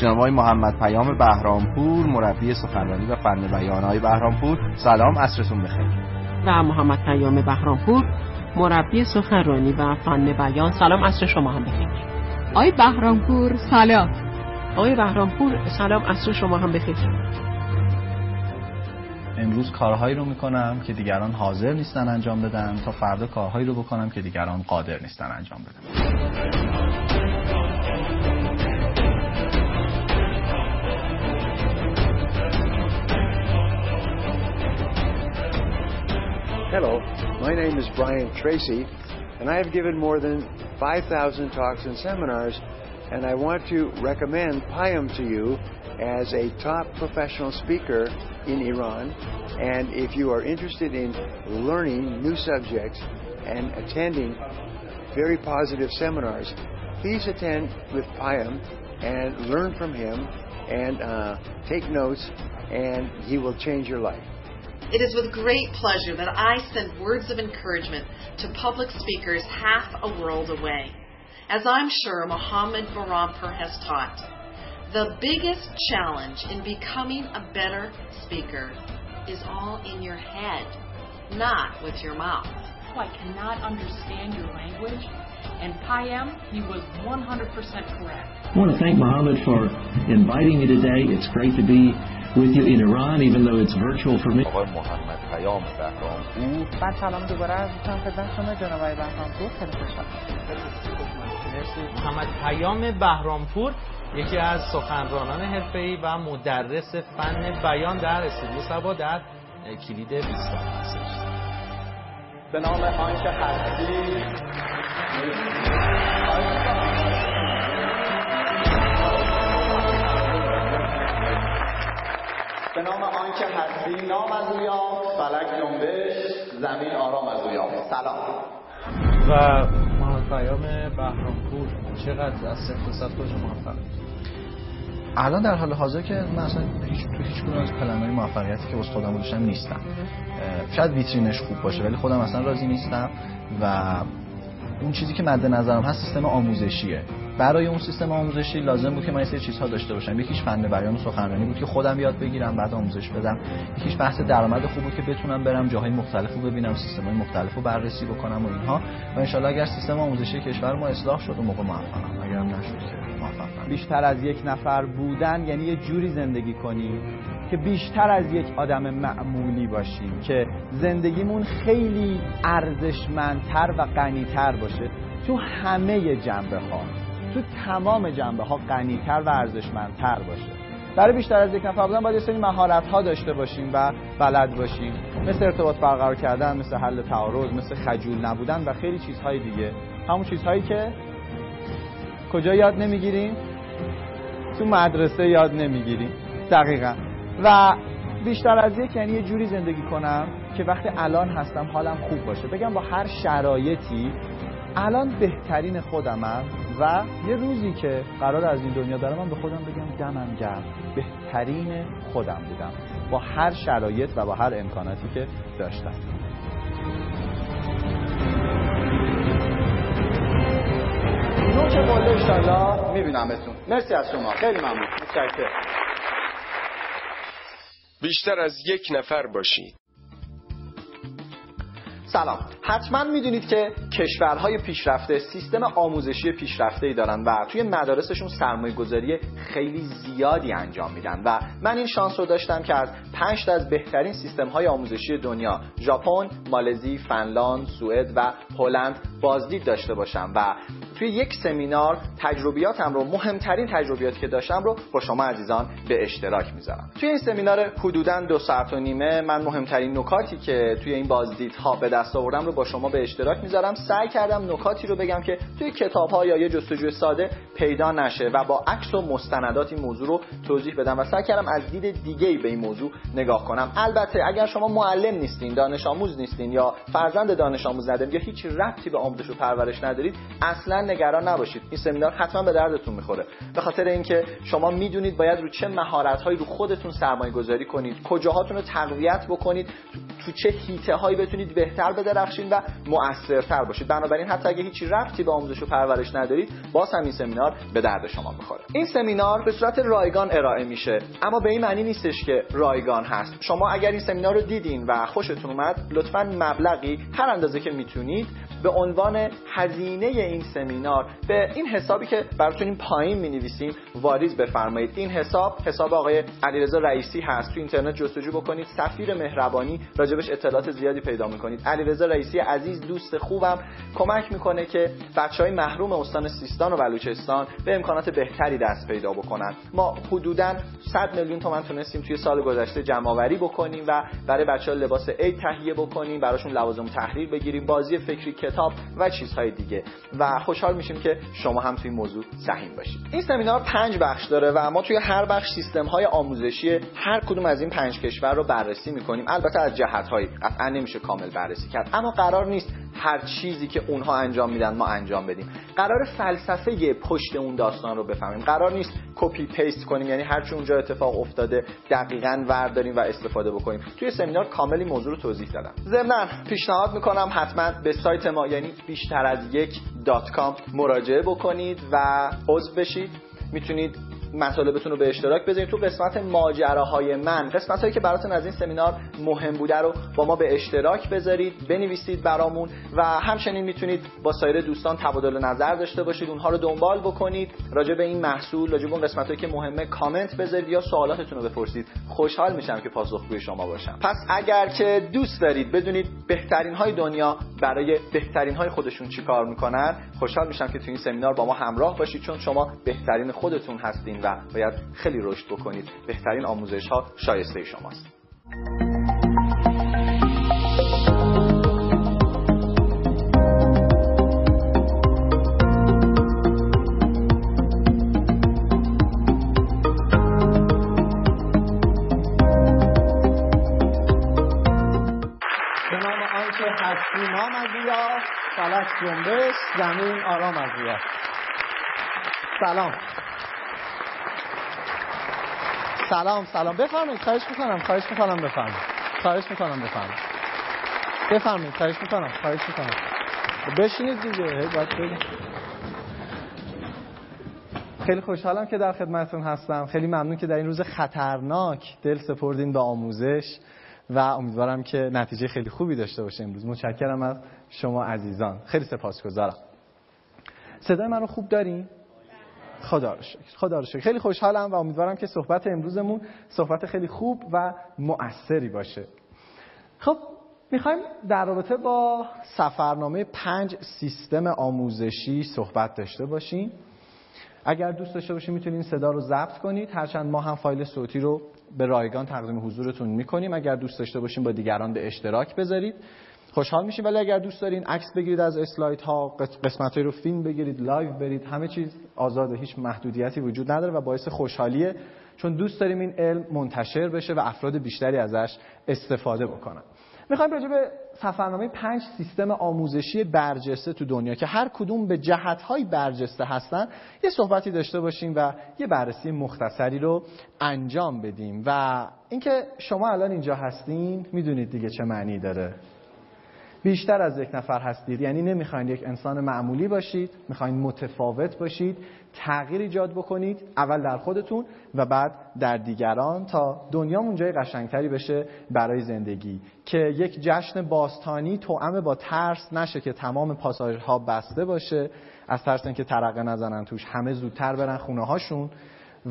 جناب آقای محمد پیام بهرامپور مربی سخنرانی و فن بیان های بهرامپور. سلام عصرتون بخیر. و محمد پیام بهرامپور مربی سخنرانی و فن بیان. سلام عصر شما هم بخیر. آقای بهرامپور سلام. آقای بهرامپور سلام عصر شما هم بخیر. امروز کارهایی رو می‌کنم که دیگران حاضر نیستن انجام بدن تا فردا کارهایی رو بکنم که دیگران قادر نیستن انجام بدن. Hello, my name is Brian Tracy, and I have given more than 5,000 talks and seminars, and I want to recommend Payam to you as a top professional speaker in Iran. And if you are interested in learning new subjects and attending very positive seminars, please attend with Payam and learn from him and uh, take notes, and he will change your life. It is with great pleasure that I send words of encouragement to public speakers half a world away. As I'm sure Mohammed Barampur has taught, the biggest challenge in becoming a better speaker is all in your head, not with your mouth. Oh, I cannot understand your language. And Payam, he was 100% correct. I want to thank Mohammed for inviting me today. It's great to be with you in Iran, even though it's virtual for me. آقای محمد پیام بهرامپور من سلام دوباره عرض می‌کنم خدمت شما جناب آقای بهرامپور خیلی خوشحالم محمد پیام بهرامپور یکی از سخنرانان حرفه‌ای و مدرس فن بیان در استودیو سبا در کلید 20 هستش. به نام آنکه هستی. به نام آنکه هستی نام از او یافت فلک جنبش زمین آرام از او یافت سلام. و محمد پیام بهرامپور چقدر از صفر تا صد کجا موفق؟ الان در حال حاضر که من اصلا هیچ تو هیچ کدوم از پلن‌های موفقیتی که واسه خودم داشتم نیستم شاید ویترینش خوب باشه ولی خودم اصلا راضی نیستم و اون چیزی که مد نظرم هست سیستم آموزشیه. برای اون سیستم آموزشی لازم بود که من سری چیزها داشته باشم. یکیش فن بیان و سخنرانی بود که خودم یاد بگیرم بعد آموزش بدم. یکیش بحث درآمد خوب بود که بتونم برم جاهای مختلف رو ببینم سیستم های مختلف رو بررسی بکنم و اینها. و انشالله اگر سیستم آموزشی کشور ما اصلاح شد اون موقع موفقم اگرم نشد. که بیشتر از یک نفر بودن یعنی یه جوری زندگی کنیم که بیشتر از یک آدم معمولی باشیم که زندگیمون خیلی ارزشمندتر و غنیتر باشه. تو همه جنبه ها تو تمام جنبه ها غنیتر و ارزشمندتر باشه. برای بیشتر از یک نفر بودن باید یه سری مهارت ها داشته باشیم و بلد باشیم. مثل ارتباط برقرار کردن مثل حل تعارض مثل خجول نبودن و خیلی چیزهای دیگه. همون چیزهایی که کجا یاد نمی‌گیریم؟ تو مدرسه یاد نمی‌گیریم. دقیقا. و بیشتر از یک یعنی یه جوری زندگی کنم که وقتی الان هستم حالم خوب باشه. بگم با هر شرایطی الان بهترین خودمم و یه روزی که قرار از این دنیا برم من به خودم بگم دمم گرم. بهترین خودم بودم. با هر شرایط و با هر امکاناتی که داشتم. نوچ قله انشالله میبینمتون. مرسی از شما. خیلی ممنون. متشکرم. بیشتر از یک نفر باشید سلام. حتما می‌دونید که کشورهای پیشرفته سیستم آموزشی پیشرفته ای دارن و توی مدارسشون سرمایه گذاری خیلی زیادی انجام میدن و من این شانس رو داشتم که از پنج از بهترین سیستم های آموزشی دنیا ژاپن، مالزی، فنلاند، سوئد و هلند بازدید داشته باشم و توی یک سمینار تجربیاتم رو مهمترین تجربیاتی که داشتم رو با شما عزیزان به اشتراک می‌ذارم. توی این سمینار حدودا دو ساعت و نیمه من مهمترین نکاتی که توی این بازدیدها به دست آوردم رو با شما به اشتراک می‌ذارم. سعی کردم نکاتی رو بگم که توی کتاب ها یا یه جستجوی ساده پیدا نشه و با عکس و مستندات این موضوع رو توضیح بدم و سعی کردم از دید دیگه ای به این موضوع نگاه کنم. البته اگر شما معلم نیستین دانش آموز نیستین یا فرزند دانش آموز ندارین یا هیچ ربطی به آموزش و پرورش ندارید اصلا نگران نباشید. این سمینار حتما به دردتون می‌خوره. به خاطر اینکه شما می‌دونید باید رو چه مهارت هایی رو خودتون سرمایه گذاری کنید کجاهاتون رو تقویت بکنید تو چه هیته هایی بتونید بهتر بدرخشید و مؤثرتر باشید. بنابراین حتی اگه هیچی ربطی به آموزش و پرورش ندارید باز هم این سمینار به درد شما می‌خوره. این سمینار به صورت رایگان ارائه میشه اما به این معنی نیستش که رایگان هست. شما اگر این سمینار رو دیدین و خوشتون اومد لطفا مبلغی هر اندازه که می‌تونید به عنوان هزینه این سمینار به این حسابی که براتون این پایین می نویسیم واریز بفرمایید. این حساب حساب آقای علیرضا رئیسی هست. تو اینترنت جستجو بکنید. سفیر مهربانی راجبش اطلاعات زیادی پیدا می‌کنید. علیرضا رئیسی عزیز دوست خوبم کمک می‌کنه که بچه های محروم استان سیستان و بلوچستان به امکانات بهتری دست پیدا بکنن. ما حدودا 100 میلیون تومن تونستیم توی سال گذشته جمع آوری بکنیم و برای بچه ها لباس عید تهیه بکنیم براشون لوازم تحریر بگیریم بازی فکری کتاب و چیزهای دیگه. و خوشحال میشیم که شما هم توی موضوع سهیم باشید. این سمینار پنج بخش داره و ما توی هر بخش سیستم های آموزشی هر کدوم از این پنج کشور رو بررسی می‌کنیم. البته از جهت هایی قطعا نمیشه کامل بررسی کرد. اما قرار نیست هر چیزی که اونها انجام میدن ما انجام بدیم. قرار فلسفه پشت اون داستان رو بفهمیم. قرار نیست copy paste کنیم یعنی هر چی اونجا اتفاق افتاده دقیقا ورداریم و استفاده بکنیم. توی سمینار کامل این موضوع رو توضیح دادم. ضمنا پیشنهاد می‌کنم حتما به سایت ما یعنی بیشتر از یک dot com مراجعه بکنید و عضو بشید. می‌تونید مطالبتون رو به اشتراک بذارید تو قسمت ماجراهای من قسمت هایی که براتون از این سمینار مهم بوده رو با ما به اشتراک بذارید بنویسید برامون و همچنین می‌تونید با سایر دوستان تبادل نظر داشته باشید. اونها رو دنبال بکنید. راجع به این محصول راجع به اون قسمت هایی که مهمه کامنت بذارید یا سوالاتتون رو بپرسید. خوشحال میشم که پاسخگوی شما باشم. پس اگر که دوست دارید بدونید بهترین های دنیا برای بهترین های خودشون چیکار می‌کنن خوشحال میشم که تو این سمینار با ما همراه باشید چون شما بهترین خودتون هستین. و باید خیلی رشد بکنید. بهترین آموزش ها شایسته شماست. نام از فلک جنبش زمین آرام از سلام. سلام سلام. بفرمایید. خواهش می‌کنم خواهش می‌کنم بفرمایید. خواهش می‌کنم بفرمایید. بفرمایید. خواهش می‌کنم خواهش می‌کنم. بشینید دیگه. باید خیلی خوشحالم که در خدمتتون هستم. خیلی ممنون که در این روز خطرناک دل سپردین به آموزش و امیدوارم که نتیجه خیلی خوبی داشته باشه امروز. متشکرم از شما عزیزان. خیلی سپاسگزارم. صدای من رو خوب دارین؟ خدا رو شکر. خدا رو شکر. خیلی خوشحالم و امیدوارم که صحبت امروزمون صحبت خیلی خوب و مؤثری باشه. خب می‌خوایم در رابطه با سفرنامه پنج سیستم آموزشی صحبت داشته باشیم. اگر دوست داشته باشید می‌تونید صدا رو ضبط کنید. هرچند ما هم فایل صوتی رو به رایگان تقدیم حضورتون می‌کنیم. اگر دوست داشته باشیم با دیگران به اشتراک بذارید. خوشحال میشیم ولی اگر دوست دارین عکس بگیرید از اسلاید ها قسمت رو فیلم بگیرید live برید همه چیز آزاده هیچ محدودیتی وجود نداره و باعث خوشحالیه. چون دوست داریم این علم منتشر بشه و افراد بیشتری ازش استفاده بکنن. می‌خوایم راجع به سفرنامه پنج سیستم آموزشی برجسته تو دنیا که هر کدوم به جهتهای برجسته هستن یه صحبتی داشته باشیم و یه بررسی مختصری رو انجام بدیم. و اینکه شما الان اینجا هستین می‌دونید دیگه چه معنی داره. بیشتر از یک نفر هستید. یعنی نمی‌خواین یک انسان معمولی باشید می‌خواین متفاوت باشید تغییر ایجاد بکنید اول در خودتون و بعد در دیگران تا دنیامون جای قشنگتری بشه برای زندگی. که یک جشن باستانی توأم با ترس نشه که تمام پاساژها بسته باشه. از ترس اینکه ترقه نزنن توش همه زودتر برن خونه هاشون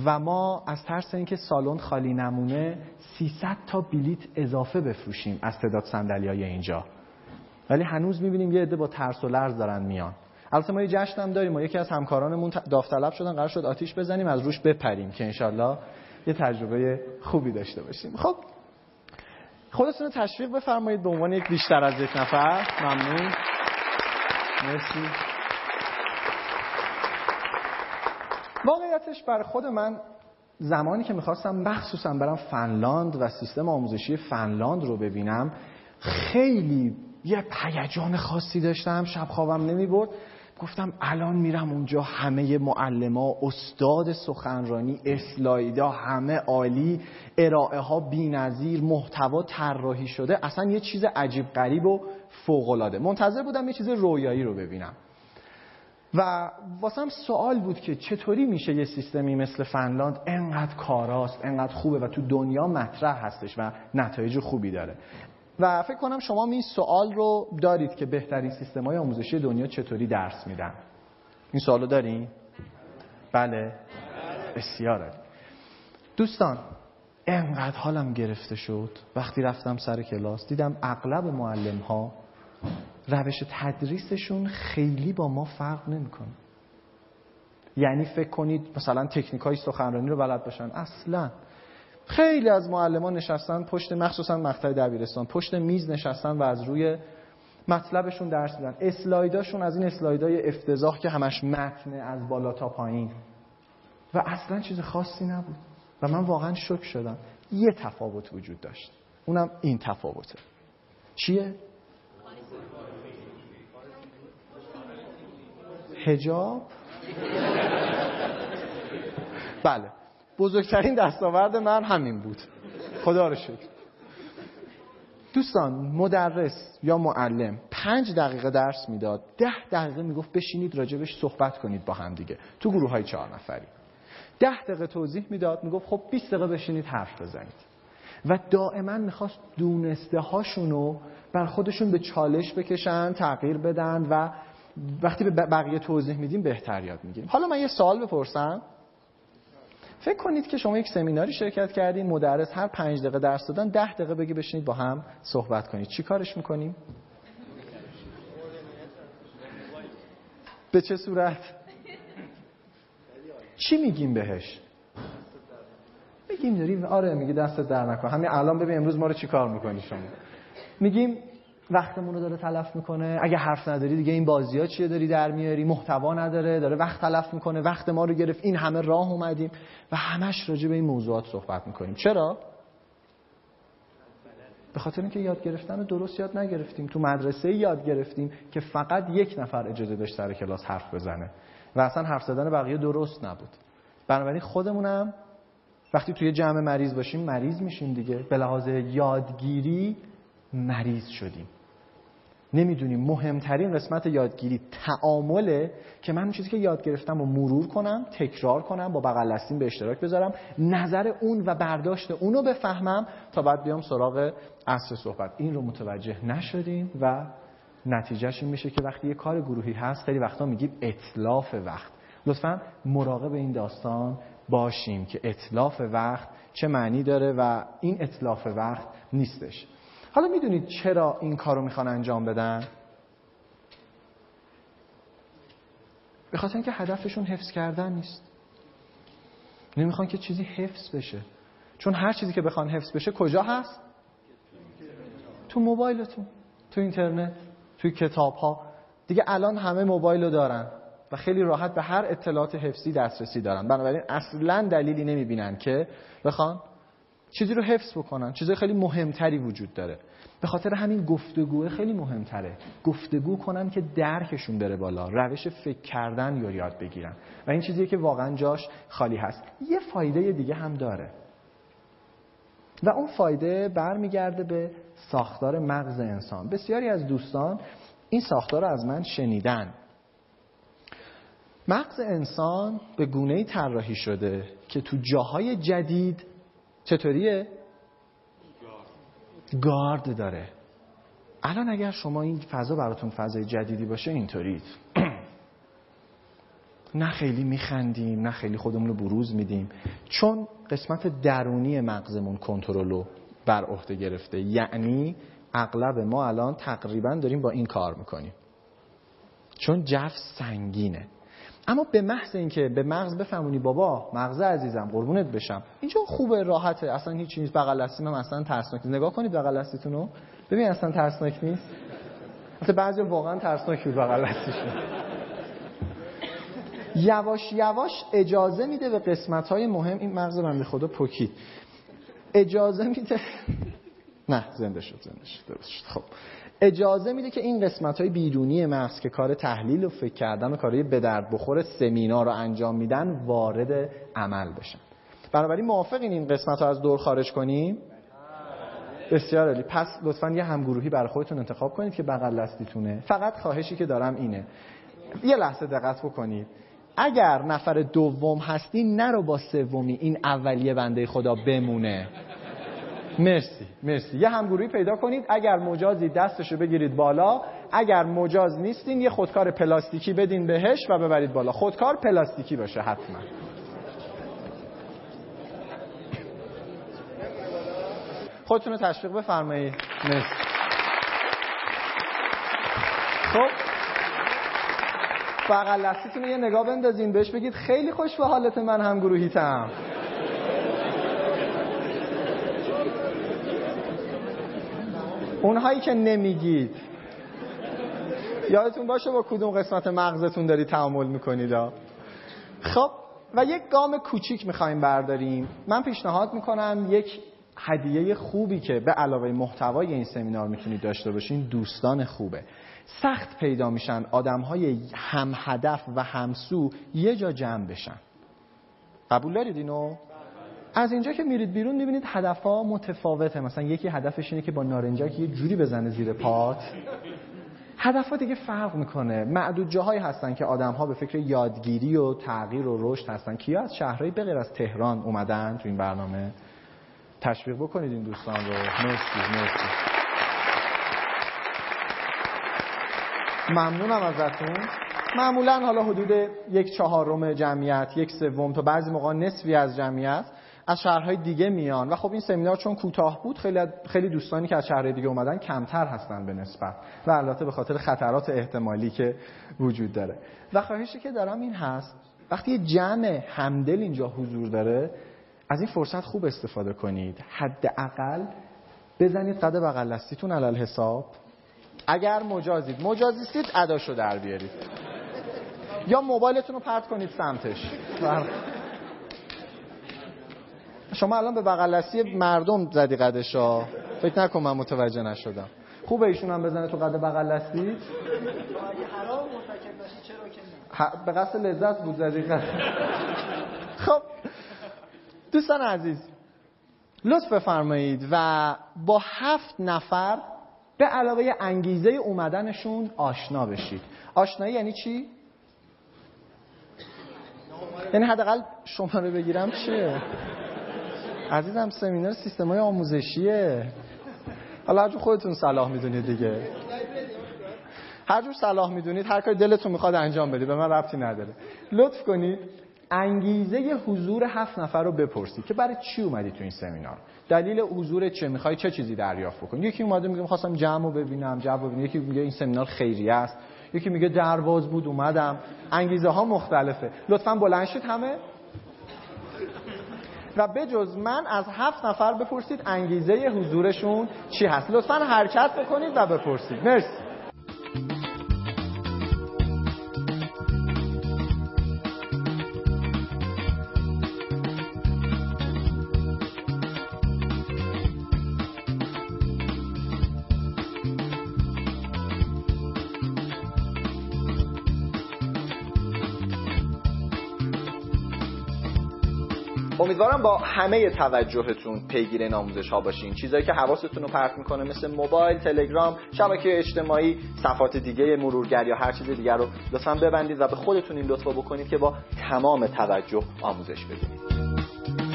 و ما از ترس اینکه سالن خالی نمونه 300 تا بلیت اضافه بفروشیم از تعداد صندلیای اینجا. ولی هنوز می‌بینیم یه عده با ترس و لرز دارن میان. البته ما یه جشن هم داریم ما یکی از همکارانمون داوطلب شدن قرار شد آتیش بزنیم از روش بپریم که انشالله یه تجربه خوبی داشته باشیم. خب خودتون رو تشویق بفرمایید به عنوان یک بیشتر از یک نفر. ممنون. مرسی. واقعیتش بر خود من زمانی که می‌خواستم مخصوصا برم فنلاند و سیستم آموزشی فنلاند رو ببینم خیلی یه هیجان خاصی داشتم شب خوابم نمی برد گفتم الان میرم اونجا همه معلما استاد سخنرانی اسلایدا همه عالی ارائه ها بی‌نظیر محتوا طراحی شده. اصلا یه چیز عجیب غریب و فوق منتظر بودم یه چیز رویایی رو ببینم. و واسم سوال بود که چطوری میشه یه سیستمی مثل فنلاند انقدر کاراست انقدر خوبه و تو دنیا مطرح هستش و نتایج خوبی داره. و فکر کنم شما این سوال رو دارید که بهترین سیستم های آموزشی دنیا چطوری درس میدن. این سوال رو دارین؟ بله. بسیار عالی. دوستان انقدر حالم گرفته شد. وقتی رفتم سر کلاس دیدم اغلب معلم ها روش تدریسشون خیلی با ما فرق نمی‌کنه. یعنی فکر کنید مثلا تکنیک های سخنرانی رو بلد باشن. اصلا. خیلی از معلمان نشستن پشت مخصوصا مقطع دبیرستان پشت میز نشستن و از روی مطلبشون درس میدن. اسلایداشون از این اسلایدای افتضاح که همش متنه از بالا تا پایین. و اصلا چیز خاصی نبود. و من واقعا شک شدم. یه تفاوت وجود داشت. اونم این تفاوته. چیه؟ هجاب بله. بزرگترین دستاورد من همین بود. خدا رو شکر. دوستان مدرس یا معلم پنج دقیقه درس می‌داد ده دقیقه می‌گفت بشینید راجبش صحبت کنید با هم دیگه تو گروه های چهار نفری. ده دقیقه توضیح می‌داد می‌گفت خب 20 دقیقه بشینید حرف بزنید. و دائما می‌خواست دونسته هاشونو بر خودشون به چالش بکشن تغییر بدن و وقتی به بقیه توضیح میدیم بهتر یاد می‌گیریم. حالا من یه سوال بپرسم. فکر کنید که شما یک سمیناری شرکت کردین مدرس هر پنج دقیقه درس دادن ده دقیقه بگی بشینید با هم صحبت کنید چی کارش می‌کنیم؟ به چه صورت؟ چی میگیم بهش؟ میگیم داریم آره میگی دست در نکن همین الان ببین امروز ما رو چی کار می‌کنی شما میگیم وقتمون رو داره تلف می‌کنه. اگه حرف نداری دیگه این بازی ها چیه داری در میاری؟ محتوا نداره داره وقت تلف می‌کنه وقت ما رو گرفت این همه راه اومدیم و همش راجع به این موضوعات صحبت می‌کنیم. چرا؟ به خاطر اینکه یاد گرفتن رو درست یاد نگرفتیم. تو مدرسه یاد گرفتیم که فقط یک نفر اجازه داشت سر کلاس حرف بزنه و اصلا حرف زدن بقیه درست نبود. بنابراین خودمونم وقتی توی جمع مریض باشیم مریض میشیم دیگه. به لحاظ یادگیری مریض شدیم. نمی‌دونیم مهمترین قسمت یادگیری تعامله که من چیزی که یاد گرفتم رو مرور کنم تکرار کنم با بغل به اشتراک بذارم نظر اون و برداشت اون رو بفهمم تا بعد بیام سراغ اصل صحبت. این رو متوجه نشدیم و نتیجهش این میشه که وقتی یه کار گروهی هست خیلی وقتا میگیم اطلاف وقت. لطفا مراقب این داستان باشیم که اطلاف وقت چه معنی داره و این اطلاف وقت نیستش. حالا می‌دونید چرا این کار رو می‌خوان انجام بدن؟ به خاطر اینکه هدفشون حفظ کردن نیست نمی‌خوان که چیزی حفظ بشه چون هر چیزی که بخوان حفظ بشه کجا هست؟ تو موبایلتون تو اینترنت توی کتاب ها دیگه الان همه موبایل رو دارن و خیلی راحت به هر اطلاعات حفظی دسترسی دارن بنابراین اصلا دلیلی نمی‌بینن که بخوان چیزی رو حفظ بکنن. چیزای خیلی مهمتری وجود داره. به خاطر همین گفتگو خیلی مهمتره. گفتگو کنن که درکشون بره بالا. روش فکر کردن یا یاد بگیرن. و این چیزیه که واقعا جاش خالی هست. یه فایده دیگه هم داره. و اون فایده برمیگرده به ساختار مغز انسان. بسیاری از دوستان این ساختار رو از من شنیدن. مغز انسان به گونه طراحی شده که تو جاهای جدید چطوریه؟ گارد داره. الان اگر شما این فضا براتون فضای جدیدی باشه اینطورید. نه خیلی میخندیم نه خیلی خودمون رو بروز میدیم. چون قسمت درونی مغزمون کنترل رو بر عهده گرفته. یعنی اغلب ما الان تقریبا داریم با این کار می‌کنیم. چون جو سنگینه. اما به محض اینکه به مغز بفهمونی بابا مغز عزیزم قربونت بشم. اینجا خوبه راحته. اصلا هیچ چیز بغل دستیم هم اصلا ترسناک نگاه کنید بغل دستتون رو. ببین اصلا ترسناک نیست. مثل بعضی واقعا ترسناک بود بغل دستشون. یواش یواش اجازه میده به قسمت های مهم. این مغز من به خدا پوکی. اجازه میده. نه زنده شد زنده شد. درست شد. خب. اجازه میده که این قسمت های بیرونی مغز که کار تحلیل و فکر کردن و کارهای به درد بخور سمینار رو انجام میدن وارد عمل بشن. بنابراین موافقین این قسمت رو از دور خارج کنیم؟ بسیار عالی. پس لطفا یه همگروهی برای خودتون انتخاب کنید که بغل دستیتونه. فقط خواهشی که دارم اینه. یه لحظه دقت بکنید. اگر نفر دوم هستی نرو با سومی این اولیه بنده خدا بمونه. مرسی مرسی. یه همگروهی پیدا کنید. اگر مجازی دستشو بگیرید بالا اگر مجاز نیستین یه خودکار پلاستیکی بدین بهش و ببرید بالا. خودکار پلاستیکی باشه حتما. خودتون رو تشویق بفرمایید. مرسی. خب. بغل دستیتون یه نگاه بندازین بهش بگید خیلی خوش به حالت من هم اونهایی که نمیگید. یادتون باشه با کدوم قسمت مغزتون داری تعامل می‌کنید؟ خب و یک گام کوچیک می‌خوایم برداریم. من پیشنهاد می‌کنم یک هدیه خوبی که به علاوه محتوای این سمینار می‌تونید داشته باشین دوستان خوبه. سخت پیدا میشن آدم های هم هدف و همسو یه جا جمع بشن. قبول دارید اینو؟ از اینجا که میرید بیرون می‌بینید هدف ها متفاوته. مثلا یکی هدفش اینه که با نارنجک یه جوری بزنه زیر پات هدف ها دیگه فرق می‌کنه. معدود جاهایی هستن که آدم ها به فکر یادگیری و تغییر و رشد هستن. کیا از شهرهای بغیر از تهران اومدن تو این برنامه؟ تشویق بکنید این دوستان رو. مرسی مرسی. ممنونم ازتون. معمولا حالا حدود یک چهارم جمعیت یک سوم تا بعضی موقع نصفی از جمعیت. از شهرهای دیگه میان. و خب این سمینار چون کوتاه بود خیلی خیلی دوستانی که از شهرهای دیگه اومدن کمتر هستن به نسبت. و البته به خاطر خطرات احتمالی که وجود داره. و خواهشی که دارم این هست وقتی جمع همدل اینجا حضور داره از این فرصت خوب استفاده کنید. حداقل بزنید قد بغل دستیتون علل حساب اگر مجازید. مجازیستید اداشو در بیارید. یا موبایلتون رو پرت کنید سمتش. شما الان به بغل دستی مردم زدی قدشا. فکر نکن من متوجه نشدم. خوبه ایشون هم بزنه تو قد بغل دستی؟ به قصد لذت بود زدی خب دوستان عزیز لطف بفرمایید و با هفت نفر به علاوه انگیزه اومدنشون آشنا بشید. آشنایی یعنی چی؟ یعنی حداقل شماره بگیرم چیه؟ عزیزم سمینار سیستم های آموزشیه. حالا هرجور خودتون صلاح می‌دونید دیگه. هر جور صلاح می‌دونید هر کاری دلتون می‌خواد انجام بدید به من ربطی نداره. لطف کنید انگیزه حضور هفت نفر رو بپرسید که برای چی اومدی تو این سمینار؟ دلیل حضور چه؟ می‌خوای چه چیزی دریافت بکنی؟ یکی اومده میگه می‌خواستم جمع رو ببینم جمع ببینم. یکی میگه این سمینار خیریه است. یکی میگه درواز بود اومدم. انگیزه ها مختلفه. لطفا بلند شید همه. و بجز من از هفت نفر بپرسید انگیزه حضورشون چی هست. لطفا حرکت بکنید و بپرسید. مرسی. امیدوارم با همه توجهتون پیگیر این آموزش ها باشین. چیزایی که حواستون رو پرت می‌کنه مثل موبایل تلگرام شبکه اجتماعی صفات دیگه مرورگر یا هر چیز دیگر رو لطفا ببندید و به خودتون این لطفا بکنید که با تمام توجه آموزش ببینید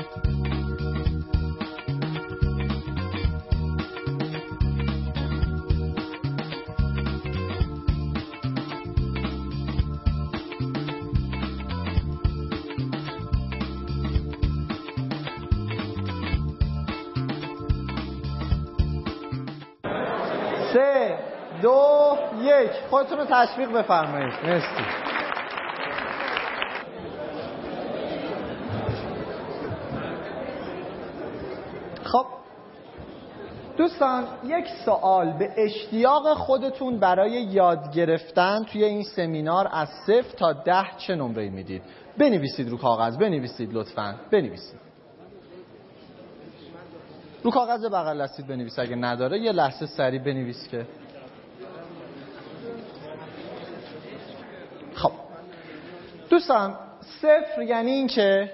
خودتون رو تشویق بفرمایید. مرسی. خب. دوستان یک سوال به اشتیاق خودتون برای یاد گرفتن توی این سمینار از صفر تا ده چه نمره می‌دید؟ بنویسید رو کاغذ بنویسید لطفا. بنویسید. رو کاغذ بغل دستید بنویس اگه نداره یه لحظه سریع بنویس که. دوستان صفر یعنی این که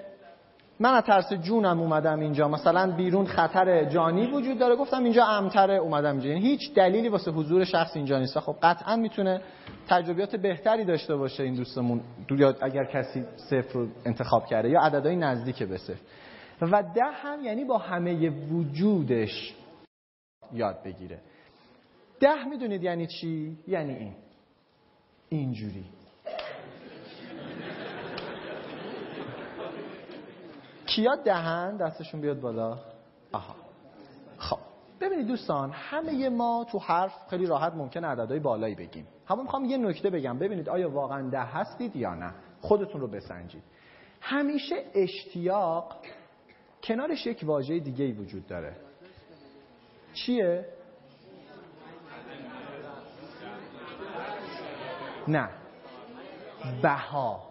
من از ترس جونم اومدم اینجا. مثلا بیرون خطر جانی وجود داره. گفتم اینجا امتره اومدم اینجا. یعنی هیچ دلیلی واسه حضور شخص اینجا نیست. خب قطعا می‌تونه تجربیات بهتری داشته باشه این دوستمون. یا اگر کسی صفر رو انتخاب کرده یا عددهای نزدیک به صفر. و ده هم یعنی با همه وجودش یاد بگیره. ده می‌دونید یعنی چی؟ یعنی این. اینجوری. کیا دهن؟ دستشون بیاد بالا. آها. خب. ببینید دوستان همه ما تو حرف خیلی راحت ممکن عددهای بالایی بگیم. همون می‌خوام یه نکته بگم. ببینید آیا واقعا ده هستید یا نه؟ خودتون رو بسنجید. همیشه اشتیاق کنارش یک واژه دیگه ای وجود داره. چیه؟ نه. بها.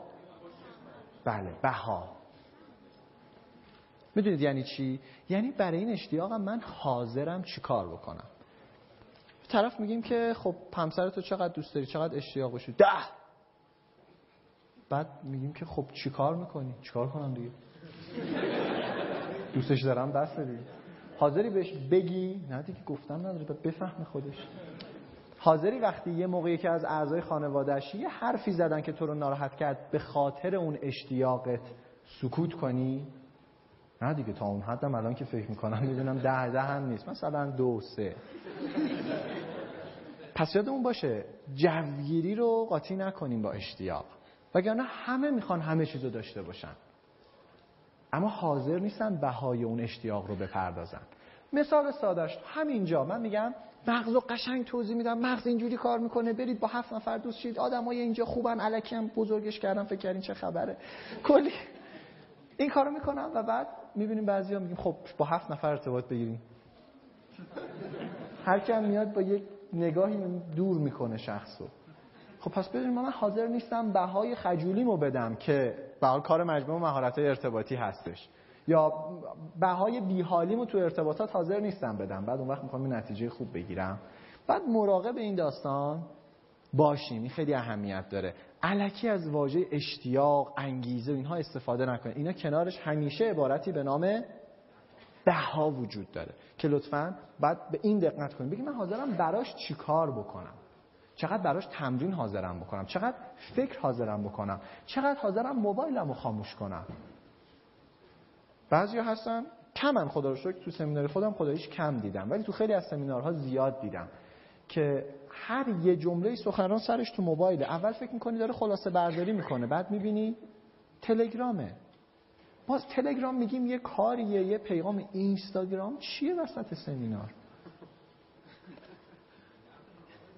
بله بها. می‌دونید یعنی چی؟ یعنی برای این اشتیاقم من حاضرم چیکار بکنم. طرف میگیم که خب همسر تو چقدر دوست داری؟ چقدر اشتیاق بشی ده! بعد میگیم که خب چیکار می‌کنی؟ چیکار کنم دیگه؟ دوستش دارم دست دیگه حاضری بهش بگی؟ نه دیگه گفتم نداری باید بفهمی خودش. حاضری وقتی یه موقعی که از اعضای خانوادهش یه حرفی زدن که تو رو ناراحت کرد به خاطر اون اشتیاقت سکوت کنی نه دیگه تا اون حدم الان که فکر می‌کنم می‌دونم ده ده هم نیست. مثلا دو سه. پس یادمون باشه جوگیری رو قاطی نکنیم با اشتیاق. وگرنه همه می‌خوان همه چیزو داشته باشن. اما حاضر نیستن بهای اون اشتیاق رو بپردازن. مثال سادش همینجا. من میگم مغز رو قشنگ توضیح میدم. مغز اینجوری کار می‌کنه. برید با هفت نفر دوست شید. آدمای اینجا خوبن علکی هم بزرگش کردم فکر کردین چه خبره. کلی این کارو می‌کنم و بعد می‌بینیم بعضی میگیم خب با هفت نفر ارتباط بگیریم. هر کم میاد با یک نگاهی دور می‌کنه شخص رو خب پس ببینیم من حاضر نیستم بهای خجولیمو بدم که به کار مجموع مهارت ارتباطی هستش. یا بهای بیحالیمو تو ارتباطات حاضر نیستم بدم. بعد اون وقت می‌خوام نتیجه خوب بگیرم. بعد مراقب این داستان باشیم. این خیلی اهمیت داره. علکی از واژه اشتیاق انگیزه اینها استفاده نکنید. اینا کنارش همیشه عبارتی به نام بها وجود داره. که لطفا بعد به این دقت کنید. بگید من حاضرم براش چیکار بکنم؟ چقدر براش تمرین حاضرم بکنم؟ چقدر فکر حاضرم بکنم؟ چقدر حاضرم موبایلم رو خاموش کنم؟ بعضی هستن کمن خدا رو شکر تو سمینار خودم خداییش کم دیدم. ولی تو خیلی از سمینارها زیاد دیدم. که هر یه جمله سخنران سرش تو موبایله. اول فکر می‌کنی داره خلاصه برداری می‌کنه بعد می‌بینی تلگرامه. باز تلگرام میگیم یه کاریه یه پیغام. اینستاگرام چیه وسط سمینار؟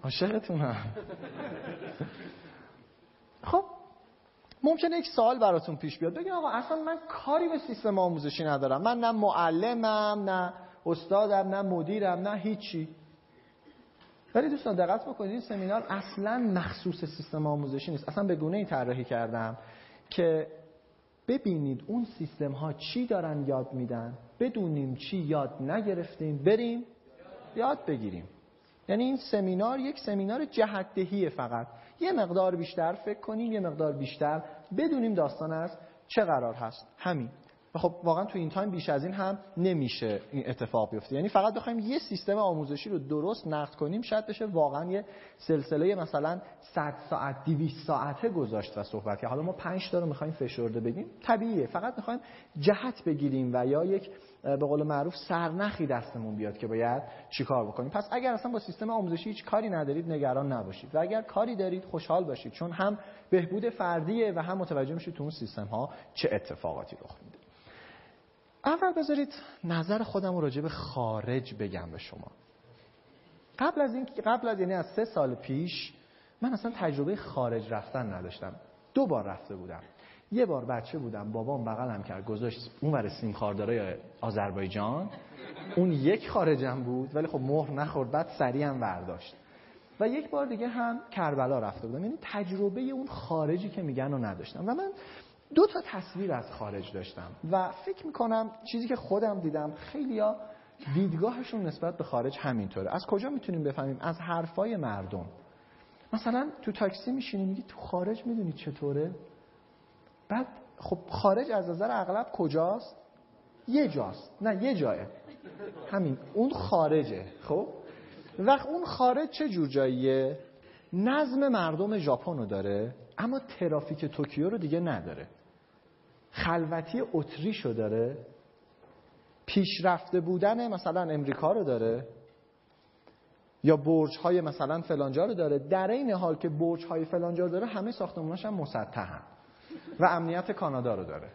عاشقتونم. خب ممکنه یک سوال براتون پیش بیاد. بگین آقا اصلا من کاری به سیستم آموزشی ندارم. من نه معلمم نه استادم نه مدیرم نه هیچی. ولی دوستان دقت بکنید این سمینار اصلا مخصوص سیستم آموزشی نیست. اصلا به گونه ای طراحی کردم که ببینید اون سیستم ها چی دارن یاد میدن. بدونیم چی یاد نگرفتیم بریم یاد بگیریم. یعنی این سمینار یک سمینار جهتدهی فقط. یه مقدار بیشتر فکر کنیم یه مقدار بیشتر بدونیم داستان از چه قرار هست. همین. و خب واقعا تو این تایم بیش از این هم نمیشه این اتفاق بیفته. یعنی فقط بخوایم یه سیستم آموزشی رو درست نقد کنیم شاید بشه واقعا یه سلسله مثلا 100 ساعت 200 ساعته گذاشت و صحبت که حالا ما 5 تا رو می‌خوایم فشرده بگیم طبیعیه. فقط می‌خوایم جهت بگیریم و یا یک به قول معروف سرنخی دستمون بیاد که باید چیکار بکنیم. پس اگر اصلا با سیستم آموزشی هیچ کاری ندارید نگران نباشید. و اگر کاری دارید خوشحال باشید. چون هم بهبود فردیه و هم متوجه میشید تو اون سیستم ها چه اتفاقاتی رخ میده. اول بذارید نظر خودم راجع به خارج بگم به شما. قبل از این قبل از یعنی از سه سال پیش من اصلا تجربه خارج رفتن نداشتم. دو بار رفته بودم. یه بار بچه بودم بابام بغلم کرد گذاشت اون ور سیم خاردارای آذربایجان. اون یک خارجم بود ولی خب مهر نخورد بعد سریع هم برداشت. و یک بار دیگه هم کربلا رفته بودم. یعنی تجربه اون خارجی که میگن رو نداشتم. و من دو تا تصویر از خارج داشتم و فکر می‌کنم چیزی که خودم دیدم خیلیا دیدگاهشون نسبت به خارج همینطوره. از کجا می‌تونیم بفهمیم؟ از حرفای مردم. مثلا تو تاکسی میشینی میگی تو خارج می‌دونی چطوره؟ بعد خب خارج از نظر اغلب کجاست؟ یه جاست. نه یه جایه. همین اون خارجه. خب؟ وقت اون خارج چه جور جاییه؟ نظم مردم ژاپن رو داره اما ترافیک توکیو رو دیگه نداره. خلوتی اتریش رو داره. پیشرفته بودن مثلا امریکا رو داره. یا برج های مثلا فلانجا رو داره. در این حال که برج های فلانجا رو داره همه ساختماناش هم مسطحن. و امنیت کانادا رو داره.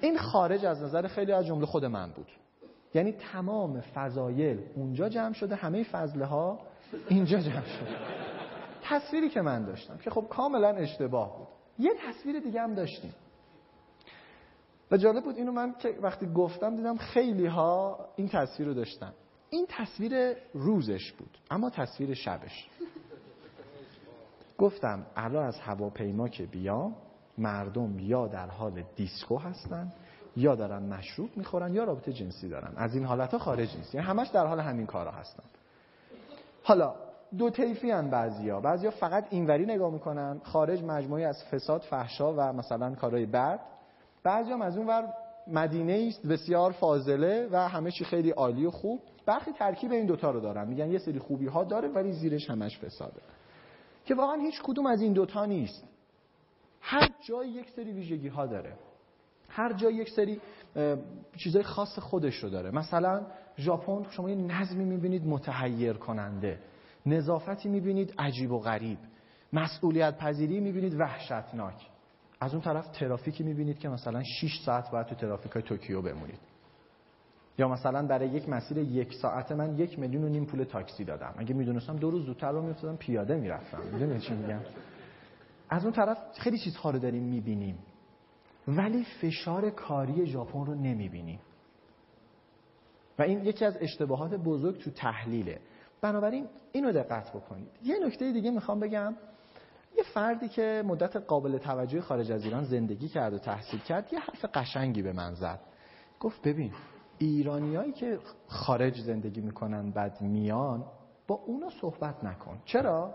این خارج از نظر خیلی از جمله خود من بود. یعنی تمام فضایل اونجا جمع شده همه فضله ها اینجا جمع شده. تصویری که من داشتم که خب کاملا اشتباه بود. یه تصویر دیگه هم داشتیم. و جالب بود اینو من که وقتی گفتم دیدم خیلی ها این تصویر رو داشتن. این تصویر روزش بود اما تصویر شبش. گفتم الان از هواپیما که بیام مردم یا در حال دیسکو هستن یا دارن مشروب می‌خورن یا رابطه جنسی دارن. از این حالت ها خارج نیست. یعنی همش در حال همین کارا هستن. حالا دو طیفی هن بعضیا. بعضیا فقط اینوری نگاه می‌کنن خارج مجموعی از فساد فحشا و مثلا کارهای بد بعضی هم از اون ور مدینه است بسیار فاضله و همه چی خیلی عالی و خوب. برخی ترکیب این دوتا رو دارن. میگن یه سری خوبی ها داره ولی زیرش همش فساده. که واقعا هیچ کدوم از این دوتا نیست. هر جای یک سری ویژگی ها داره. هر جای یک سری چیزای خاص خودش رو داره. مثلا ژاپن شما یه نظمی می‌بینید متحیر کننده. نظافتی می‌بینید عجیب و غریب. مسئولیت پذیری می‌بینید وحشتناک. از اون طرف ترافیکی می‌بینید که مثلا 6 ساعت باید تو ترافیک های توکیو بمونید. یا مثلا برای یک مسیر یک ساعت من یک میلیون و نیم پول تاکسی دادم. اگه می‌دونستم دو روز زودتر رو میفتادم پیاده می‌رفتم. می‌دونید چی میگم؟ از اون طرف خیلی چیزها رو داریم می‌بینیم ولی فشار کاری ژاپن رو نمی‌بینیم. و این یکی از اشتباهات بزرگ تو تحلیله. بنابراین اینو دقت بکنید. یه نکته دیگه می‌خوام بگم. یه فردی که مدت قابل توجه خارج از ایران زندگی کرد و تحصیل کرد یه حرف قشنگی به من زد. گفت ببین ایرانیایی که خارج زندگی می‌کنن بعد میان با اونا صحبت نکن. چرا؟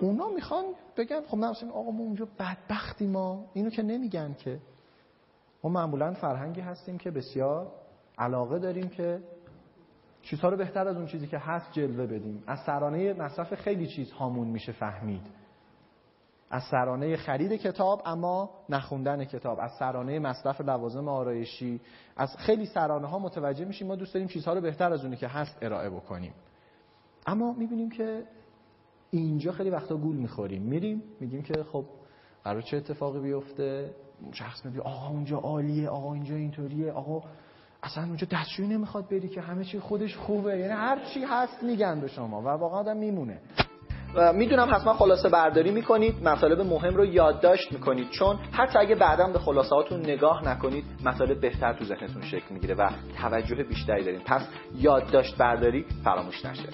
اونا می‌خوان بگن خب نه آقا ما اونجا بدبختی ما. اینو که نمیگن که. ما معمولا فرهنگی هستیم که بسیار علاقه داریم که چیزها رو بهتر از اون چیزی که هست جلوه بدیم. از سرانه مصرف خیلی چیز هامون میشه فهمید. از سرانه خرید کتاب اما نخوندن کتاب. از سرانه مصرف لوازم آرایشی. از خیلی سرانه ها متوجه میشیم ما دوست داریم چیزها رو بهتر از اونی که هست ارائه بکنیم. اما می‌بینیم که اینجا خیلی وقتا گول می‌خوریم. میریم میگیم که خب قرار چه اتفاقی بیفته؟ شخص میگه آقا اونجا عالیه آقا اینجا اینطوریه آقا اصلا اونجا دستشویی نمی‌خواد بری که همه چی خودش خوبه. یعنی هر چی هست میگن به شما و واقعا آدم میمونه. و می‌دونم حتما خلاصه برداری می‌کنید. مطالب مهم رو یادداشت می‌کنید. چون حتی اگه بعدا به خلاصه هاتون نگاه نکنید مطالب بهتر تو ذهنتون شکل می‌گیره و توجه بیشتری دارین. پس یادداشت برداری فراموش نشه.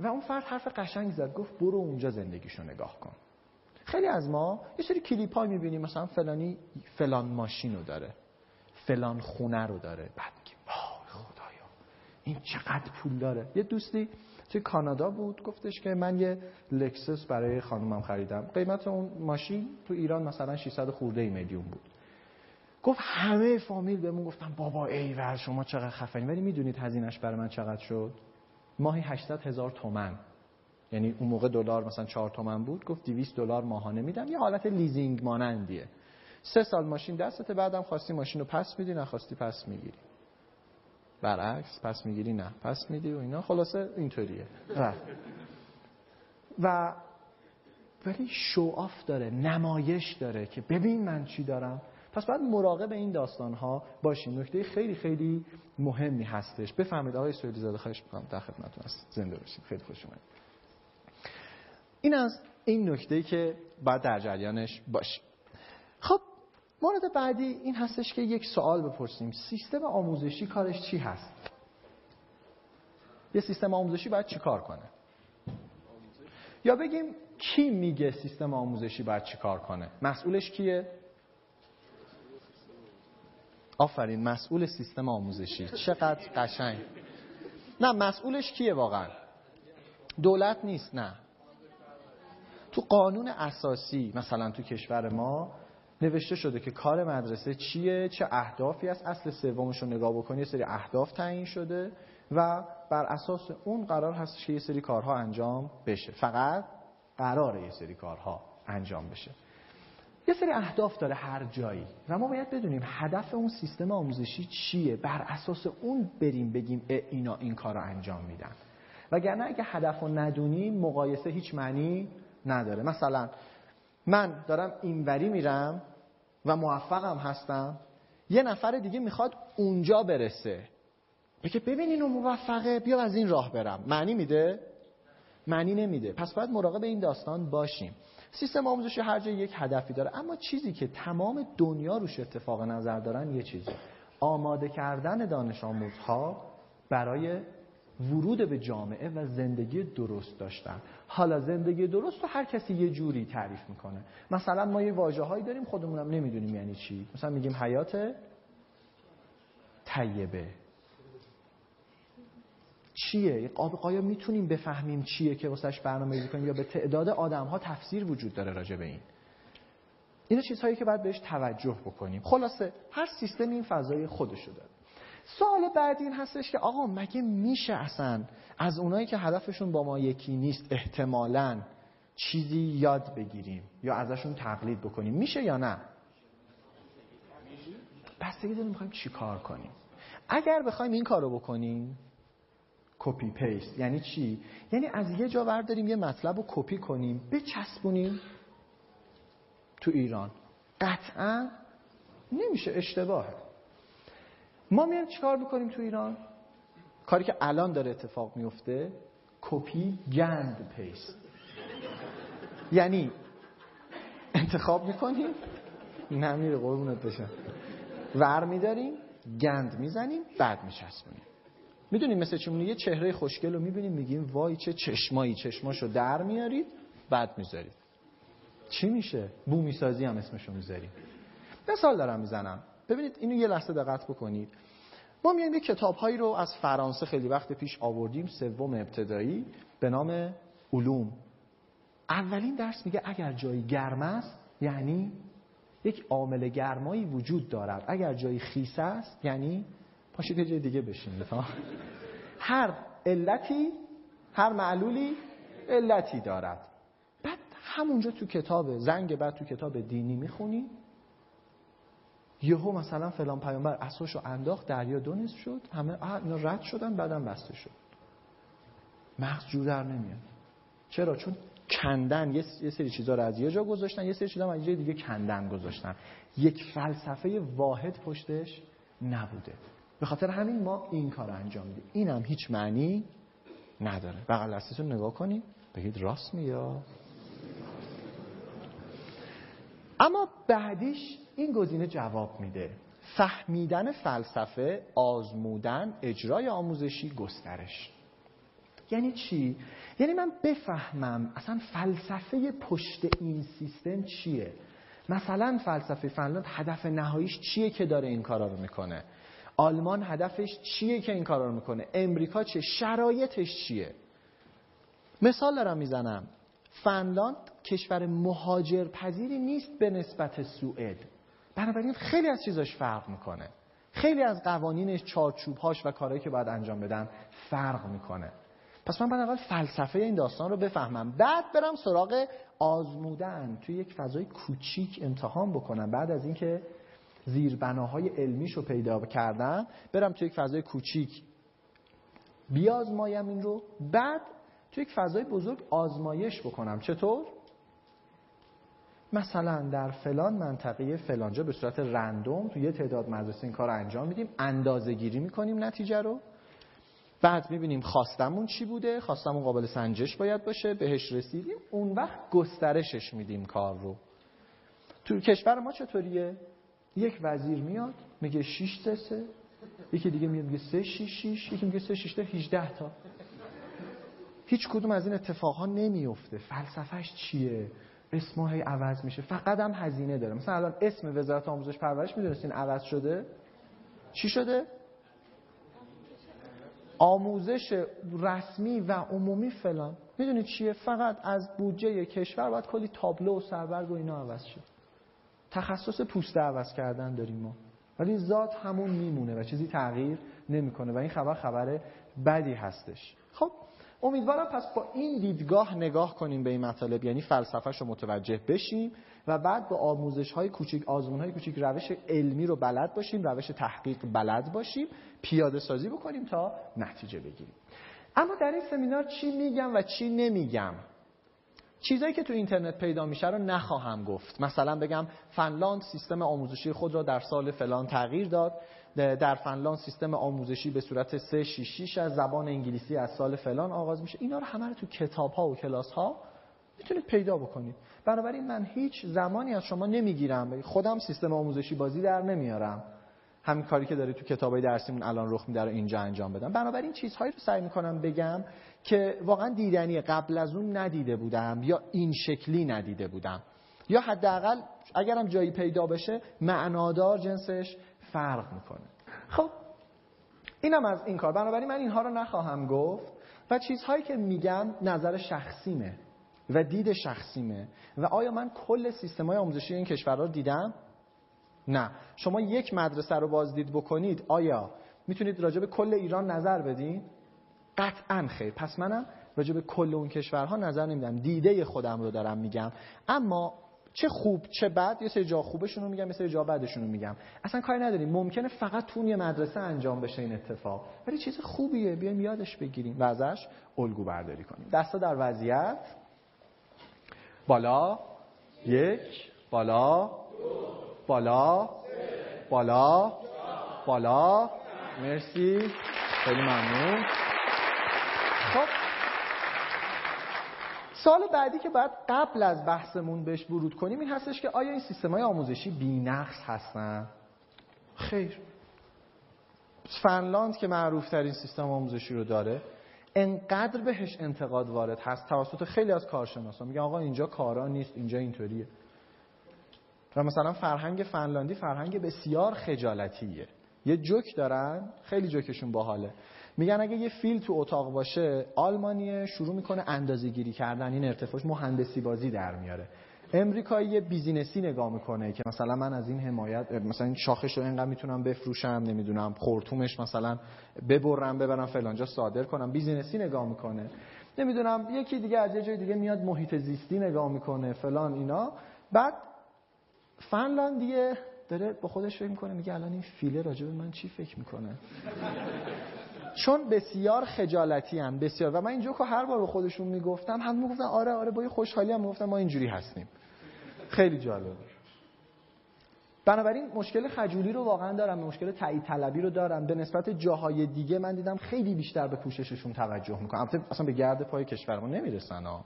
و اون فرد حرف قشنگ زد. گفت برو اونجا زندگیشو نگاه کن. خیلی از ما یه سری کلیپ های می‌بینیم. مثلا فلانی فلان ماشین رو داره. فلان خونه رو داره. بعد میگیم وای خدایا این چقدر پول داره. یه دوستی توی کانادا بود گفتش که من یه لکسس برای خانومم خریدم. قیمت اون ماشین تو ایران مثلا 600 خورده میلیون بود. گفت همه فامیل بهمون گفتن بابا ایول شما چقدر خفنی. ولی می‌دونید هزینهش برای من چقدر شد؟ ماهی 800 هزار تومن. یعنی اون موقع دلار مثلا 4 تومن بود. گفت 200 دلار ماهانه میدم. یه حالت لیزینگ مانندیه. سه سال ماشین دستت بعدم خواستی ماشین رو پس میدی نخواستی پس می‌گیری. برعکس پس می‌گیری نه پس میدی و اینا. خلاصه اینطوریه. و و ولی شو آف داره نمایش داره که ببین من چی دارم. پس باید مراقب این داستان ها باشیم نکته خیلی خیلی مهمی هستش. بفهمید آقای سویدی زاده خواهش می‌کنم در خدمتتون هست زنده باشید خیلی خوش اومدید. این از این نکته که باید در جریانش باشیم خب مورد بعدی این هستش که یک سوال بپرسیم. سیستم آموزشی کارش چی هست؟ یه سیستم آموزشی باید چی کار کنه؟ یا بگیم کی میگه سیستم آموزشی باید چی کار کنه؟ مسئولش کیه؟ آفرین مسئول سیستم آموزشی. چقدر قشنگ. نه مسئولش کیه واقعا؟ دولت نیست نه. تو قانون اساسی مثلا تو کشور ما نوشته شده که کار مدرسه چیه؟ چه اهدافی است؟ اصل سومش رو نگاه بکنی یه سری اهداف تعیین شده و بر اساس اون قرار هست که یه سری کارها انجام بشه. فقط قراره یه سری کارها انجام بشه. یه سری اهداف داره هر جایی و ما باید بدونیم هدف اون سیستم آموزشی چیه؟ بر اساس اون بریم بگیم اینا این کار رو انجام میدن. وگرنه اگه هدف رو ندونیم مقایسه هیچ معنی نداره. مثلا من دارم اینوری میرم و موفقم هستم یه نفر دیگه می‌خواد اونجا برسه. بگه ببین اینو موفقه بیا از این راه برم. معنی میده؟ معنی نمیده. پس باید مراقب این داستان باشیم. سیستم آموزشی هر جای یک هدفی داره. اما چیزی که تمام دنیا روش اتفاق نظر دارن یه چیزی آماده کردن دانش آموزها برای ورود به جامعه و زندگی درست داشتن. حالا زندگی درست رو هر کسی یه جوری تعریف می‌کنه. مثلا ما یه واجه هایی داریم خودمونم نمی‌دونیم یعنی چی. مثلا میگیم حیات طیبه. چیه؟ قایا می‌تونیم بفهمیم چیه که واسش برنامه کنیم یا به تعداد آدم ها تفسیر وجود داره راجع به این. اینا چیزهایی که باید بهش توجه بکنیم. خلاصه هر سیستم این فضای خودشو داره. سوال بعد این هستش که آقا مگه میشه اصلا از اونایی که هدفشون با ما یکی نیست احتمالا چیزی یاد بگیریم یا ازشون تقلید بکنیم؟ میشه یا نه؟ بستگی داریم می‌خوایم چی کار کنیم؟ اگر بخوایم این کارو بکنیم کپی پیست یعنی چی؟ یعنی از یه جا ورداریم یه مطلب رو کپی کنیم بچسبونیم تو ایران. قطعا نمیشه اشتباهه. ما میایم چیکار بکنیم تو ایران؟ کاری که الان داره اتفاق میفته کپی گند paste. یعنی انتخاب می‌کنیم نمیره قربونت بشن ور میداریم گند می‌زنیم بعد میچسبونیم. می‌دونیم مثل چی می‌مونه یه چهره خوشگل رو می‌بینیم میگیم وای چه چشمایی چشماشو در میارید بعد می‌ذارید. چی میشه؟ بومی سازی هم اسمشو می‌ذاریم. مثال دارم می‌زنم. ببینید اینو یه لحظه دقت بکنید. ما میایم یه کتابهایی رو از فرانسه خیلی وقت پیش آوردیم سوم ابتدایی به نام علوم. اولین درس میگه اگر جایی گرم است یعنی یک عامل گرمایی وجود دارد. اگر جایی خیسه است یعنی پاشید یه جای دیگه بشینید هر علتی هر معلولی علتی دارد. بعد همونجا تو کتاب زنگ بعد تو کتاب دینی می‌خونی. یهو مثلا فلان پیامبر اساشو انداخت دریا دو شد همه اینا رد شدن بعدم بسته شد. مغز جور در نمیاد. چرا؟ چون کندن یه سری چیزا رو از یه جا گذاشتن یه سری چیزا از یه دیگه کندن گذاشتن. یک فلسفه واحد پشتش نبوده. به خاطر همین ما این کار انجام میدیم. اینم هیچ معنی نداره. بغل دستتون نگاه کنید بگید راست میاد اما بعدیش این گزینه جواب میده. فهمیدن فلسفه آزمودن اجرای آموزشی گسترش. یعنی چی؟ یعنی من بفهمم اصلا فلسفه پشت این سیستم چیه؟ مثلا فلسفه فنلاند هدف نهاییش چیه که داره این کارا رو می‌کنه؟ آلمان هدفش چیه که این کارا رو می‌کنه؟ امریکا چه؟ شرایطش چیه؟ مثال دارم می‌زنم. فنلاند کشور مهاجر پذیری نیست به نسبت سوئد. بنابراین خیلی از چیزاش فرق می‌کنه. خیلی از قوانینش چارچوبهاش و کارهایی که باید انجام بدن فرق می‌کنه. پس من باید اول فلسفه این داستان رو بفهمم. بعد برم سراغ آزمودن. توی یک فضای کوچیک امتحان بکنم. بعد از اینکه زیربناهای علمیش رو پیدا کردم برم توی یک فضای کوچیک بیازمایم این رو. بعد توی یک فضای بزرگ آزمایش بکنم. چطور؟ مثلا در فلان منطقه فلانجا به صورت رندوم توی یه تعداد مدرسه این کار رو انجام میدیم اندازه گیری می‌کنیم نتیجه رو. بعد می‌بینیم خواستمون چی بوده خواستمون قابل سنجش باید باشه بهش رسیدیم اون وقت گسترشش میدیم کار رو. تو کشور ما چطوریه؟ یک وزیر میاد میگه 6 سه سه یکی دیگه میاد میگه 3 6 6 یکی میگه 3 6 تا 18 تا. هیچ کدوم از این اتفاقها نمیفته فلسفهش چیه؟ اسمها هی عوض میشه. فقط هم هزینه داره. مثلا الان اسم وزارت آموزش پرورش می‌دونستین عوض شده؟ چی شده؟ آموزش رسمی و عمومی فلان. می‌دونید چیه؟ فقط از بودجه کشور باید کلی تابلو و سربرگ و اینا عوض شد تخصص پوسته عوض کردن داریم ما. ولی ذات همون میمونه و چیزی تغییر نمی‌کنه. و این خبر خبر بدی هستش. خب امیدوارم پس با این دیدگاه نگاه کنیم به این مطالب یعنی فلسفهش رو متوجه بشیم و بعد با آموزش های کوچیک آزمون های کوچیک روش علمی رو بلد باشیم روش تحقیق بلد باشیم پیاده سازی بکنیم تا نتیجه بگیریم. اما در این سمینار چی میگم و چی نمیگم؟ چیزایی که تو اینترنت پیدا میشه رو نخواهم گفت. مثلا بگم فنلاند سیستم آموزشی خود را در سال فلان تغییر داد. در فنلاند سیستم آموزشی به صورت 3 6 6 از زبان انگلیسی از سال فلان آغاز میشه. اینا رو همه رو تو کتاب ها و کلاس ها می‌تونید پیدا بکنید. بنابراین من هیچ زمانی از شما نمی‌گیرم. خودم سیستم آموزشی بازی در نمیارم. همین کاری که داره تو کتابای درسیمون الان رخ میده رو اینجا انجام بدم. بنابراین چیزهایی رو سعی می‌کنم بگم که واقعا دیدنی قبل از اون ندیده بودم یا این شکلی ندیده بودم. یا حداقل اگرم جایی پیدا بشه معنادار جنسش فرق می‌کنه. خب اینم از این کار. بنابراین من اینها رو نخواهم گفت و چیزهایی که میگم نظر شخصیمه و دید شخصیمه. و آیا من کل سیستم های آموزشی این کشورها رو دیدم؟ نه. شما یک مدرسه رو بازدید بکنید آیا می‌تونید راجع به کل ایران نظر بدین؟ قطعا خیر. پس منم راجع به کل اون کشورها نظر نمیدم. دیده خودم رو دارم میگم. اما چه خوب چه بد یه سری جا خوبشون رو میگم یه سری جا بدشون رو میگم. اصلا کاری نداریم. ممکنه فقط تو یه مدرسه انجام بشه این اتفاق. ولی چیز خوبیه. بیایم یادش بگیریم و ازش الگو برداری کنیم. دستا در وضعیت. بالا. یک. بالا. بالا. بالا. بالا. مرسی. خیلی ممنون خب سال بعدی که بعد قبل از بحثمون بهش ورود کنیم این هستش که آیا این سیستم های آموزشی بینقص هستن؟ خیر. فنلاند که معروف ترین سیستم آموزشی رو داره انقدر بهش انتقاد وارد هست توسط خیلی از کارشناسان میگن آقا اینجا کارا نیست اینجا اینطوریه. و مثلا فرهنگ فنلاندی فرهنگ بسیار خجالتیه. یه جوک دارن خیلی جوکشون باحاله. میگن اگه یه فیل تو اتاق باشه آلمانیه شروع می‌کنه اندازه گیری کردن این ارتفاعش مهندسی بازی در میاره. امریکایی یه بیزینسی نگاه می‌کنه که مثلا من از این حمایت مثلا این شاخش رو اینقدر می‌تونم بفروشم نمی‌دونم خرطومش مثلا ببرم ببرم فلانجا صادر کنم. بیزینسی نگاه می‌کنه. نمی‌دونم یکی دیگه از یه جای دیگه میاد محیط زیستی نگاه می‌کنه فلان اینا. بعد فنلاندیه داره با خودش فکر می‌کنه میگه الان این فیله راجع به من چی فکر می‌کنه؟ چون بسیار خجالتی هم بسیار. و من این جوکو هر بار به خودشون می‌گفتم هم می‌گفتن آره آره با یه خوشحالی هم می‌گفتن ما اینجوری هستیم. خیلی جالب. بنابراین مشکل خجولی رو واقعا دارم مشکل تایید طلبی رو دارم. به نسبت جاهای دیگه من دیدم خیلی بیشتر به پوشششون توجه می‌کنم. اصلا به گرد پای کشورمون نمی‌رسن ها.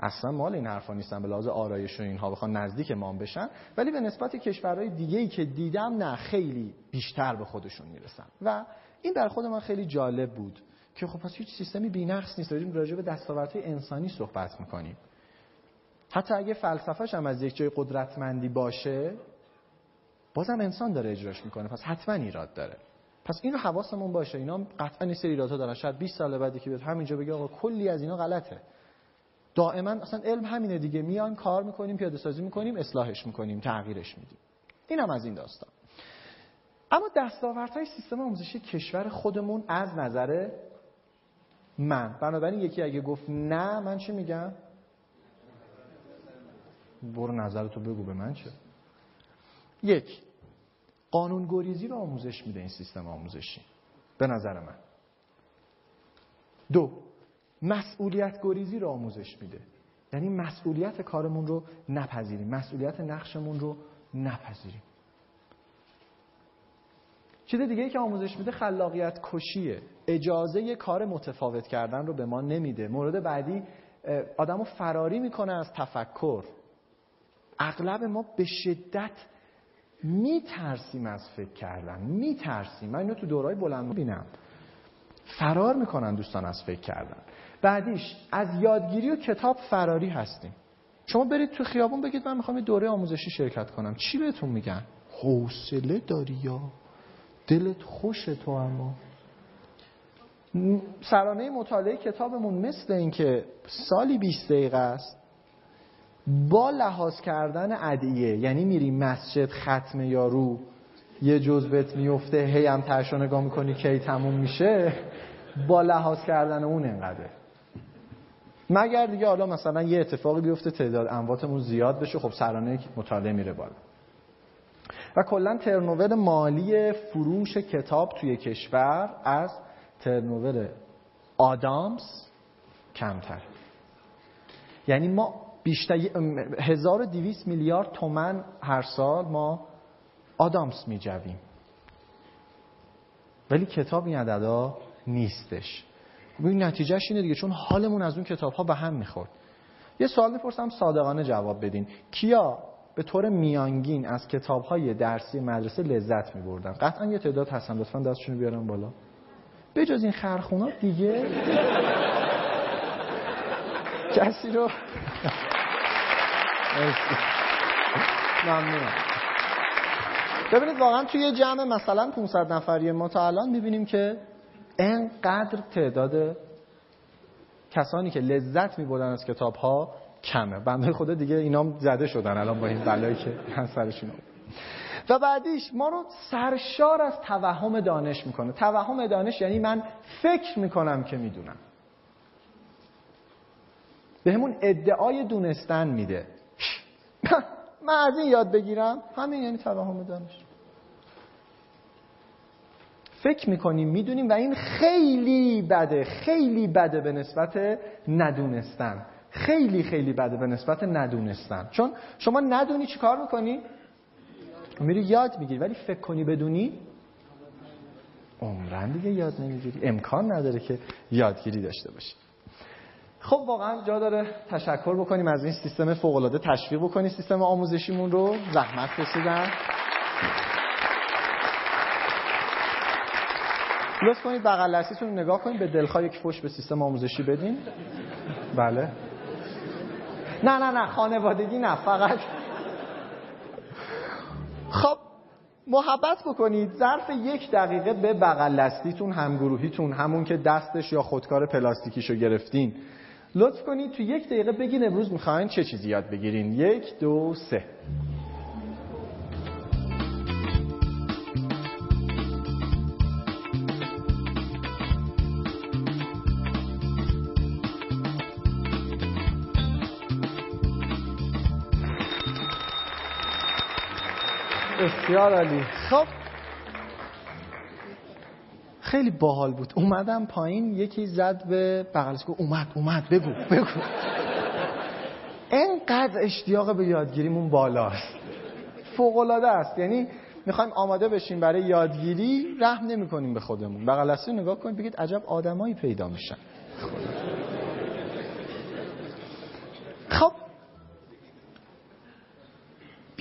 اصلا مال این حرفا نیستن به لحاظ آرایش و اینها بخوان نزدیک ما بشن. ولی به نسبت کشورهای دیگه ای که دیدم نه خیلی بیشتر به خودشون می‌رسن. و این در خود من خیلی جالب بود که خب پس هیچ سیستمی بی‌نقص نیست. داریم راجع به دستاوردهای انسانی صحبت می‌کنیم. حتی اگه فلسفهش هم از یک جای قدرتمندی باشه بازم انسان داره اجراش می‌کنه. پس حتما ایراد داره. پس اینو حواسمون باشه. اینا قطعا این سری ایرادها دارن. شاید 20 سال بعدی که بیاد همینجا بگه آقا کلی از اینا غلطه. دائما اصلا علم همینه دیگه. میان کار می‌کنیم پیاده سازی می‌کنیم اصلاحش می‌کنیم تغییرش میدیم. اینم از این داستان. اما دستاوردهای سیستم آموزشی کشور خودمون از نظر من بنابراین یکی اگه گفت نه من چی میگم؟ برو نظرتو بگو به من چه؟ یک قانون گریزی رو آموزش میده این سیستم آموزشی به نظر من. دو مسئولیت گریزی رو آموزش میده. یعنی مسئولیت کارمون رو نپذیریم مسئولیت نقشمون رو نپذیریم. چیز دیگه ای که آموزش میده خلاقیت کشیه. اجازه یه کار متفاوت کردن رو به ما نمیده. مورد بعدی آدم رو فراری می‌کنه از تفکر. اغلب ما به شدت میترسیم از فکر کردن. میترسیم. من اینو تو دورای بلند بینم فرار می‌کنن دوستان از فکر کردن. بعدیش از یادگیری و کتاب فراری هستیم. شما برید تو خیابون بگید من می‌خوام یه دوره آموزشی شرکت کنم. چی بهتون میگن؟ حوصله داری یا؟ دلت خوشه تو اما. سرانه مطالعه کتابمون مثل اینکه سالی 20 دقیقه است با لحاظ کردن ادعیه یعنی میری مسجد ختم یارو یه جزبت میفته هی هم ترشو نگاه می‌کنی کی تموم میشه با لحاظ کردن اون انقدر مگر دیگه حالا مثلا یه اتفاقی بیفته تعداد امواتمون زیاد بشه خب سرانه مطالعه میره بالا. و کلا ترنوور مالی فروش کتاب توی کشور از ترنوور آدامس کمتر. یعنی ما بیشتر 1200 میلیارد تومن هر سال ما آدامس میجویم. ولی کتاب این عددا نیستش. این نتیجهش اینه دیگه چون حالمون از اون کتاب ها به هم می‌خورد. یه سوال می‌پرسم صادقانه جواب بدین. کیا به طور میانگین از کتاب های درسی مدرسه لذت میبردن. قطعا یه تعداد هستن لطفا دستشون بیارم بالا. به جز این خرخونا دیگه کسی رو ممنونم. ببینید واقعا توی جمع مثلا 500 نفری ما تا الان می‌بینیم که انقدر تعداد کسانی که لذت میبردن از کتاب ها کمه. بنده خدا دیگه اینا زده شدن الان با این بلایی که سرشون و بعدیش ما رو سرشار از توهم دانش می‌کنه. توهم دانش یعنی من فکر می‌کنم که می‌دونم. بهمون ادعای دونستن میده. من از این یاد بگیرم. همین یعنی توهم دانش. فکر می‌کنیم می‌دونیم و این خیلی بده خیلی بده به نسبت ندونستن. خیلی خیلی بده به نسبت ندونستن. چون شما ندونی چی کار می‌کنی؟ میری یاد می‌گیری ولی فکر کنی بدونی؟ عمرن دیگه یاد نمی‌گیری. امکان نداره که یادگیری داشته باشی. خب واقعا جا داره تشکر بکنیم از این سیستم فوق تشویق بکنیم سیستم آموزشیمون رو. زحمت کشیدن. لطف کنید بغل نگاه کنید. به دلخواه یک فوش به سیستم آموزشی بدین. بله. نه نه نه خانوادگی نه فقط. خب محبت بکنید ظرف یک دقیقه به بغل دستیتون همگروهیتون همون که دستش یا خودکار پلاستیکیشو گرفتین. لطف کنید تو یک دقیقه بگین امروز می‌خواین چه چیزی یاد بگیرین. یک دو سه. بسیار عالی. خب. خیلی باحال بود. اومدم پایین یکی زد به بغلش گفت اومد اومد بگو بگو. انقدر اشتیاق به یادگیریمون بالاست. فوق العاده است. یعنی می‌خوایم آماده بشیم برای یادگیری رحم نمی کنیم به خودمون. بغل نگاه کنید بگید عجب آدمایی پیدا میشن. خب.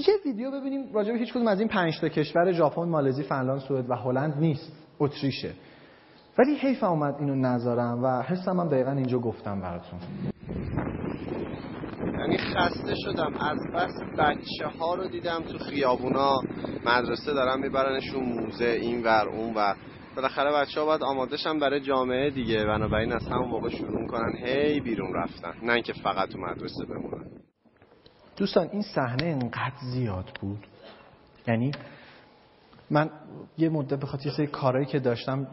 یه ویدیو ببینیم راجع به هیچ کدوم از این پنج تا کشور ژاپن، مالزی، فنلاند، سوئد و هلند نیست. اتریشه. ولی حیف اومد اینو نذارم و حسم هم دقیقا اینجا گفتم براتون. یعنی خسته شدم از بس بچه ها رو دیدم تو خیابونا مدرسه دارن میبرنشون موزه این ور اون ور بالاخره بچه ها باید آمادشن برای جامعه دیگه بنابراین از همون موقع شروع کنن هی بیرون رفتن نه اینکه فقط تو مدرسه بمونن دوستان این صحنه انقدر زیاد بود. یعنی من یه مدت به خاطر سری کارهایی که داشتم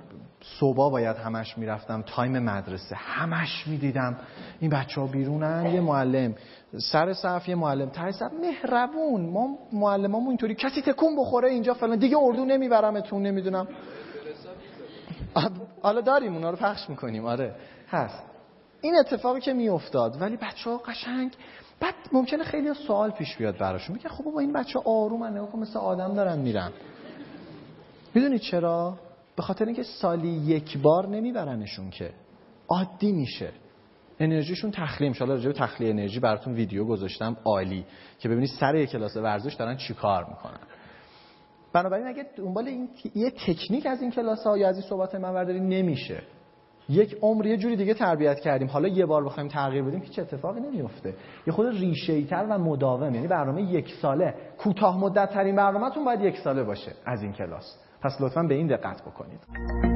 صبح باید همش می‌رفتم تایم مدرسه همش می‌دیدم. این بچه ها بیرونن یه معلم سر صف یه معلم ته صف. مهربون ما معلمامون اینطوری کسی تکون بخوره اینجا فلان. دیگه اردو نمیبرمتون نمی‌دونم. حالا داریم اونا رو پخش می‌کنیم. آره هست. این اتفاقی که میافتاد ولی بچه ها قشنگ بعد ممکنه خیلی سوال پیش بیاد براشون. میگه خب بابا این بچه آرومن نگاه مثل آدم دارن میرن. می‌دونید چرا؟ به خاطر اینکه سالی یک بار نمیبرنشون که. عادی میشه. انرژیشون تخلیه میشه حالا راجع تخلیه انرژی براتون ویدیو گذاشتم عالی. که ببینید سر یک کلاس ورزش دارن چیکار می‌کنن. بنابراین اگه دنبال این یه تکنیک از این کلاس ها یا از این صحبت من برداری نمیشه. یک عمر یه جوری دیگه تربیت کردیم. حالا یه بار بخوایم تغییر بدیم هیچ اتفاقی نمیفته. یه خود ریشه تر و مداوم یعنی برنامه یک ساله. کوتاه مدت ترین برنامهتون باید یک ساله باشه از این کلاس. پس لطفا به این دقت بکنید.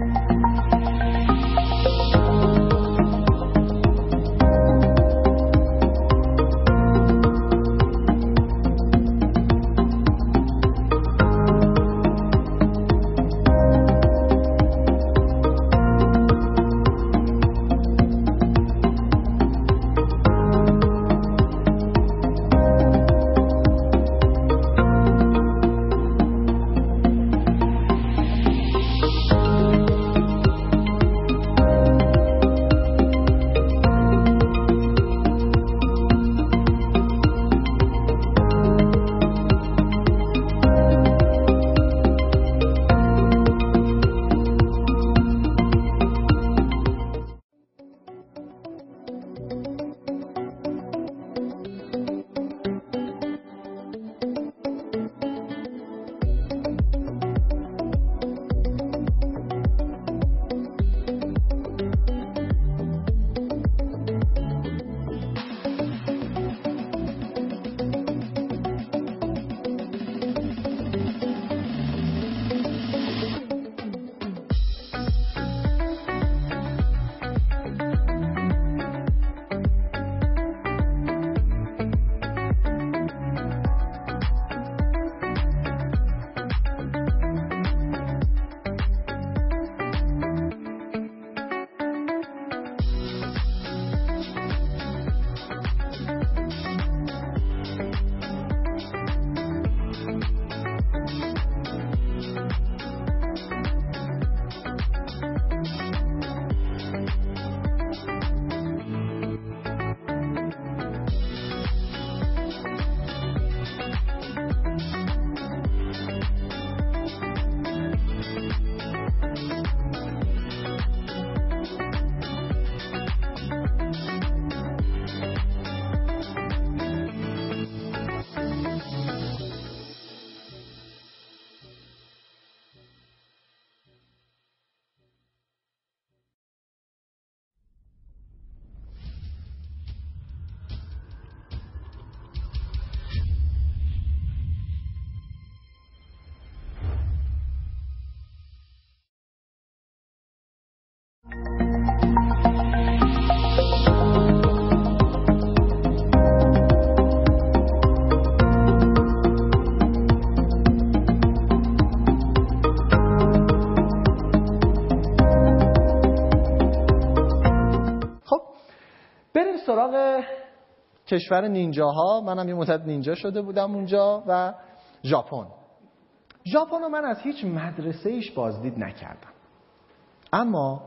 سراغ کشور نینجاها. منم یه مدت نینجا شده بودم اونجا و ژاپن. ژاپن رو من از هیچ مدرسه ایش بازدید نکردم. اما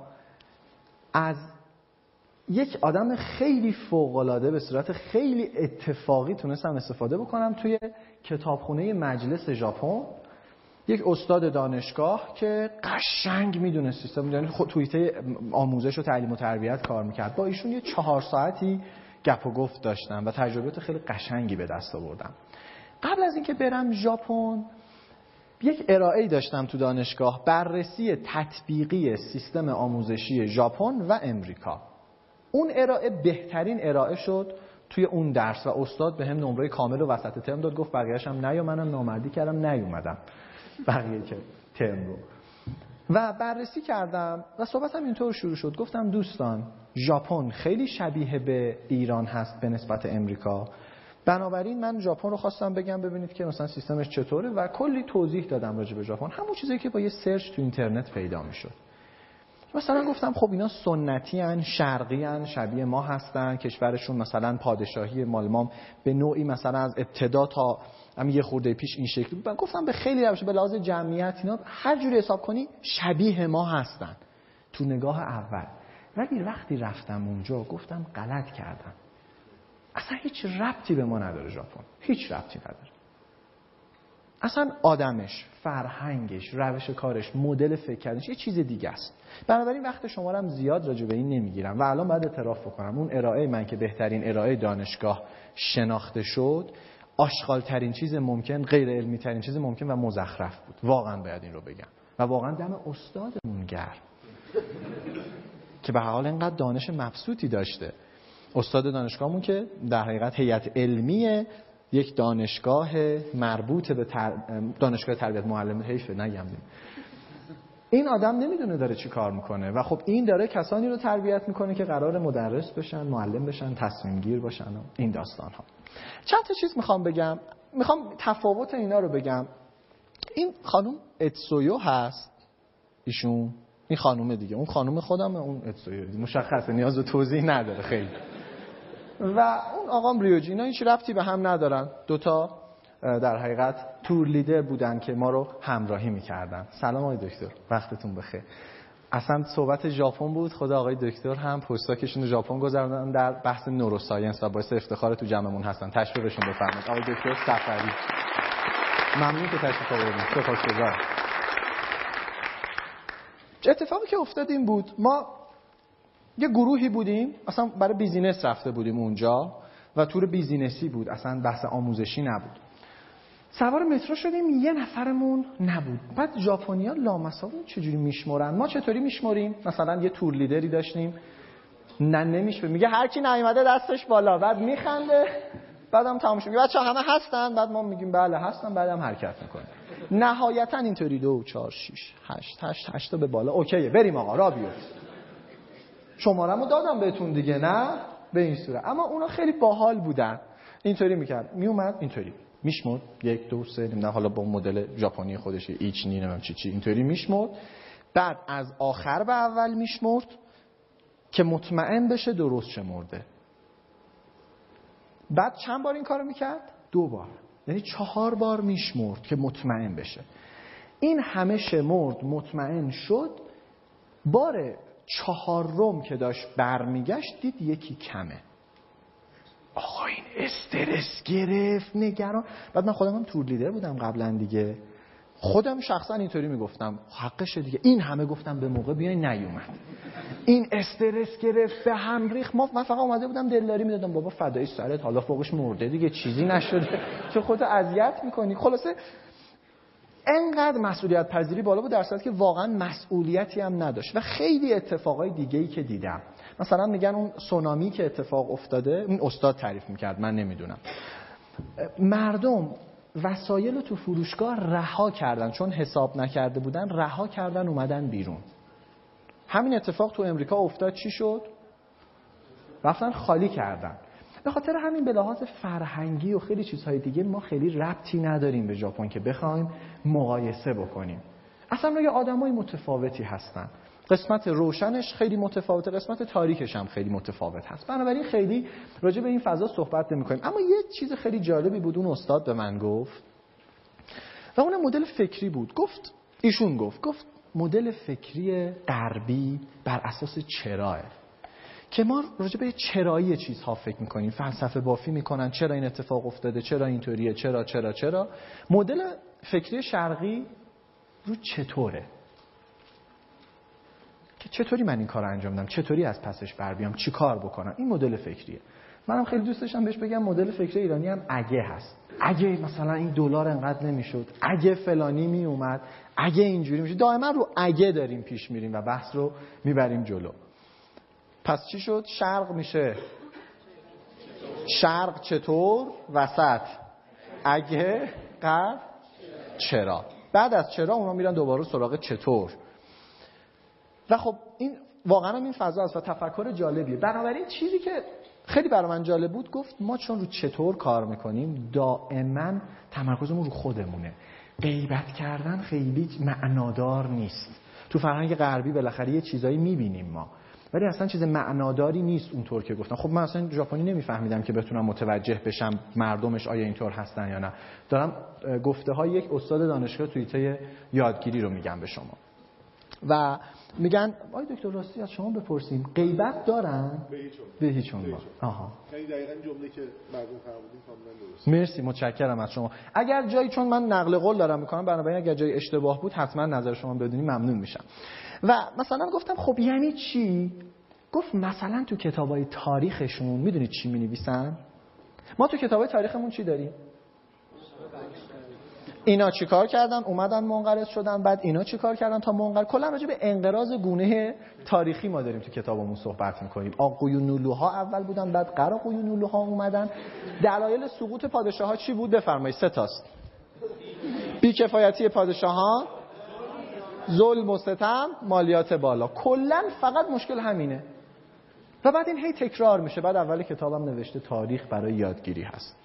از یک آدم خیلی فوقالعاده به صورت خیلی اتفاقی تونستم استفاده بکنم توی کتابخونه مجلس ژاپن. یک استاد دانشگاه که قشنگ می‌دونه سیستم یعنی خود تویته آموزش و تعلیم و تربیت کار می‌کرد. با ایشون یه چهار ساعتی گپ و گفت داشتم و تجربیات خیلی قشنگی به دست آوردم. قبل از اینکه برم ژاپن یک ارائه داشتم تو دانشگاه بررسی تطبیقی سیستم آموزشی ژاپن و امریکا. اون ارائه بهترین ارائه شد توی اون درس و استاد به هم نمره کامل و وسط ترم داد گفت بقیه‌اش هم نیومدم نامردی کردم نیومدم. بقیه که ترم رو. و بررسی کردم و صحبتم اینطور شروع شد. گفتم دوستان ژاپن خیلی شبیه به ایران هست به نسبت امریکا. بنابراین من ژاپن رو خواستم بگم ببینید که مثلا سیستمش چطوره و کلی توضیح دادم راجع به ژاپن. همون چیزی که با یه سرچ تو اینترنت پیدا می‌شد. مثلا گفتم خب اینا سنتی هن شرقی هن شبیه ما هستن کشورشون مثلا پادشاهی مالمام به نوعی مثلا از ابتدا تا هم یه خورده پیش این شکلی بود. گفتم به خیلی روش به لحاظ جمعیت اینا هر جوری حساب کنی شبیه ما هستن. تو نگاه اول. ولی وقتی رفتم اونجا گفتم غلط کردم. اصلا هیچ ربطی به ما نداره ژاپن. هیچ ربطی نداره. اصلا آدمش فرهنگش روش کارش مدل فکر کردنش یه چیز دیگه است. بنابراین وقت شما هم زیاد راجع به این نمی‌گیرم و الان باید اعتراف بکنم. اون ارائه من که بهترین ارائه دانشگاه شناخته شد آشغال ترین چیز ممکن غیر علمی ترین چیز ممکن و مزخرف بود. واقعا باید این رو بگم. و واقعا دم استادمون گرم. که به حال اینقدر دانش مبسوطی داشته. استاد دانشگاهمون که در حقیقت هیئت علمی یک دانشگاه مربوط به تر... دانشگاه تربیت معلم حیفه نگم. این آدم نمی‌دونه داره چی کار می‌کنه و خب این داره کسانی رو تربیت می‌کنه که قرار مدرس بشن معلم بشن تصمیم گیر باشن و این داستان ها چند تا چیز می‌خوام بگم. می‌خوام تفاوت اینا رو بگم. این خانم اتسویو هست. ایشون این خانومه دیگه. اون خانوم خودم اون اتسویو. مشخصه نیاز به توضیح نداره خیلی. و اون آقام ریوجی اینا هیچ ربطی به هم ندارن. دوتا در حقیقت tour leader بودن که ما رو همراهی می‌کردن. سلام آقای دکتر وقتتون بخیر. اصلا صحبت ژاپن بود خدا آقای دکتر هم post doc شون رو ژاپن گذروندن در بحث neuroscience و باعث افتخار تو جمعمون هستن. تشریفشون بفرمایید. آقای دکتر سفری. ممنون که تشریف آوردید سپاسگزار اتفاقی که افتاد این بود ما یه گروهی بودیم اصلا برای بیزینس رفته بودیم اونجا و تور بیزینسی بود اصلا بحث آموزشی نبود. سوار مترو شدیم یه نفرمون نبود. بعد ژاپنیا لامصب چجوری میشمرن؟ ما چطوری میشمریم؟ مثلا یه tour leader ی داشتیم. نه نمیشه میگه هر کی نیومده دستش بالا. بعد میخنده بعدم تمام شد. بچا همه هستن؟ بعد ما میگیم بله هستن. بعدم حرکت می‌کنیم. نهایتا اینطوری. دو چهار شیش هشت هشت هشت به بالا. اوکیه بریم آقا. را بیفت شمارمو دادم بهتون دیگه نه؟ به این صورت. اما اونا خیلی باحال بودن. اینطوری می‌کرد. میومد اینطوری. میشمرد. یک دو سه نمی‌دونم حالا با مدل ژاپنی خودش ایچ نی چی چی. اینطوری میشمرد. بعد از آخر به اول میشمرد که مطمئن بشه درست شمرده. بعد چند بار این کارو می‌کرد؟ دو بار. یعنی چهار بار میشمرد که مطمئن بشه. این همه شمرد مطمئن شد. بار چهارم که داشت برمیگشت دید یکی کمه. آقا این استرس گرفت نگران. بعد من خودم هم تور لیدر بودم قبلا دیگه. خودم شخصا اینطوری می‌گفتم. حقشه دیگه. این همه گفتم به موقع بیاین نیومد. این استرس گرفت به هم ریخ ما من فقط اومده بودم دلداری می‌دادم. بابا فدای سرت حالا فوقش مرده دیگه چیزی نشده. چه خودت اذیت می‌کنی؟ خلاصه انقدر مسئولیت پذیری بالا بود در که واقعا مسئولیتی هم نداشت. و خیلی اتفاقای دیگه ای که دیدم. مثلا میگن اون سونامی که اتفاق افتاده این استاد تعریف می‌کرد من نمی‌دونم. مردم وسایل تو فروشگاه رها کردن. چون حساب نکرده بودن رها کردن اومدن بیرون. همین اتفاق تو امریکا افتاد چی شد؟ رفتن خالی کردن. به خاطر همین به لحاظ فرهنگی و خیلی چیزهای دیگه ما خیلی ربطی نداریم به ژاپن که بخوایم مقایسه بکنیم. اصلا یه آدمای متفاوتی هستن. قسمت روشنش خیلی متفاوته قسمت تاریکش هم خیلی متفاوت هست. بنابراین خیلی راجع به این فضا صحبت نمی کنیم اما یه چیز خیلی جالبی بود اون استاد به من گفت و اون مدل فکری بود. گفت ایشون گفت گفت مدل فکری غربی بر اساس چراه. که ما راجع به چرایی چیزها فکر می‌کنیم. فلسفه بافی می‌کنن چرا این اتفاق افتاده چرا اینطوریه چرا چرا چرا. مدل فکری شرقی رو چطوره؟ که چطوری من این کار رو انجام بدم چطوری از پسش بر بیام؟ چی کار بکنم؟ این مدل فکریه. منم خیلی دوست داشتم بهش بگم مدل فکری ایرانی هم اگه هست. اگه مثلا این دلار انقدر نمی‌شد اگه فلانی می اومد اگه اینجوری میشه دائما رو اگه داریم پیش میریم و بحث رو می‌بریم جلو. پس چی شد؟ شرق میشه. شرق چطور؟ وسط. اگه غرب چرا؟ بعد از چرا اونا میرن دوباره سراغ چطور؟ و خب این واقعا این فضا است و تفکر جالبیه. بنابراین چیزی که خیلی برای من جالب بود گفت ما چون رو چطور کار می‌کنیم دائما تمرکزمون رو خودمونه. غیبت کردن خیلی معنادار نیست. تو فرهنگ غربی بالاخره یه چیزایی می‌بینیم ما. ولی اصلا چیز معناداری نیست اونطور که گفتن خب من اصلا ژاپنی نمیفهمیدم که بتونم متوجه بشم مردمش آیا اینطور هستن یا نه. دارم گفته های یک استاد دانشگاه توی یادگیری رو میگم به شما. و میگن آی دکتر راستی از شما بپرسیم غیبت دارن؟ به هیچ عنوان. آها. یعنی دقیقاً جمله که فرمودین کاملا درست. مرسی متشکرم از شما. اگر جایی چون من نقل قول دارم می‌کنم بنابراین اگر جای اشتباه بود حتما نظر شما بدونی ممنون میشم. و مثلا گفتم خب یعنی چی؟ گفت مثلا تو کتابای تاریخشون می‌دونید چی می‌نویسن؟ ما تو کتابای تاریخمون چی داریم؟ اینا چیکار کردن؟ اومدن منقرض شدن بعد اینا چیکار کردن تا منقرض؟ کلا راجع به انقراض گونه تاریخی ما داریم تو کتابمون صحبت می‌کنیم. نولوها اول بودن بعد قراقوی نولوها اومدن. دلایل سقوط پادشاه ها چی بود؟ بفرمایید سه تاست. بیکفایتی پادشاهان ظلم و ستم مالیات بالا. کلا فقط مشکل همینه. و بعد این هی تکرار میشه. بعد اول کتابم نوشته تاریخ برای یادگیری هست.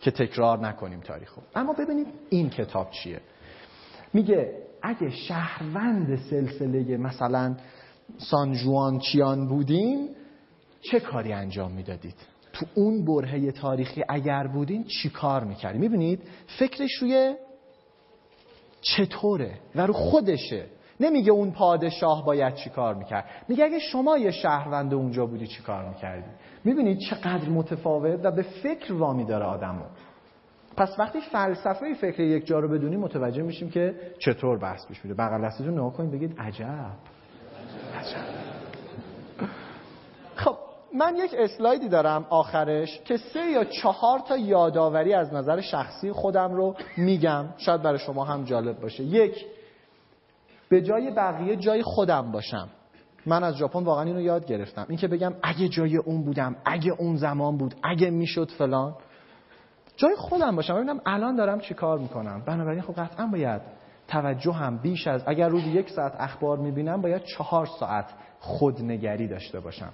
که تکرار نکنیم تاریخو اما ببینید این کتاب چیه. میگه اگه شهروند سلسله مثلا سانجوان چیان بودین چه کاری انجام می‌دادید؟ تو اون برهه تاریخی اگر بودین چی کار می‌کردید می‌بینید؟ فکرش روی چطوره و رو خودشه. نمیگه اون پادشاه باید چی کار می‌کرد. میگه اگه شما یه شهروند اونجا بودی چی کار می‌کردی؟ می‌بینید چقدر متفاوت و به فکر وامی داره آدمو. پس وقتی فلسفه فکر یک جا رو بدونی متوجه میشیم که چطور بحث پیش میره. بغل دستتون نگاه کنید بگید عجب. عجب. خب من یک اسلایدی دارم آخرش که سه یا چهار تا یادآوری از نظر شخصی خودم رو میگم. شاید برای شما هم جالب باشه. یک به جای بقیه جای خودم باشم. من از ژاپن واقعا اینو یاد گرفتم. اینکه بگم اگه جای اون بودم اگه اون زمان بود اگه می‌شد فلان. جای خودم باشم. ببینم الان دارم چی کار می‌کنم. بنابراین خب قطعا باید توجه هم بیش از اگر روزی یک ساعت اخبار می‌بینم باید چهار ساعت خودنگری داشته باشم.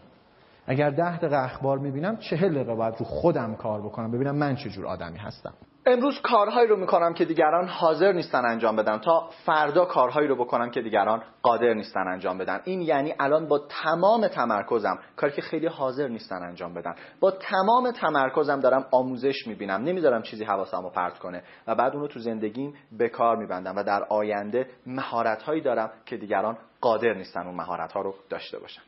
اگر ده دقیقه اخبار می‌بینم چهل دقیقه باید رو خودم کار بکنم ببینم من چه جور آدمی هستم. امروز کارهایی رو می‌کنم که دیگران حاضر نیستن انجام بدن تا فردا کارهایی رو بکنم که دیگران قادر نیستن انجام بدن. این یعنی الان با تمام تمرکزم کاری که خیلی حاضر نیستن انجام بدن. با تمام تمرکزم دارم آموزش می‌بینم. نمی‌ذارم چیزی حواسم رو پرت کنه و بعد اونو تو زندگیم به کار میبندم و در آینده مهارت هایی دارم که دیگران قادر نیستن اون مهارت ها رو داشته باشن.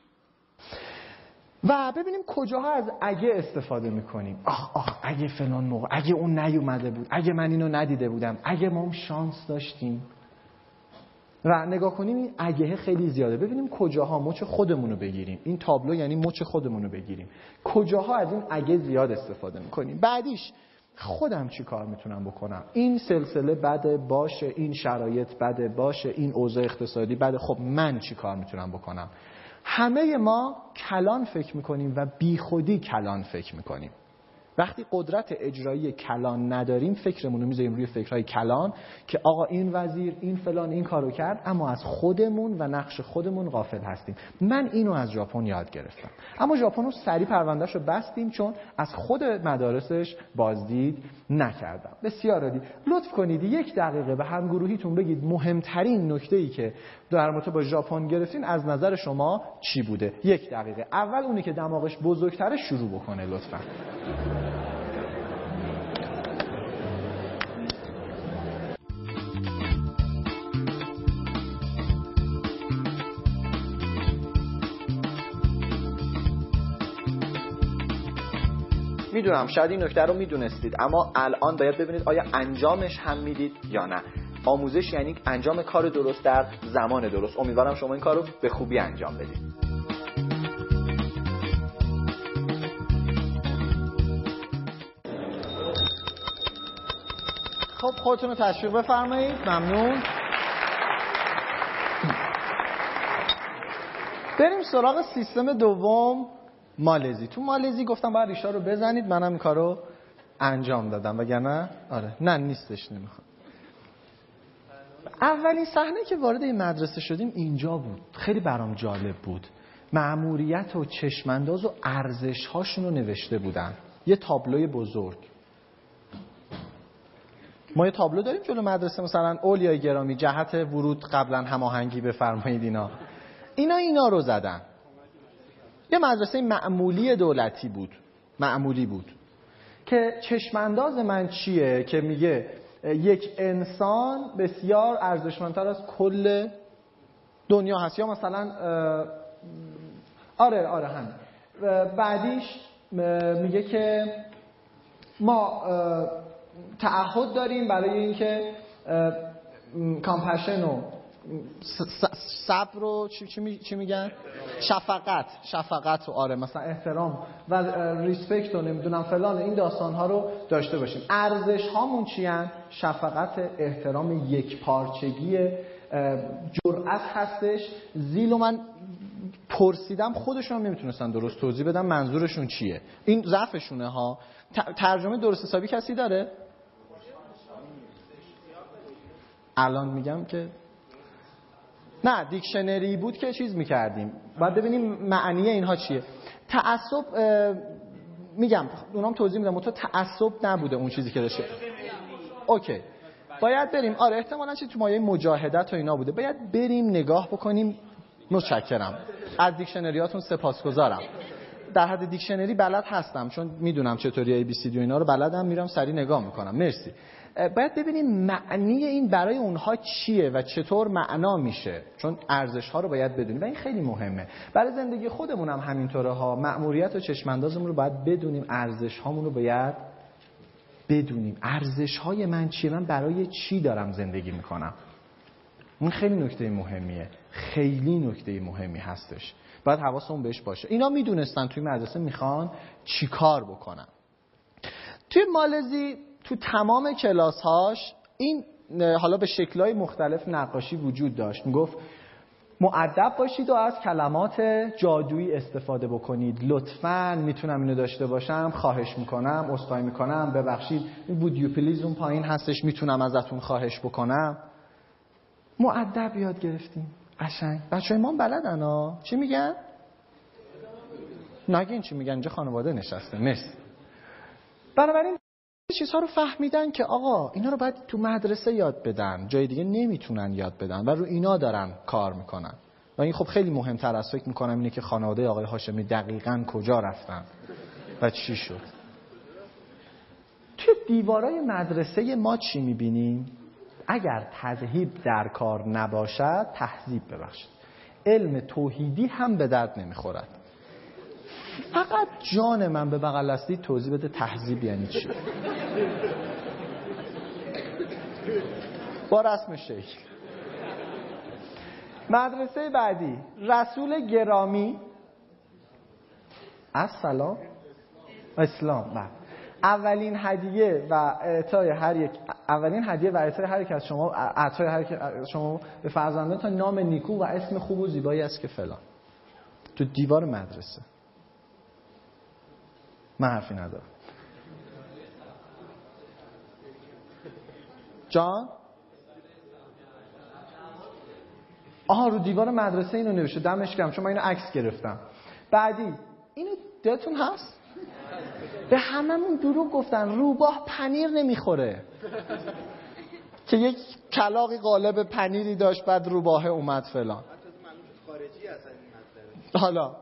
و ببینیم کجاها از اگه استفاده می‌کنیم. آخ آخ اگه فلان موقع اگه اون نیومده بود اگه من اینو ندیده بودم اگه ما شانس داشتیم. و نگاه کنیم این اگه خیلی زیاده. ببینیم کجاها مچ خودمون رو بگیریم. این تابلو یعنی مچ خودمون رو بگیریم. کجاها از این اگه زیاد استفاده می‌کنیم. بعدیش خودم چی کار می‌تونم بکنم؟ این سلسله بده باشه این شرایط بده باشه این اوضاع اقتصادی بده. خب من چی کار می‌تونم بکنم؟ همه ما کلان فکر می‌کنیم و بیخودی کلان فکر می‌کنیم. وقتی قدرت اجرایی کلان نداریم فکرمون رو می‌ذاریم روی فکرهای کلان که آقا این وزیر این فلان این کارو کرد اما از خودمون و نقش خودمون غافل هستیم. من اینو از ژاپن یاد گرفتم. اما ژاپن رو سری پروندهش رو بستیم چون از خود مدارسش بازدید نکردم. بسیار عالی. لطف کنید یک دقیقه به همگروهیتون بگید مهمترین نکته ای که در مورد با ژاپن گرفتین از نظر شما چی بوده؟ یک دقیقه. اول اونی که دماغش بزرگتره شروع بکنه لطفا. می‌دونم شاید این نکته رو می‌دونستید اما الان باید ببینید آیا انجامش هم می‌دید یا نه. آموزش یعنی انجام کار درست در زمان درست. امیدوارم شما این کار رو به خوبی انجام بدید. خب خودتون رو تشویق بفرمایید. ممنون. بریم سراغ سیستم دوم مالزی. تو مالزی گفتم باید ریشا رو بزنید. منم این کارو انجام دادم. وگرنه آره نه نیستش نمی‌خوام. اولین صحنه که وارد این مدرسه شدیم اینجا بود. خیلی برام جالب بود. معموریت و چشمانداز و ارزش هاشون رو نوشته بودن. یه تابلوی بزرگ. ما یه تابلو داریم جلو مدرسه مثلا اولیای گرامی جهت ورود قبلا هماهنگی بفرمایید اینا. اینا اینا رو زدن. یه مدرسه معمولی دولتی بود. معمولی بود. که چشمانداز من چیه؟ که میگه یک انسان بسیار ارزشمندتر از کل دنیا هست. یا مثلا آره آره هم بعدیش میگه که ما تعهد داریم برای اینکه compassion و صبر چی, چی, چی میگن؟ شفقت. شفقت و آره مثلا احترام و respect و نمی‌دونم فلان این داستان ها رو داشته باشیم. ارزش هامون چی شفقت احترام یک پارچگی جرأت هستش. zeal من پرسیدم خودشون هم نمی‌تونستن درست توضیح بدم منظورشون چیه. این ضعفشونه ها. ترجمه درست حسابی کسی داره؟ الان میگم که نه دیکشنری بود که چیز می‌کردیم. باید ببینیم معنی اینها چیه. تعصب میگم اونام توضیح میدم. تو تعصب نبوده اون چیزی که داشته. اوکی. باید بریم. آره احتمالا چی تو مایه مجاهدت و اینا بوده. باید بریم نگاه بکنیم. متشکرم. از دیکشنریاتون سپاسگزارم. در حد دیکشنری بلد هستم چون می‌دونم چطوری A B C D اینا رو بلدم میرم سری نگاه می‌کنم. مرسی. باید ببینیم معنی این برای اونها چیه و چطور معنا میشه چون ارزش ها رو باید بدونیم و این خیلی مهمه. برای زندگی خودمون هم همینطوره ها. مأموریت و چشماندازمون رو باید بدونیم ارزش هامون رو باید بدونیم. ارزش های من چیه؟ من برای چی دارم زندگی می‌کنم؟ این خیلی نکته مهمیه. خیلی نکته مهمی هستش. باید حواسمون بهش باشه. اینا می‌دونستن توی مدرسه می‌خوان چیکار بکنن. توی مالزی تو تمام کلاس هاش این حالا به شکلهای مختلف نقاشی وجود داشت. می‌گفت معدب باشید و از کلمات جادویی استفاده بکنید. لطفا می‌تونم اینو داشته باشم خواهش می‌کنم اسخای می‌کنم ببخشید این وود پلیز اون پایین هستش می‌تونم ازتون خواهش بکنم. معدب یاد گرفتیم. قشنگ. بچه ما بلدن ها؟ چی میگن؟ نگین چی میگن؟ اینجا خانواده نشسته. مرسی. بنابراین چیزها رو فهمیدن که آقا اینا رو باید تو مدرسه یاد بدن. جای دیگه نمی‌تونن یاد بدن و رو اینا دارن کار می‌کنن. و این خب خیلی مهمتر از فکر می‌کنم اینه که خانواده آقای هاشمی دقیقا کجا رفتن و چی شد. توی دیوارای مدرسه ما چی می‌بینیم؟ اگر تذهیب در کار نباشد تهذیب ببخشید. علم توحیدی هم به درد نمی‌خورد. فقط جان من به بغل هستی توضیح بده تهذیب یعنی چی؟ با رسم شکل. مدرسه بعدی رسول گرامی. السلام. اسلام بعد اولین هدیه و اعطای هر یک اولین هدیه و اعطای هر یک از شما اعطای هر یک شما به فرزندان نام نیکو و اسم خوب و زیبایی است که فلان. تو دیوار مدرسه. من حرفی ندارم. جان؟ آها رو دیوار مدرسه اینو نوشته. دمش گرم. چون من اینو عکس گرفتم. بعدی اینو دلتون هست؟ به هممون دروغ گفتن. روباه پنیر نمی‌خوره. که یک کلاقی قالب پنیری داشت بعد روباه اومد فلان. حالا.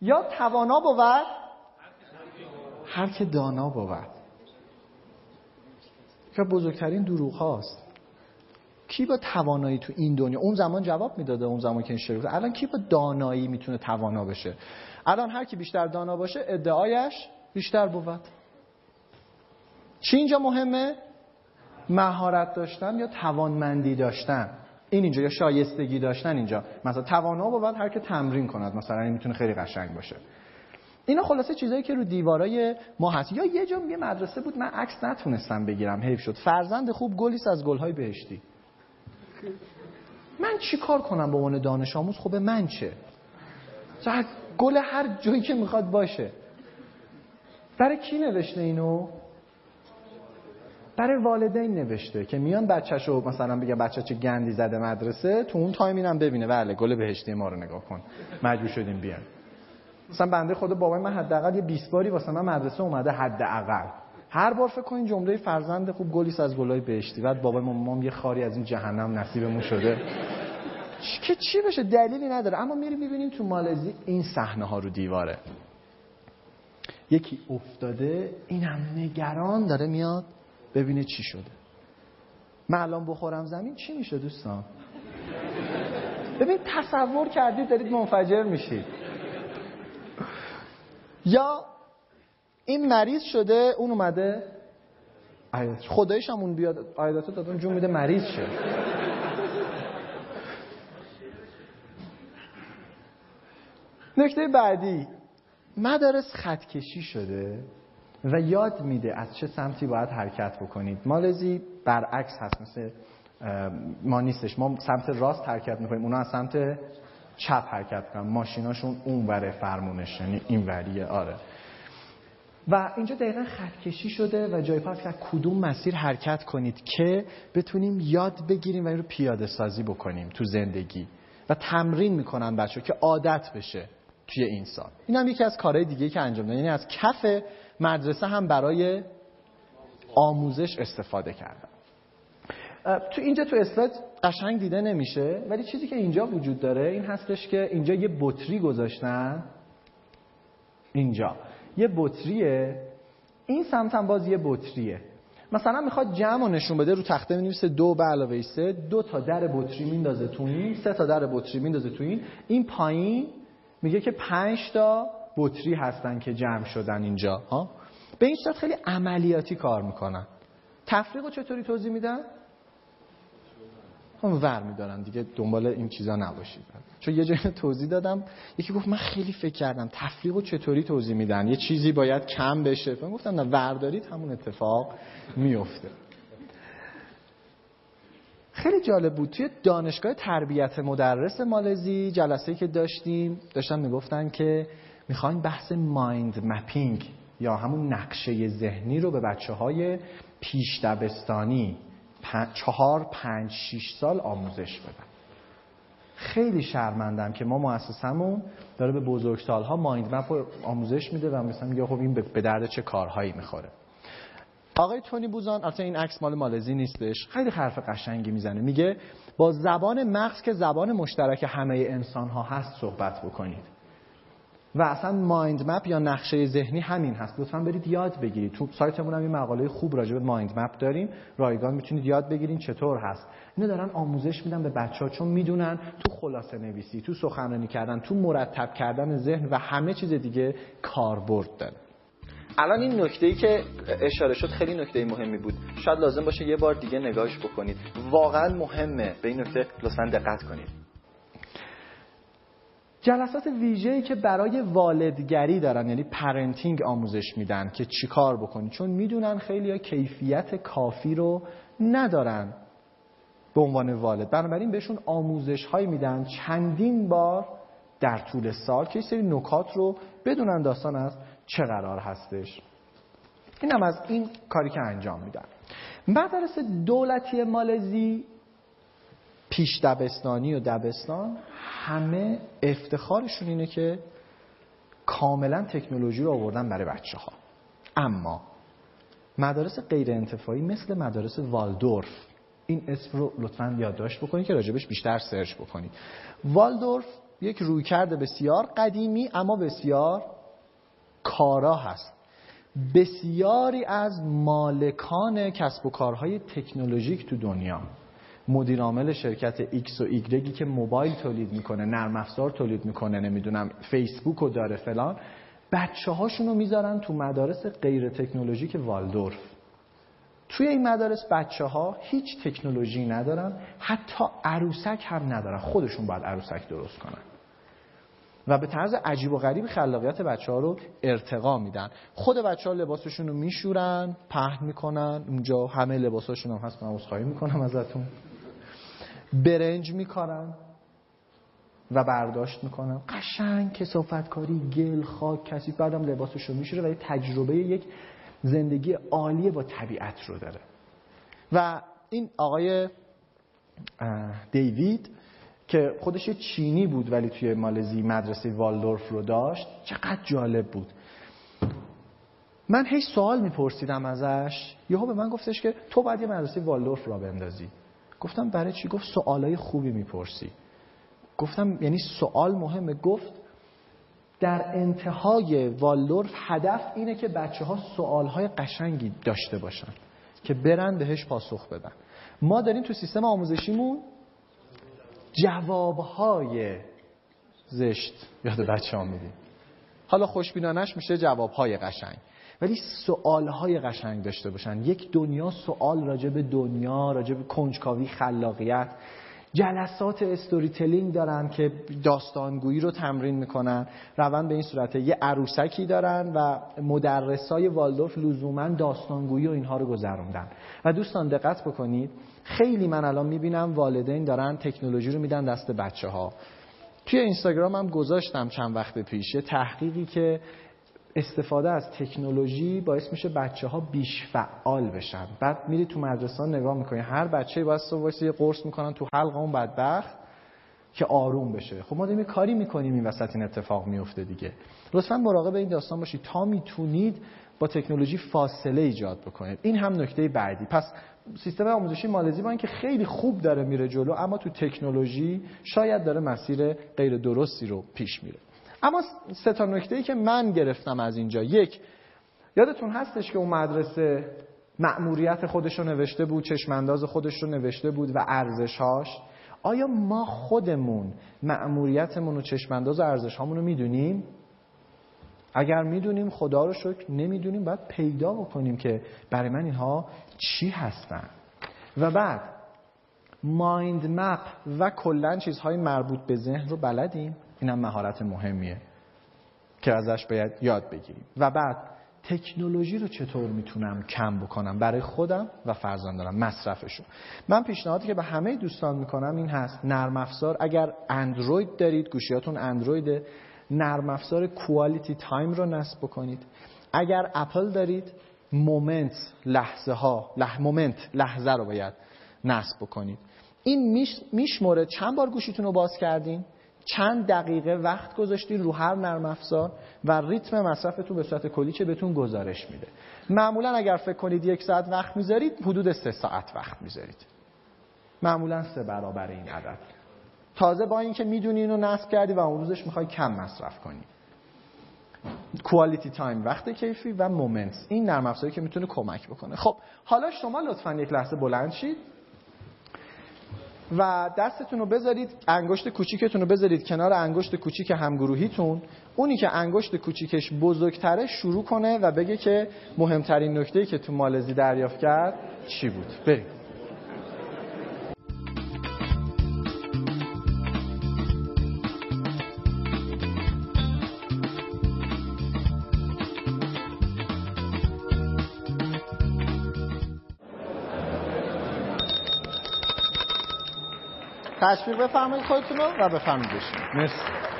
یا توانا بود؟ هر که دانا بود که بزرگترین دروغ هاست کی با توانایی تو این دنیا اون زمان جواب می‌داده اون زمان که این شروع الان کی با دانایی می‌تونه توانا بشه؟ الان هر کی بیشتر دانا باشه ادعایش بیشتر بود چی اینجا مهمه؟ مهارت داشتن یا توانمندی داشتن؟ این اینجا یا شایستگی داشتن اینجا. مثلا توانا بود هر که تمرین کند. مثلا این می‌تونه خیلی قشنگ باشه. اینا خلاصه چیزایی که رو دیوارای ما هست. یا یه جا یه مدرسه بود من عکس نتونستم بگیرم. حیف شد. فرزند خوب گلیس از گلهای بهشتی. من چی کار کنم به عنوان دانش آموز؟ خب من چه؟ گل هر جایی که می‌خواد باشه. برای کی نوشته اینو؟ برای والدین نوشته که میان بچه‌شو مثلا بگه بچه چه گندی زده مدرسه تو اون تایم اینم ببینه. بله گل بهشتی ما رو نگاه کن. مجبور شدیم بیان. مثلا بنده خدا بابای من حداقل یه 20 باری واسه من مدرسه اومده حداقل. هر بار فکر کنین جمله فرزند خوب گلیس از گلای بهشتی. بعد بابای مام یه خاری از این جهنم نصیبمون شده. که چی بشه؟ دلیلی نداره. اما میری می‌بینیم تو مالزی این صحنه ها رو دیواره. یکی افتاده اینم نگران داره میاد ببینه چی شده. من الان بخورم زمین چی میشه دوستان؟ ببین تصور کردید دارید منفجر میشید. یا این مریض شده اون اومده خدایش هم اون بیاد آیداتو دادن جون میده مریض شه. نکته بعدی مدارس خطکشی شده و یاد میده از چه سمتی باید حرکت بکنید. مالزی برعکس هست مثل ما نیستش. ما سمت راست حرکت می‌کنیم. اونا از سمت چپ حرکت می‌کنن ماشیناشون اون وره فرمونش یعنی این وریه آره. و اینجا دقیقا خطکشی شده و جای پاس که کدوم مسیر حرکت کنید که بتونیم یاد بگیریم و این رو پیاده سازی بکنیم تو زندگی. و تمرین می‌کنن بچه که عادت بشه توی این سال. این هم یکی از کارهای دیگه که انجام دادن. یعنی از کف مدرسه هم برای آموزش استفاده کردن. تو اینجا تو اسلاید قشنگ دیده نمیشه ولی چیزی که اینجا وجود داره این هستش که اینجا یه بطری گذاشتن. اینجا. یه بطریه. این سمت هم باز یه بطریه. مثلا می‌خواد جمع نشون بده رو تخته می‌نویسه دو به علاوه سه دو تا در بطری میندازه تو این سه تا در بطری میندازه تو این. این پایین میگه که پنج تا بطری هستن که جمع شدن اینجا ها؟ به این صورت خیلی عملیاتی کار می‌کنن. تفریق رو چطوری توضیح میدن؟ هم ور میدارن دیگه دنبال این چیزا نباشید. چون یه جایی توضیح دادم یکی گفت من خیلی فکر کردم تفریق رو چطوری توضیح میدن؟ یه چیزی باید کم بشه. من گفتم نه وردارید همون اتفاق میفته خیلی جالب بود. توی دانشگاه تربیت مدرس مالزی جلسه که داشتیم داشتن می‌گفتن که می‌خواین بحث مایند مپینگ یا همون نقشه ذهنی رو به بچه های پیش دبستانی چهار پنج شیش سال آموزش بدن خیلی شرمندم که ما مؤسسمون داره به بزرگسالها مایند مپ رو آموزش میده و مثلا میگه خب این به درد چه کارهایی می‌خوره. آقای تونی بوزان البته این عکس مال مالزی نیستش. خیلی حرف قشنگی می‌زنه. میگه با زبان مغز که زبان مشترک همه انسان ها هست صحبت بکنید. و اصلا مایند مپ یا نقشه ذهنی همین هست. لطفا برید یاد بگیرید. تو سایتمون هم این مقاله خوب راجع به مایند مپ داریم. رایگان می‌تونید یاد بگیرید چطور هست. اینو دارن آموزش میدن به بچه ها چون می‌دونن تو خلاصه نویسی تو سخنرانی کردن تو مرتب کردن ذهن و همه چیز دیگه کاربرد داره. الان این نکته ای که اشاره شد خیلی نکته مهمی بود. شاید لازم باشه یه بار دیگه نگاهش بکنید. واقعا مهمه. به این نکته لطفا دقت کنید. جلسات ویژه‌ای که برای والدگری دارن یعنی parenting آموزش میدن که چیکار بکنی چون می‌دونن خیلی کیفیت کافی رو ندارن به عنوان والد. بنابراین بهشون آموزش های میدن چندین بار در طول سال که سری نکات رو بدونن داستان از چه قرار هستش. اینم از این کاری که انجام میدن. مدارس دولتی مالزی پیش دبستانی و دبستان همه افتخارشون اینه که کاملا تکنولوژی رو آوردن برای بچه ها اما مدارس غیر انتفاعی مثل مدارس والدورف این اسم رو لطفا یادداشت بکنید که راجبش بیشتر سرچ بکنید. والدورف یک رویکرد بسیار قدیمی اما بسیار کارا هست. بسیاری از مالکان کسب و کارهای تکنولوژیک تو دنیا. مدیر عامل شرکت X و Y که موبایل تولید می‌کنه نرم افزار تولید می‌کنه نمی‌دونم فیسبوک رو داره فلان بچه هاشون رو می‌ذارن تو مدارس غیر تکنولوژیک والدورف. توی این مدارس بچه ها هیچ تکنولوژی ندارن حتی عروسک هم ندارن. خودشون باید عروسک درست کنن. و به طرز عجیب و غریب خلاقیت بچه ها رو ارتقا میدن. خود بچه ها لباسشون رو میشورن پهن می‌کنن اونجا همه لباساشون هم هست من عذرخواهی می‌کنم ازتون. برنج می‌کنن و برداشت می‌کنن قشنگ کسافت کاری گل خاک کسی بعدم لباسش رو میشوره و یه تجربه یک زندگی عالی با طبیعت رو داره. و این آقای دیوید که خودش چینی بود ولی توی مالزی مدرسه والدورف رو داشت چقدر جالب بود. من هی سوال میپرسیدم ازش. یهو به من گفتش که تو باید یه مدرسه والدورف را بندازی. گفتم برای چی؟ گفت سوالای خوبی می‌پرسی. گفتم یعنی سوال مهمه. گفت در انتهای والدورف هدف اینه که بچه ها سوال های قشنگی داشته باشن که برن بهش پاسخ بدن. ما داریم تو سیستم آموزشیمون جوابهای زشت یاد بچه ها میدیم. حالا خوشبینانش میشه جوابهای قشنگ. ولی سوالهای قشنگ داشته باشن. یک دنیا سوال راجع به دنیا راجع به کنجکاوی خلاقیت. جلسات استوری تلینگ دارن که داستانگویی رو تمرین می‌کنن. روان به این صورته. یه عروسکی دارن و مدرسای والدورف لزوما داستانگویی و اینها رو گذروندن. و دوستان دقت بکنید خیلی من الان می‌بینم والدین دارن تکنولوژی رو میدن دست بچه ها توی اینستاگرام هم گذاشتم چند وقت پیش. تحقیقی که استفاده از تکنولوژی باعث میشه بچه ها بیش فعال بشن. بعد میری تو مدرسه نگاه می‌کنی هر بچه باید صبح یه قرص می‌کنن تو حلق اون بدبخت که آروم بشه. خب ما داریم کاری می‌کنیم این وسط این اتفاق میفته دیگه. لطفا مراقب این داستان باشید تا می‌تونید با تکنولوژی فاصله ایجاد بکنید. این هم نکته بعدی. پس سیستم آموزشی مالزی با اینکه خیلی خوب داره میره جلو اما تو تکنولوژی شاید داره مسیر غیر درستی رو پیش میره. اما سه تا نکته که من گرفتم از اینجا. یک یادتون هستش که اون مدرسه مأموریت خودش رو نوشته بود چشمانداز خودش رو نوشته بود و ارزشهاش؟ آیا ما خودمون مأموریتمون و چشمانداز و ارزش رو می‌دونیم؟ اگر می‌دونیم خدا رو شکر نمی‌دونیم باید پیدا بکنیم که برای من اینها چی هستن. و بعد مایند مپ و کلا چیزهای مربوط به ذهن رو بلدیم. اینم مهارت مهمیه که ازش باید یاد بگیریم. و بعد تکنولوژی رو چطور می‌تونم کم بکنم؟ برای خودم و فرزندانم. مصرفشو من پیشنهادی که به همه دوستان می‌کنم این هست. نرم افزار. اگر اندروید دارید گوشیاتون اندروید نرم افزار Quality Time رو نصب بکنید. اگر اپل دارید Moment لحظه ها لح... Moment لحظه رو باید نصب بکنید. این میش... میشموره. چند بار گوشیتون رو باز کردین؟ چند دقیقه وقت گذاشتین رو هر نرم افزار و ریتم مصرفتون به صورت کلی چه بهتون گزارش میده. معمولا اگر فکر کنید یک ساعت وقت می‌ذارید حدود سه ساعت وقت می‌ذارید. معمولا سه برابر این عدد. تازه با اینکه می‌دونی اینو نصب کردی و اون روزش می‌خوای کم مصرف کنی. Quality Time وقت کیفی و Moment ست این نرم افزاری که می‌تونه کمک بکنه. خب حالا شما لطفا یک لحظه بلند شید. و دستتون رو بذارید انگشت کوچیکتون رو بذارید کنار انگشت کوچیک همگروهیتون. اونی که انگشت کوچیکش بزرگتره شروع کنه و بگه که مهمترین نکته‌ای که تو مالزی دریافت کرد چی بود. بریم. تشویق بفرمایید خودتون رو و بفرمایید بشین مرسی.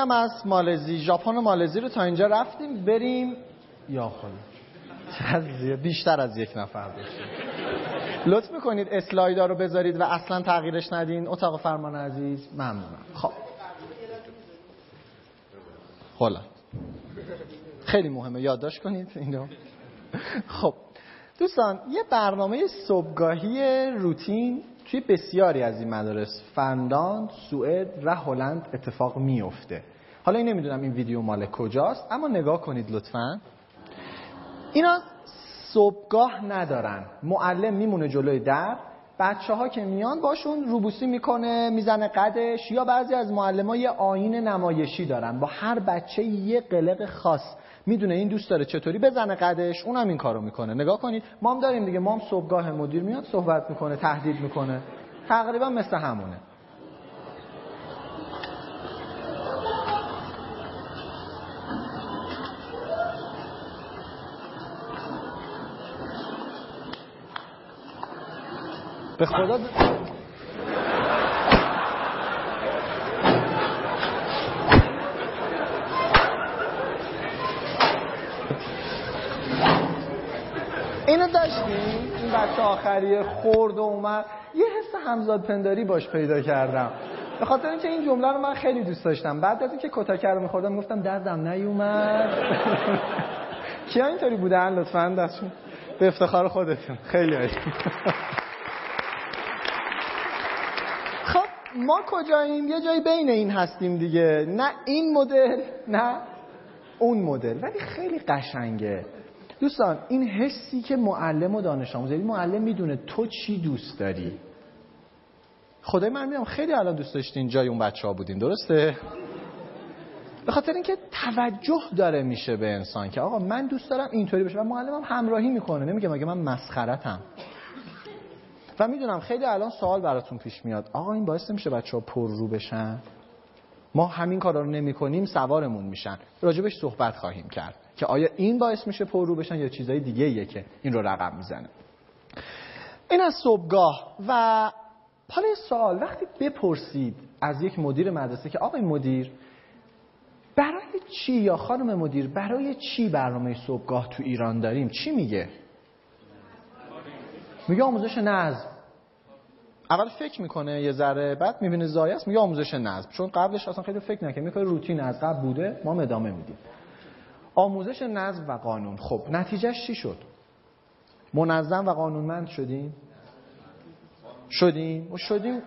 هم از مالزی. ژاپن و مالزی رو تا اینجا رفتیم بریم. یا زیاد- بیشتر از یک نفر باشیم. لطف می‌کنید اسلایدا رو بذارید و اصلا تغییرش ندین. اتاق فرمان عزیز ممنونم. خب. حالا خیلی مهمه. یادداشت کنید اینو. خب. دوستان یه برنامه صبحگاهی روتین توی بسیاری از این مدارس فنلاند، سوئد و هلند اتفاق میفته حالا این نمی‌دونم این ویدیو مال کجاست اما نگاه کنید لطفا. اینا صبحگاه ندارن. معلم میمونه جلوی در بچه ها که میان باشون روبوسی می‌کنه می‌زنه قدش یا بعضی از معلم ها یه آین نمایشی دارن. با هر بچه یه قلق خاص. می‌دونه این دوست داره چطوری بزنه قدش اونم این کارو می‌کنه. نگاه کنید ما هم داریم دیگه. ما هم صبحگاه مدیر میاد صحبت می‌کنه تهدید می‌کنه. تقریبا مثل همونه. به خدا اینو داشتیم این بچه آخریه خورد و اومد. یه حس همزاد پنداری باش پیدا کردم. به خاطر اینکه این جمله رو من خیلی دوست داشتم. بعد از اینکه کتاکه رو میخوردم گفتم دردم نیومد. کیا اینطوری بودن؟ لطفا دستشون به افتخار خودتون. خیلی عالی خب ما کجاییم؟ یه جایی بین این هستیم دیگه. نه این مدل نه اون مدل. ولی خیلی قشنگه. دوستان این حسی که معلم و دانش آموز یعنی معلم می‌دونه تو چی دوست داری. خدای من می‌دونم خیلی الان دوست داشتین جای اون بچه ها بودین درسته؟ به خاطر اینکه توجه داره میشه به انسان که آقا من دوست دارم اینطوری بشه و معلمم همراهی می‌کنه. نمیگه مگه من مسخرتم. و می‌دونم خیلی الان سوال براتون پیش میاد. آقا این باعث نمیشه بچه ها پر رو بشن؟ ما همین کارا رو نمی کنیم سوارمون میشن. راجبش صحبت خواهیم کرد که آیا این باعث میشه پر رو بشن یا چیزای دیگه ایه که این رو رقم می‌زنه؟ این از صبحگاه و حالا سوال. وقتی بپرسید از یک مدیر مدرسه که آقای مدیر برای چی یا خانم مدیر برای چی برنامه صبحگاه تو ایران داریم؟ چی میگه؟ میگه آموزش نظم. اول فکر می‌کنه یه ذره بعد می‌بینه زایه است میگه آموزش نظم. چون قبلش اصلا خیلی فکر نکنه می‌کنه روتین از قبل بوده ما ادامه میدیم. آموزش نظم و قانون. خب نتیجهش چی شد؟ منظم و قانونمند شدیم؟ شدیم؟ و شدیم.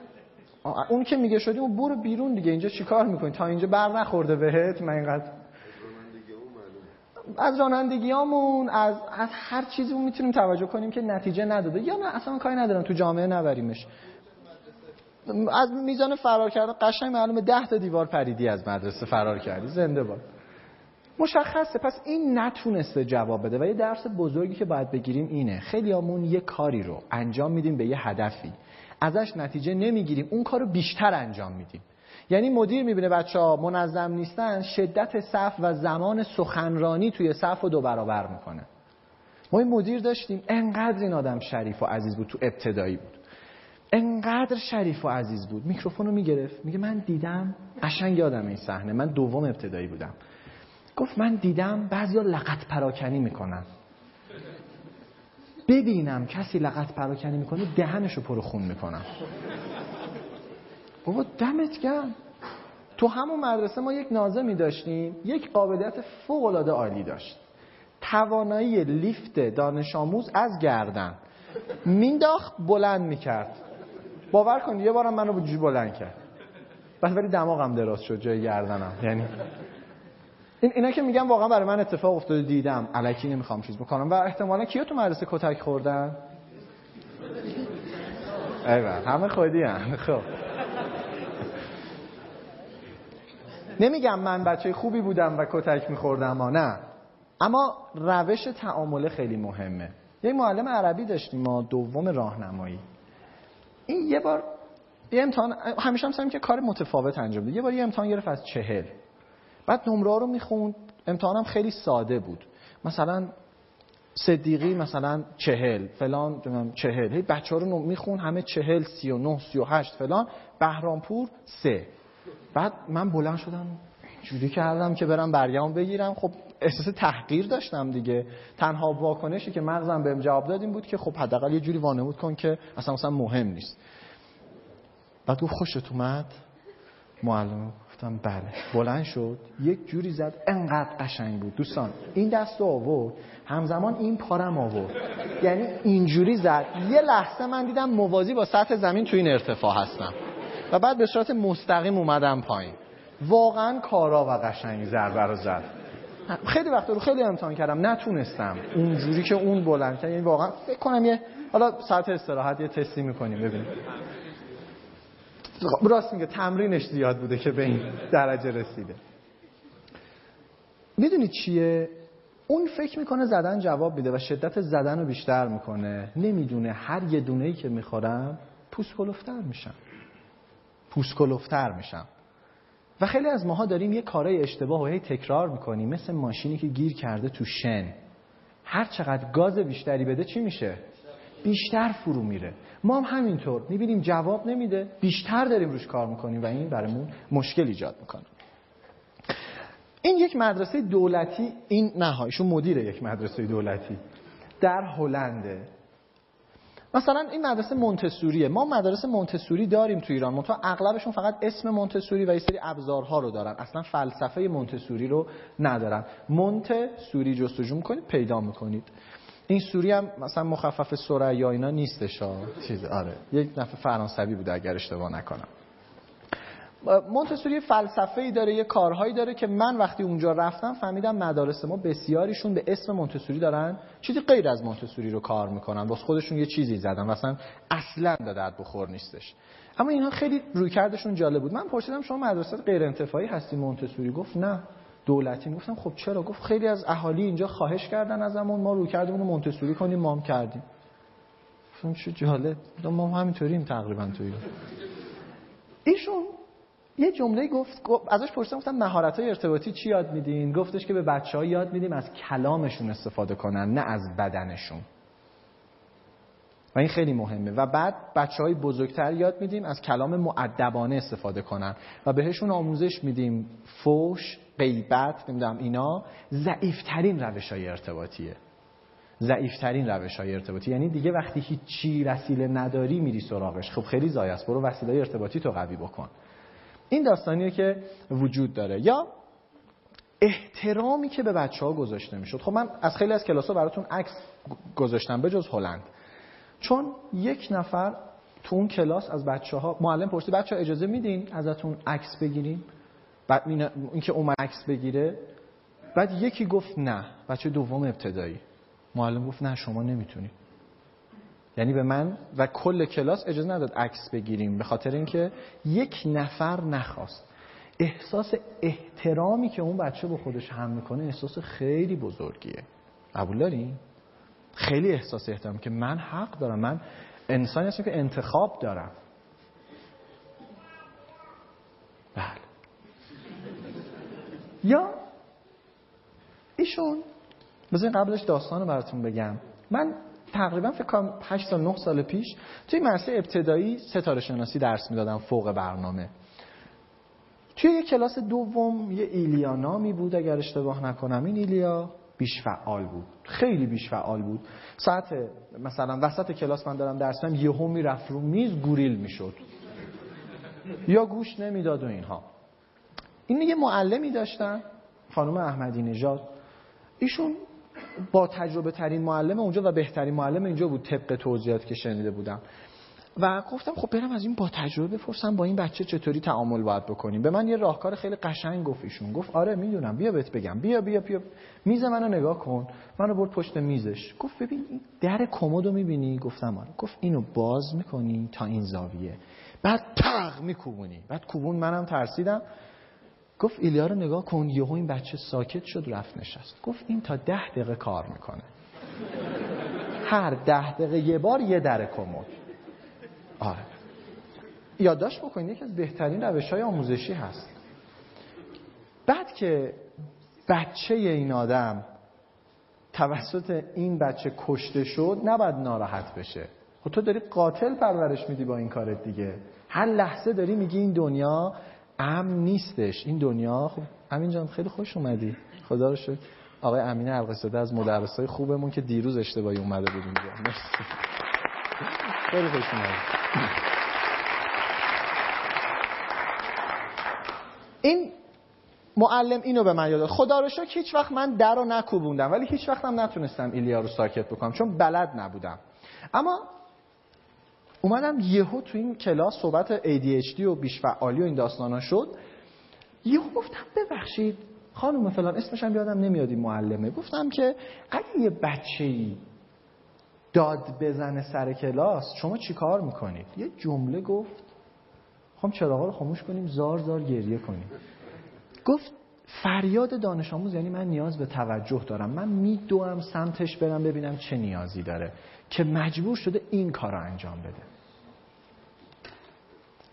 اون که میگه شدیم و برو بیرون دیگه. اینجا چیکار می‌کنی؟ تا اینجا بر نخورده بهت. من اینقدر از رانندگیامون از از هر چیزی می‌تونیم توجه کنیم که نتیجه نداده. یا نه اصلا کاری ندارم تو جامعه نبریمش. از میزان فرار کردن قشنگ معلومه ده تا دیوار پریدی از مدرسه فرار کردی. زنده باد. مشخصه. پس این نتونسته جواب بده و یه درس بزرگی که باید بگیریم اینه. خیلی همون یه کاری رو انجام میدیم به یه هدفی. ازش نتیجه نمی‌گیریم. اون کار رو بیشتر انجام میدیم. یعنی مدیر می‌بینه بچه ها منظم نیستن شدت صف و زمان سخنرانی توی صف رو دو برابر می‌کنه. ما این مدیر داشتیم. انقدر این آدم شریف و عزیز بود تو ابتدایی بود. انقدر شریف و عزیز بود. میکروفون رو می‌گرفت. میگه من دیدم قشنگ یادم این صحنه. من دوم ابتدایی بودم. گفت من دیدم بعضیا لقت پراکنی می‌کنن. ببینم کسی لقت پراکنی می‌کنه دهنشو پر خون می‌کنم. بابا دمت گرم. تو همون مدرسه ما یک ناظمی داشتیم یک قابلیت فوق العاده عالی داشت. توانایی لیفت دانش آموز از گردن. مینداخت بلند می‌کرد. باور کن یه بارم منو بجوری بلند کرد. بعد ولی دماغم دراز شد جای گردنم. یعنی این اینا که میگم واقعا برای من اتفاق افتاده دیدم. الکی نمی‌خوام چیز بکنم. و احتمالا کیا تو مدرسه کتک خوردن؟ ایوه همه خودی هم خب. نمیگم من بچه خوبی بودم و کتک میخوردم اما نه. اما روش تعامله خیلی مهمه. یه معلم عربی داشتیم ما دوم راهنمایی. این یه بار یه امتحان همیشه هم سعی که کار متفاوت انجام بده یه بار یه امتحان گرفت از چهل. بعد نمره رو می‌خوند. امتحانم خیلی ساده بود. مثلا صدیقی مثلا چهل فلان چهل. هی بچه ها رو میخون همه چهل سی و نه سی و هشت فلان. بهرامپور سه. بعد من بلند شدم جوری کردم که برم برگم بگیرم. خب احساس تحقیر داشتم دیگه. تنها واکنشی که مغزم بهم جواب داد این بود که خب حداقل یه جوری وانمود کن که اصلا مثلا مهم نیست. بعد گفت خوشت اومد؟ معلم گفتم بله. بلند شد. یک جوری زد. انقدر قشنگ بود. دوستان این دست رو آورد. همزمان این پارم آورد. یعنی اینجوری زد. یه لحظه من دیدم موازی با سطح زمین تو این ارتفاع هستم. و بعد به صورت مستقیم اومدم پایین. واقعا کارا و قشنگ ضربه رو زد. خیلی وقت رو خیلی امتحان کردم نتونستم. اونجوری که اون بلند کرد یعنی واقعا فکر کنم یه حالا ساعت استراحت یه تستی می‌کنیم ببینیم. راست میگه تمرینش زیاد بوده که به این درجه رسیده. می‌دونی چیه؟ اون فکر می‌کنه زدن جواب میده و شدت زدن رو بیشتر می‌کنه. نمی‌دونه هر یه دونه ای که می‌خورم پوست کلفتر میشم. پوست میشم. و خیلی از ماها داریم یه کارای اشتباه و هی تکرار می‌کنیم. مثل ماشینی که گیر کرده تو شن. هر چقدر گاز بیشتری بده چی میشه؟ بیشتر فرو میره. ما هم همینطور. می‌بینیم جواب نمیده. بیشتر داریم روش کار می‌کنیم و این برامون مشکل ایجاد می‌کنه. این یک مدرسه دولتی این نهایشون مدیر یک مدرسه دولتی. در هلنده. مثلا این مدرسه مونتسوریه. ما مدرسه مونتسوری داریم تو ایران. منتها اغلبشون فقط اسم مونتسوری و یه سری ابزارها رو دارن. اصلا فلسفه مونتسوری رو ندارن. مونتسوری جستجو می‌کنید پیدا می‌کنید. این سوری هم مثلا مخفف سریا اینا نیستش چیز آره. یک نفر فرانسوی بوده اگر اشتباه نکنم. مونتسوری فلسفه ای داره یه کارهایی داره که من وقتی اونجا رفتم فهمیدم مدارس ما بسیاریشون به اسم مونتسوری دارن. چیزی غیر از مونتسوری رو کار می‌کنن. واسه خودشون یه چیزی زدن. مثلا اصلا به درد بخور نیستش. اما اینها خیلی رویکردشون جالب بود. من پرسیدم شما مدرسه غیر انتفاعی هستی؟ مونتسوری گفت نه. دولتی. گفتم خب چرا؟ گفت خیلی از اهالی اینجا خواهش کردن ازمون. ما روی کردیم رو مونتسوری کنیم ما هم کردیم. گفتم چه جالب. ما همینطوریم تقریبا توی. ایشون یه جمله گفت ازش پرسیدم گفتم مهارت های ارتباطی چی یاد میدین؟ گفتش که به بچه ها یاد میدیم از کلامشون استفاده کنن نه از بدنشون. و این خیلی مهمه. و بعد بچه های بزرگتر یاد میدیم از کلام معدبانه استفاده کنن. و بهشون آموزش میدیم فوش غیبت نمی‌دونم اینا ضعیفترین روش های ارتباطیه. ضعیفترین روش های ارتباطی. یعنی دیگه وقتی هیچی وسیله نداری میری سراغش. خب خیلی زای است برو وسیله ارتباطی تو قوی بکن. این داستانیه که وجود داره. یا احترامی که به بچه ها گذاشته می‌شد. خب من از خیلی از کلاس ها براتون عکس گذاشتم به جز هلند. چون یک نفر تو اون کلاس از بچه ها معلم پرسید بچه ها اجازه میدین ازتون عکس بگیریم؟ بعد این که اومد عکس بگیره. بعد یکی گفت نه. بچه دوم ابتدایی. معلم گفت نه شما نمی‌تونید. یعنی به من و کل کلاس اجازه نداد عکس بگیریم به خاطر اینکه یک نفر نخواست. احساس احترامی که اون بچه به خودش هم می‌کنه احساس خیلی بزرگیه. قبول داریم خیلی احساس احترام که من حق دارم. من انسانی هستم که انتخاب دارم. بله. یا ایشون بذارین قبلش داستان رو براتون بگم. من تقریبا فکر کنم 8 تا 9 سال پیش توی مدرسه ابتدایی ستاره شناسی درس می‌دادم فوق برنامه. توی یه کلاس دوم یه ایلیا نامی بود اگر اشتباه نکنم. این ایلیا بیش فعال بود. خیلی بیش فعال بود. ساعت مثلا وسط کلاس من دارم درس میدم یهو می‌رفت رو میز گوریل می‌شد. یا گوش نمی‌داد و اینها. این یه معلمی داشتن خانم احمدی نژاد. ایشون با تجربه ترین معلم اونجا و بهترین معلم اینجا بود طبق توضیحاتی که شنیده بودم. و گفتم خب برم از این با تجربه بپرسم با این بچه چطوری تعامل باید بکنیم. به من یه راهکار خیلی قشنگ گفت ایشون. گفت آره می‌دونم بیا بهت بگم. بیا بیا بیا. میز منو نگاه کن. منو برد پشت میزش. گفت ببین در کمدو می‌بینی؟ گفتم آره. گفت اینو باز می‌کنی تا این زاویه. بعد تق میکوبونی. بعد کوبون منم ترسیدم. گفت ایلیا رو نگاه کن یهو این بچه ساکت شد رفت نشست. گفت این تا ده دقیقه کار می‌کنه. هر ده دقیقه یه بار یه در کمد آره. یادداشت بکنید یکی از بهترین روش های آموزشی هست. بعد که بچه این آدم توسط این بچه کشته شد نباید ناراحت بشه. خب تو داری قاتل پرورش میدی با این کارت دیگه. هر لحظه داری میگی این دنیا امن نیستش. این دنیا خب همینجا خیلی خوش اومدی. خدا رو شکر. آقای امین القصده از مدرسای خوبمون که دیروز اشتباهی اومده بود اینجا مرسی. خیلی خوش اومدی. این معلم اینو به من یاد خدا رو شکر هیچ وقت من در رو نکوبوندم ولی هیچ وقت هم نتونستم ایلیا رو ساکت بکنم چون بلد نبودم. اما اومدم یهو تو این کلاس صحبت ADHD و بیش فعالی و این داستانا شد. یهو گفتم ببخشید خانم فلان اسمش هم یادم نمیاد این معلمه. گفتم که اگه یه بچه ای داد بزنه سر کلاس شما چیکار می‌کنید؟ یه جمله گفت خب چراغا رو خاموش کنیم زار زار گریه کنیم. گفت فریاد دانش آموز یعنی من نیاز به توجه دارم. من میدوم سمتش برم ببینم چه نیازی داره که مجبور شده این کار رو انجام بده.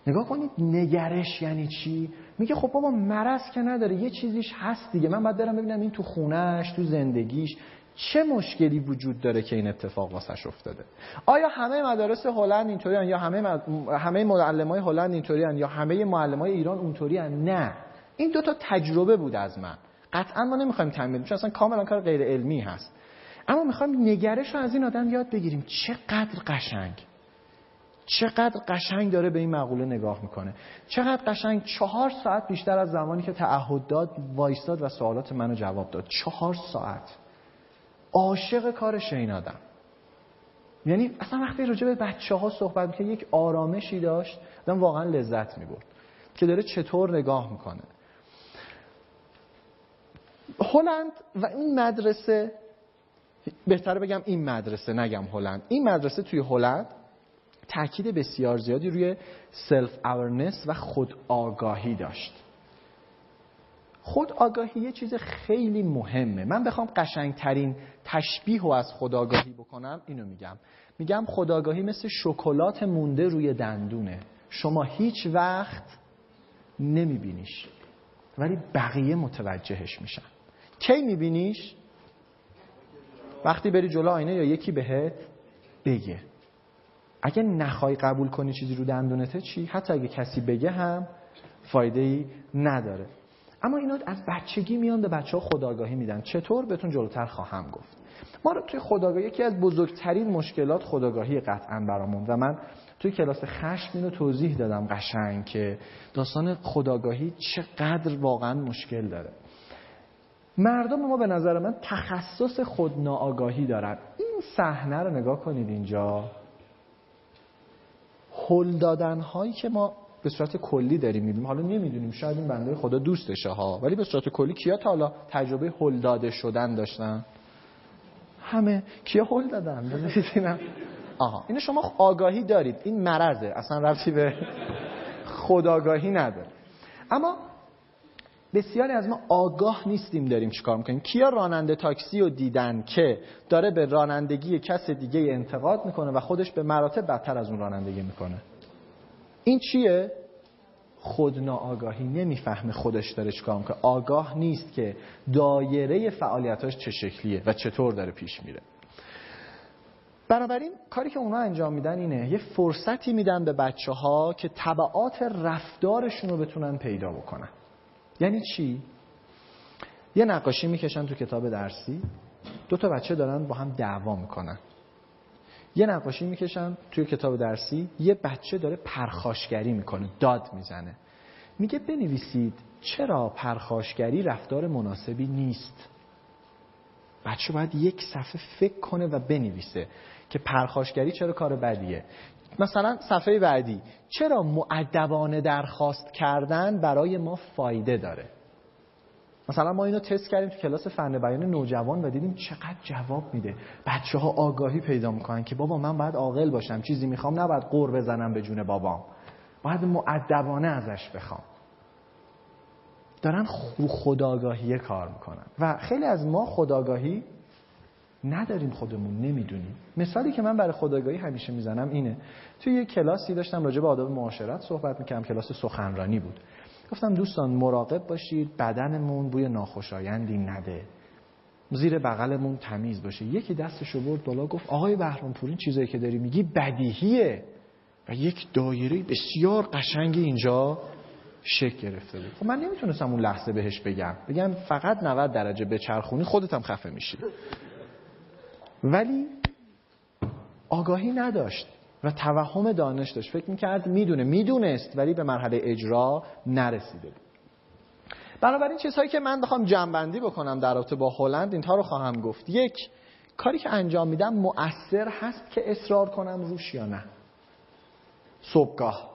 نگاه کنید نگرش یعنی چی؟ میگه خب بابا مرض که نداره یه چیزیش هست دیگه. من باید برم ببینم این تو خونهش تو زندگیش چه مشکلی وجود داره که این اتفاق واسش افتاده. آیا همه مدارس هلند اینطوریان یا همه مد... همه معلمای هلند اینطوریان یا همه معلمای ایران اونطوریان نه. این دو تا تجربه بود از من. قطعا ما نمی‌خوایم تعمیم چون اصلا کاملا کار غیر علمی هست. اما می‌خوایم نگرش رو از این آدم یاد بگیریم. چقدر قشنگ. چقدر قشنگ داره به این مقوله نگاه می‌کنه. چقدر قشنگ چهار ساعت بیشتر از زمانی که تعهد داد وایستاد و سوالات منو جواب داد. چهار ساعت. عاشق کارش این آدم. یعنی اصلا وقتی راجع به بچه ها صحبت می‌کنه یک آرامشی داشت آدم واقعا لذت می‌برد که داره چطور نگاه می‌کنه. هلند و این مدرسه بهتر بگم این مدرسه نگم هلند. این مدرسه توی هلند تاکید بسیار زیادی روی self awareness و خود آگاهی داشت. خود آگاهی یه چیز خیلی مهمه. من بخوام قشنگترین تشبیه رو از خداگاهی بکنم اینو میگم. میگم خداگاهی مثل شکلات مونده روی دندونه. شما هیچ وقت نمیبینیش ولی بقیه متوجهش میشن. کی میبینیش؟ وقتی بری جلو آینه یا یکی بهت بگه. اگه نخوای قبول کنی چیزی رو دندونته چی؟ حتی اگه کسی بگه هم فایده ای نداره. اما اینا از بچگی میان به بچه ها خداگاهی میدن. چطور؟ بهتون جلوتر خواهم گفت. ما رو توی خداگاهی یکی از بزرگترین مشکلات خداگاهی قطعا برامون. و من توی کلاس خشم اینو توضیح دادم قشنگ که داستان خداگاهی چقدر واقعا مشکل داره. مردم ما به نظر من تخصص خود ناآگاهی دارن. این صحنه رو نگاه کنید اینجا. هل دادن هایی که ما به صورت کلی داریم می‌بینیم. حالا نمی‌دونیم شاید این بنده خدا دوستشه ها ولی به صورت کلی کیا تا حالا تجربه هل داده شدن داشتن؟ همه. کیا هل دادن؟ ببینم آها. اینو شما آگاهی دارید. این مرضه. اصلا ربطی به خداگاهی نداره. اما بسیاری از ما آگاه نیستیم داریم چیکار می‌کنیم. کیا راننده تاکسی رو دیدن که داره به رانندگی کس دیگه انتقاد می‌کنه و خودش به مراتب بدتر از اون رانندگی می‌کنه؟ این چیه؟ خود ناآگاهی. نمی‌فهمه خودش داره چیکار می‌کنه. آگاه نیست که دایره فعالیتاش چه شکلیه و چطور داره پیش میره. بنابراین کاری که اونا انجام میدن اینه یه فرصتی میدن به بچه ها که طبعات رفتارشون رو بتونن پیدا بکنن. یعنی چی؟ یه نقاشی می‌کشن تو کتاب درسی. دو تا بچه دارن با هم دعوا می‌کنن. یه نقاشی می‌کشن توی کتاب درسی یه بچه داره پرخاشگری می‌کنه داد می‌زنه. میگه بنویسید چرا پرخاشگری رفتار مناسبی نیست؟ بچه باید یک صفحه فکر کنه و بنویسه که پرخاشگری چرا کار بدیه. مثلا صفحه بعدی. چرا معدبانه درخواست کردن برای ما فایده داره؟ مثلا ما اینو تست کردیم تو کلاس فن بیان نوجوان و دیدیم چقدر جواب میده. بچه ها آگاهی پیدا می‌کنن که بابا من باید عاقل باشم چیزی می‌خوام نباید قور بزنم به جون بابام. باید معدبانه ازش بخوام. دارن خداگاهی کار می‌کنن. و خیلی از ما خداگاهی نداریم خودمون نمی‌دونیم. مثالی که من برای خداگاهی همیشه می‌زنم اینه. توی یه کلاسی داشتم راجع به آداب معاشرت صحبت می‌کردم کلاس سخنرانی بود. گفتم دوستان مراقب باشید بدنمون بوی ناخوشایندی نده. زیر بغلمون تمیز باشه. یکی دستشو برد بالا گفت آقای بهرام چیزایی که داری میگی بدیهیه و یک دایره بسیار قشنگی اینجا شک گرفته بود. خب من نمی‌تونستم اون لحظه بهش بگم. بگم فقط 90 درجه بچرخونی خودت هم خفه میشی. ولی آگاهی نداشت و توهم دانش داشت. فکر می‌کرد می‌دونه می‌دونست ولی به مرحله اجرا نرسیده بود. بنابراین چیزهایی که من بخوام جنبندی بکنم در رابطه با هلند اینها رو خواهم گفت. یک کاری که انجام میدم مؤثر هست که اصرار کنم روش یا نه. صبحگاه.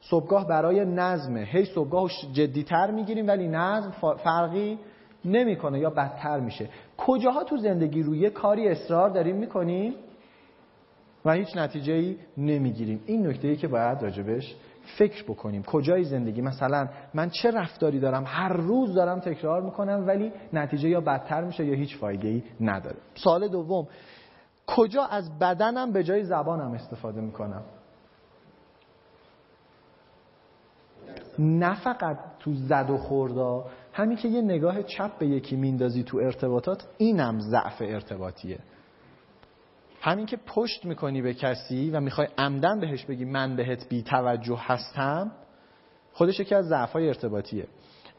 صبحگاه برای نظمه. هی صبحگاه جدیتر می‌گیریم ولی نظم فرقی نمی‌کنه یا بدتر میشه. کجاها تو زندگی روی کاری اصرار داریم می‌کنیم و هیچ نتیجه ای نمی‌گیریم. این نکته ای که باید راجبش فکر بکنیم. کجای زندگی؟ مثلا من چه رفتاری دارم؟ هر روز دارم تکرار می‌کنم ولی نتیجه یا بدتر میشه یا هیچ فایده ای نداره. سال دوم کجا از بدنم به جای زبانم استفاده می‌کنم؟ نه فقط تو زد و خوردا همین که یه نگاه چپ به یکی میندازی تو ارتباطات اینم ضعف ارتباطیه. همین که پشت می‌کنی به کسی و می‌خوای عمدن بهش بگی من بهت بی توجه هستم خودش یکی از ضعفای ارتباطیه.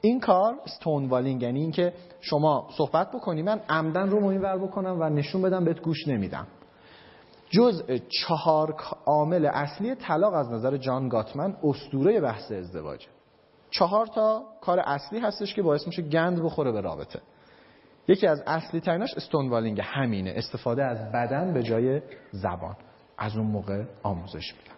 این کار ستونوالینگ یعنی اینکه شما صحبت بکنی من عمدن رو ور بکنم و نشون بدم بهت گوش نمیدم. جزء چهار عامل اصلی طلاق از نظر جان گاتمن استوره بحث ازدواجه چهار تا کار اصلی هستش که باعث میشه گند بخوره به رابطه. یکی از اصلی تریناش استونوالینگ همینه. استفاده از بدن به جای زبان. از اون موقع آموزش میدم.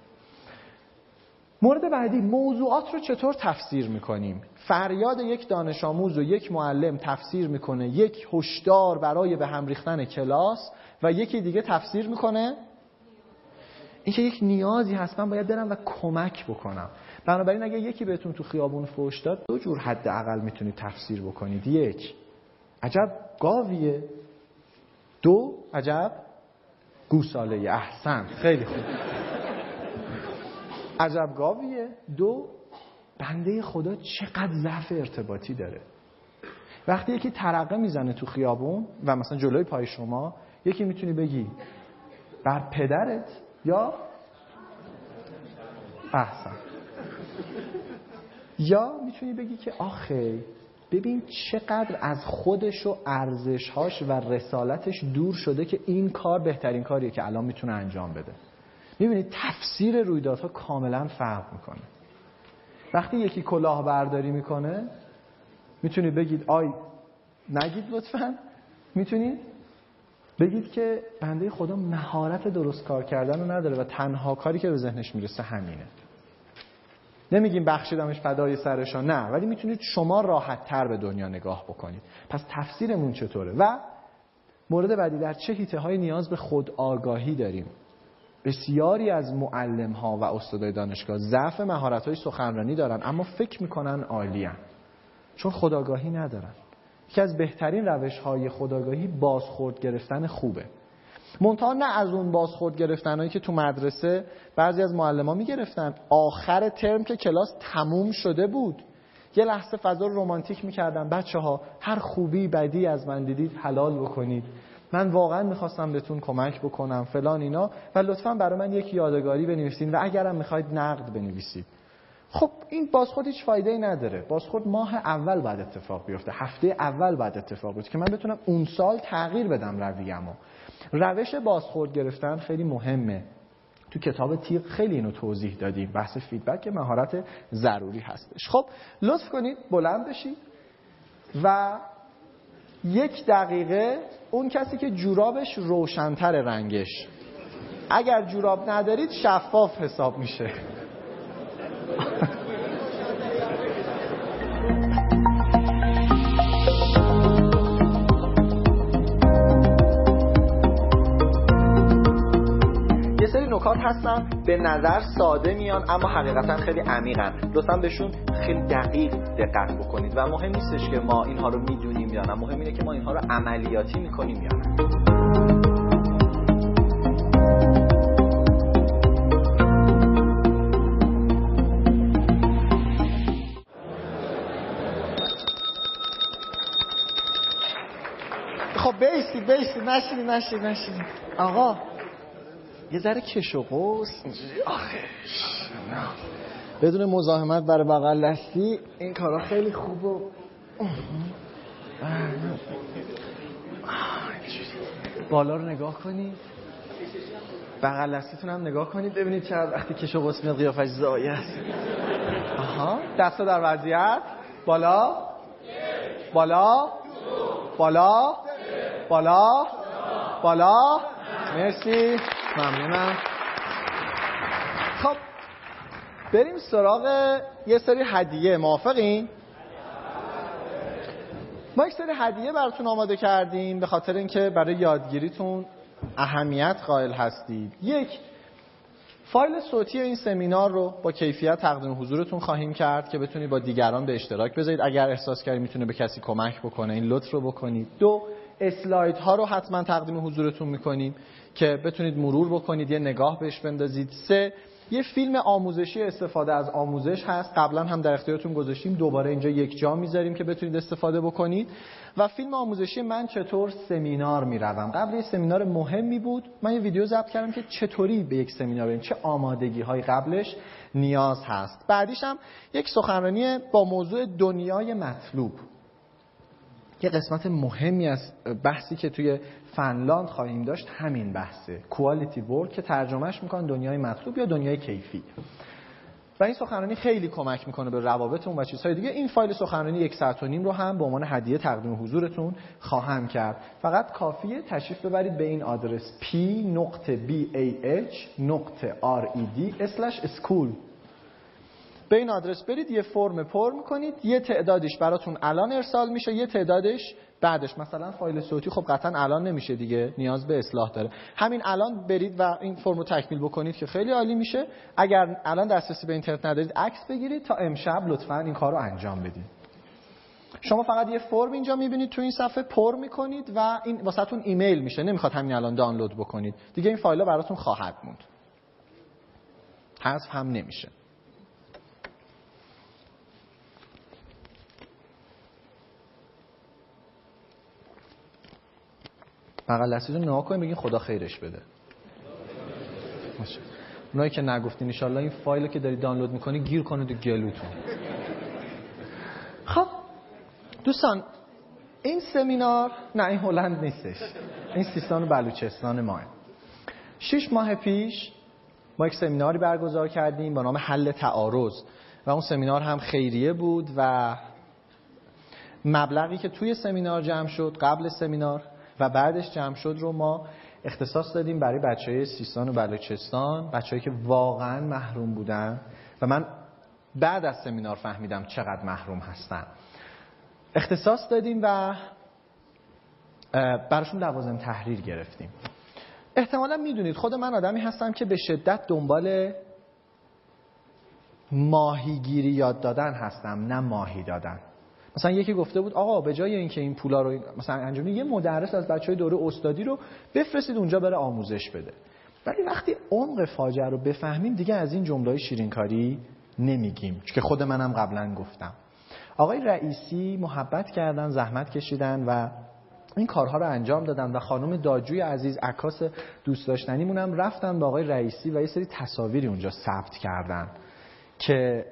مورد بعدی موضوعات رو چطور تفسیر می‌کنیم؟ فریاد یک دانش آموز و یک معلم تفسیر می‌کنه یک هشدار برای به هم ریختن کلاس و یکی دیگه تفسیر می‌کنه. اینکه یک نیازی هست من باید برم و کمک بکنم. بنابراین اگه یکی بهتون تو خیابون فوش داد دو جور حداقل می‌تونید تفسیر بکنید. یک عجب گاویه. دو عجب گوساله احسن. خیلی خوب. عجب گاویه. دو بنده خدا چقدر ضعف ارتباطی داره. وقتی یکی ترقه می‌زنه تو خیابون و مثلا جلوی پای شما یکی می‌تونی بگی بر پدرت یا احسن. یا می‌تونی بگی که آخه ببین چقدر از خودش و ارزشهاش و رسالتش دور شده که این کار بهترین کاریه که الان می‌تونه انجام بده. می‌بینید تفسیر رویدادها کاملا فرق می‌کنه. وقتی یکی کلاه برداری می‌کنه می‌تونید بگید آی نگید لطفا. می‌تونید بگید که بنده خدا مهارت درست کار کردن رو نداره و تنها کاری که به ذهنش می‌رسه همینه. نمیگیم بخشیدمش فدای سرشان نه. ولی می‌تونید شما راحت تر به دنیا نگاه بکنید. پس تفسیرمون چطوره؟ و مورد بعدی در چه هیته های نیاز به خود آگاهی داریم؟ بسیاری از معلم ها و استادای دانشگاه ضعف مهارت های سخنرانی دارن اما فکر می‌کنن عالیان چون خداگاهی ندارن. یکی از بهترین روش های خداگاهی بازخورد گرفتن خوبه. منتها نه از اون بازخورد گرفتنهایی که تو مدرسه بعضی از معلم ها می‌گرفتن. آخر ترم که کلاس تموم شده بود. یه لحظه فضا رو رومانتیک می‌کردن بچه ها هر خوبی بدی از من دیدید حلال بکنید. من واقعا می‌خواستم بهتون کمک بکنم فلان اینا. و لطفا برای من یک یادگاری بنویسین و اگرم می‌خواید نقد بنویسید. خب این بازخورد هیچ فایده ای نداره. بازخورد ماه اول بعد اتفاق بیفته. هفته اول بعد اتفاق بیفته که من بتونم اون سال تغییر بدم رویمو روش بازخورد گرفتن خیلی مهمه. تو کتاب تیغ خیلی اینو توضیح دادیم. بحث فیدبک مهارت ضروری هستش. خب لطف کنید بلند بشید و یک دقیقه اون کسی که جورابش روشنتر رنگش. اگر جوراب ندارید شفاف حساب میشه. نکات هستن به نظر ساده میان اما حقیقتا خیلی عمیقن. لطفا بهشون خیلی دقیق دقت بکنید و مهم نیستش که ما اینها رو می‌دونیم یا نه. مهم اینه که ما اینها رو عملیاتی می‌کنیم یا نه. خب بیستی بیستی نشینی نشینی نشینی آقا. یه ذره کش و قوس بدون مزاحمت برای بغل دستی این کارا خیلی خوب و بالا رو نگاه کنید بغل دستیتون هم نگاه کنید ببینید چه وقتی کش و قص میاد قیافش زایه است. آها. دستا در وضعیت. بالا. بالا. بالا. بالا. بالا. مرسی. ممنونم. خب بریم سراغ یه سری هدیه. موافقین؟ ما یک سری هدیه براتون آماده کردیم به خاطر اینکه برای یادگیریتون اهمیت قائل هستید. یک فایل صوتی این سمینار رو با کیفیت تقدیم حضورتون خواهیم کرد که بتونید با دیگران به اشتراک بذارید. اگر احساس کردید می‌تونه به کسی کمک بکنه این لطف رو بکنید. دو اسلاید ها رو حتما تقدیم حضورتون می‌کنیم. که بتونید مرور بکنید یه نگاه بهش بندازید. سه یه فیلم آموزشی استفاده از آموزش هست. قبلا هم در اختیارتون گذاشتیم. دوباره اینجا یک جا می‌ذاریم که بتونید استفاده بکنید. و فیلم آموزشی من چطور سمینار می‌روم؟ قبل یه سمینار مهمی بود. من یه ویدیو ضبط کردم که چطوری به یک سمینار بریم. چه آمادگی های قبلش نیاز هست. بعدیش هم یک سخنرانی با موضوع دنیای مطلوب. یه قسمت مهمی از بحثی که توی فنلاند خواهیم داشت همین بحثه. کوالیتی ورک که ترجمهش می‌کنن دنیای مطلوب یا دنیای کیفی. و این سخنرانی خیلی کمک می‌کنه به روابطتون و چیزهای دیگه. این فایل سخنرانی یک ساعت و نیم رو هم به عنوان هدیه تقدیم حضورتون خواهم کرد. فقط کافیه تشریف ببرید به این آدرس p نقطه b a h نقطه r e d school به این آدرس برید یه فرم پر می‌کنید یه تعدادش براتون الان ارسال میشه یه تعدادش بعدش مثلا فایل صوتی خب قطعا الان نمیشه دیگه نیاز به اصلاح داره. همین الان برید و این فرم رو تکمیل بکنید که خیلی عالی میشه. اگر الان دسترسی به اینترنت ندارید عکس بگیرید تا امشب لطفا این کار رو انجام بدید. شما فقط یه فرم اینجا می‌بینید تو این صفحه پر می‌کنید و این واسهتون ایمیل میشه. نمی‌خواد همین الان دانلود بکنید. دیگه این فایل براتون خواهد موند. حذف هم نمیشه. بغل دستیتون نگاه کنید بگین خدا خیرش بده. اونایی که نگفتین انشالله این فایل که داری دانلود می‌کنی گیر کنه تو گلوتون. خب دوستان این سمینار نه این هلند نیستش. این سیستان و بلوچستان ماه. شش ماه پیش ما یک سمیناری برگزار کردیم با نام حل تعارض و اون سمینار هم خیریه بود و مبلغی که توی سمینار جمع شد قبل سمینار و بعدش جمع شد رو ما اختصاص دادیم برای بچه های سیستان و بلوچستان بچه که واقعا محروم بودن و من بعد از سمینار فهمیدم چقدر محروم هستن. اختصاص دادیم و براشون لوازم تحریر گرفتیم. احتمالا می‌دونید خود من آدمی هستم که به شدت دنبال ماهیگیری یاد دادن هستم نه ماهی دادن. مثلا یکی گفته بود آقا به جای اینکه این پولا رو مثلا انجام یه مدرس از بچهای دوره استادی رو بفرستید اونجا بره آموزش بده. ولی وقتی عمق فاجعه رو بفهمیم دیگه از این جمله‌های شیرینکاری نمیگیم. که خود منم قبلا گفتم. آقای رئیسی محبت کردن زحمت کشیدن و این کارها رو انجام دادن و خانم داجوی عزیز عکاس دوست داشتنیمونم رفتن با آقای رئیسی و یه سری تصاویری اونجا ثبت کردن که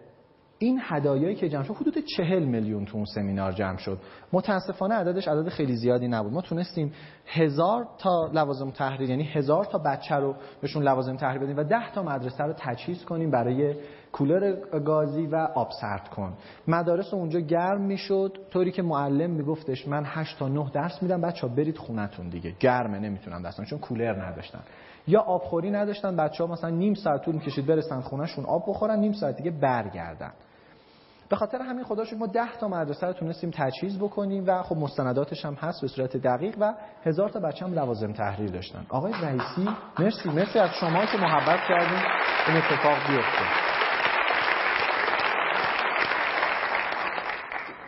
این هدایایی که جمع شد حدود چهل میلیون تو اون سمینار جمع شد. متاسفانه عددش عدد خیلی زیادی نبود. ما تونستیم هزار تا لوازم تحریر یعنی هزار تا بچه رو بهشون لوازم تحریر بدیم و ده تا مدرسه رو تجهیز کنیم برای کولر گازی و آب سرد کن. مدارس اونجا گرم می‌شد. طوری که معلم میگفتش من 8 تا 9 درس میدم بچه ها برید خونتون دیگه. گرمه نمی‌تونم دستان چون کولر نداشتن. یا آبخوری نداشتن بچه ها مثلا نیم ساعت طول می‌کشید برسن خونهشون آب بخورن نیم ساعت دیگه برگردن. به خاطر همین خدا شکر ما 10 تا مدرسه رو تونستیم تجهیز بکنیم و خب مستنداتش هم هست به صورت دقیق و هزار تا بچه هم لوازم تحریر داشتن. آقای رئیسی مرسی مرسی از شما که محبت کردین این اتفاق بیفته.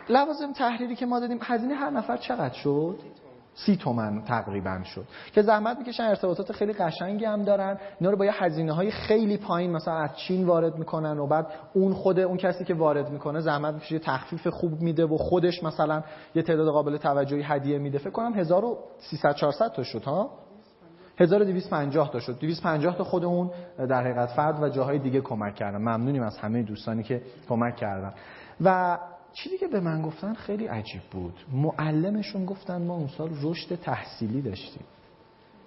لوازم تحریری که ما دادیم هزینه هر نفر چقدر شد؟ سی تومن تقریبا شد. که زحمت می‌کشن ارتباطات خیلی قشنگی هم دارن. اینا رو با یه هزینه های خیلی پایین مثلا از چین وارد می‌کنن و بعد اون خود اون کسی که وارد می‌کنه زحمت می‌کشه یه تخفیف خوب میده و خودش مثلا یه تعداد قابل توجهی هدیه میده. فکر کنم 1300 400 تا شد ها؟ 1250 تا شد. 250 تا خودمون در حقیقت فرد و جاهای دیگه کمک کردن. ممنونیم از همه دوستانی که کمک کردن. و چیزی که به من گفتن خیلی عجیب بود. معلمشون گفتن ما اون سال رشد تحصیلی داشتیم.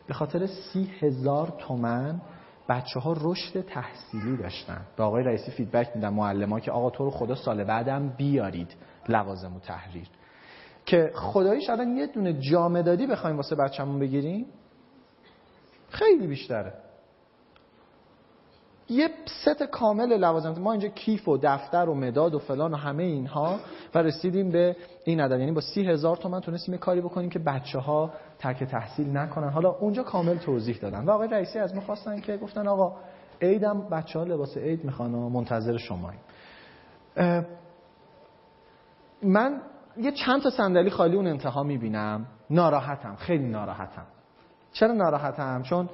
به خاطر سی هزار تومن بچه ها رشد تحصیلی داشتن. به آقای رئیسی فیدبک میدن معلم ها که آقا تو رو خدا سال بعدم بیارید لوازم و تحریر. که خداییش الان یه دونه جامدادی بخوایم واسه بچه‌مون بگیریم؟ خیلی بیشتره. یه ست کامل لوازم ما اینجا کیف و دفتر و مداد و فلان و همه اینها و رسیدیم به این عدد. یعنی با سی هزار تومن تونستیم کاری بکنیم که بچه ها ترک تحصیل نکنن. حالا اونجا کامل توضیح دادن. و آقای رئیسی از ما خواستن که گفتن آقا عیدم بچه ها لباس عید می‌خوان و منتظر شماییم من یه چند تا صندلی خالی اون انتها می‌بینم. ناراحتم. خیلی ناراحتم. چرا ناراحتم؟ چون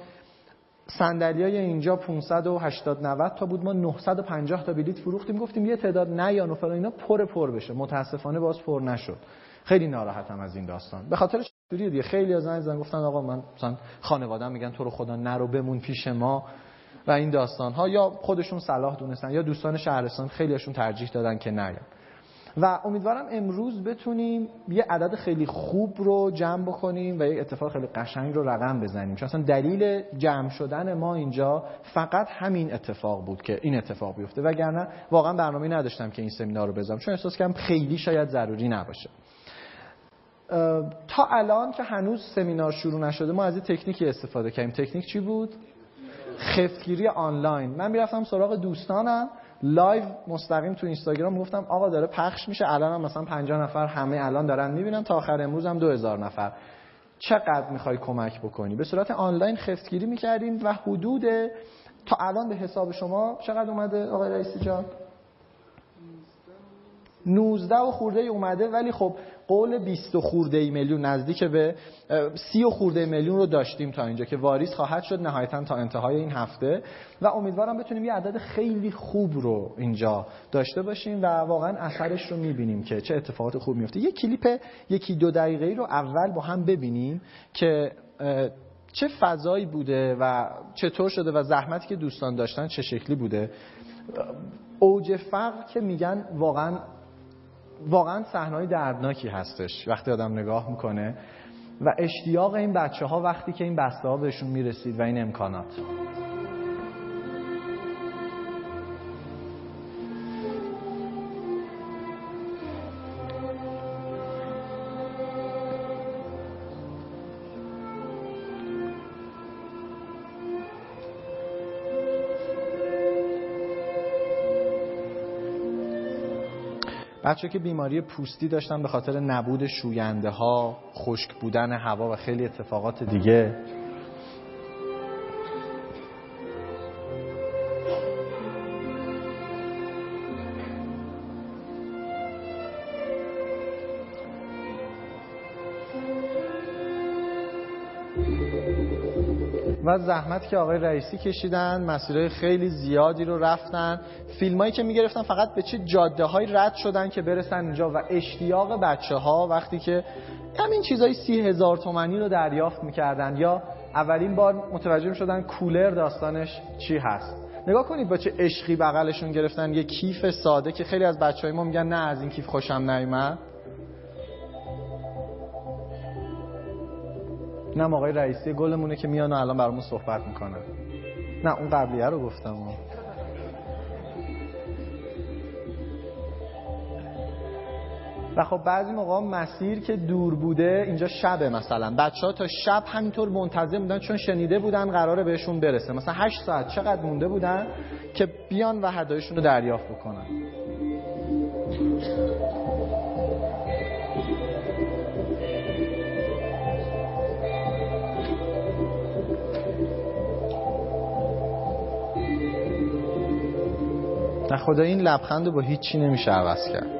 های اینجا 580 90 تا بود. ما 950 تا بلیت فروختیم. گفتیم یه تعداد نیان و فلان اینا پر پر بشه. متاسفانه باز پر نشد. خیلی ناراحتم از این داستان. به خاطر چطوری دیگه. خیلی از زنگ گفتن آقا من مثلا خانواده‌ام میگن تو رو خدا نرو بمون پیش ما و این داستان ها یا خودشون صلاح دونستن یا دوستان شهرستان خیلیشون ترجیح دادن که نیان. و امیدوارم امروز بتونیم یه عدد خیلی خوب رو جمع بکنیم و یه اتفاق خیلی قشنگ رو رقم بزنیم. چون اصلا دلیل جمع شدن ما اینجا فقط همین اتفاق بود که این اتفاق بیفته. وگرنه واقعا برنامه نداشتم که این سمینار رو بذارم چون احساس کردم خیلی شاید ضروری نباشه. تا الان که هنوز سمینار شروع نشده ما از این تکنیکی استفاده کردیم. تکنیک چی بود؟ خفتگیری آنلاین. من می‌رفتم سراغ دوستانم. لایو مستقیم تو اینستاگرام گفتم آقا داره پخش میشه الان هم مثلا 50 نفر همه الان دارن می‌بینن تا آخر امروز هم 2000 نفر. چقدر می‌خوای کمک بکنی؟ به صورت آنلاین خفتگیری می‌کردیم و حدود تا الان به حساب شما چقدر اومده آقای رئیسی جان؟ 19 و خورده اومده ولی خب قول 20 خورده میلیون نزدیک به 30 خورده میلیون رو داشتیم تا اینجا که واریز خواهد شد نهایتا تا انتهای این هفته. و امیدوارم بتونیم یه عدد خیلی خوب رو اینجا داشته باشیم و واقعا اثرش رو می‌بینیم که چه اتفاقات خوب میفته یه کلیپ یکی دو دقیقه رو اول با هم ببینیم که چه فضایی بوده و چطور شده و زحمتی که دوستان داشتن چه شکلی بوده. اوج فقر که میگن واقعا واقعا صحنه‌های دردناکی هستش وقتی آدم نگاه می‌کنه. و اشتیاق این بچه ها وقتی که این بسته ها بهشون می‌رسید و این امکانات. بچه که بیماری پوستی داشتن به خاطر نبود شوینده ها خشک بودن هوا و خیلی اتفاقات دیگه و زحمت که آقای رئیسی کشیدن مسیرهای خیلی زیادی رو رفتن. فیلمایی که می‌گرفتن فقط به چه جاده های رد شدن که برسن اینجا و اشتیاق بچه ها وقتی که همین چیزای سی هزار تومنی رو دریافت می‌کردن. یا اولین بار متوجه شدن کولر داستانش چی هست. نگاه کنید با چه عشقی بغلشون گرفتن. یه کیف ساده که خیلی از بچه های ما میگن نه از این کیف خوشم نیومد. نه آقای رئیسی گلمونه که میان و الان برامون صحبت می‌کنن. نه اون قبلیه رو گفتم. و خب بعضی موقع مسیر که دور بوده اینجا شبه مثلا. بچه ها تا شب همینطور منتظر بودن چون شنیده بودن قراره بهشون برسه. مثلا هشت ساعت چقدر مونده بودن که بیان و هدایشون رو دریافت بکنن. نه خدا این لبخند رو با هیچی نمیشه عوض کرد.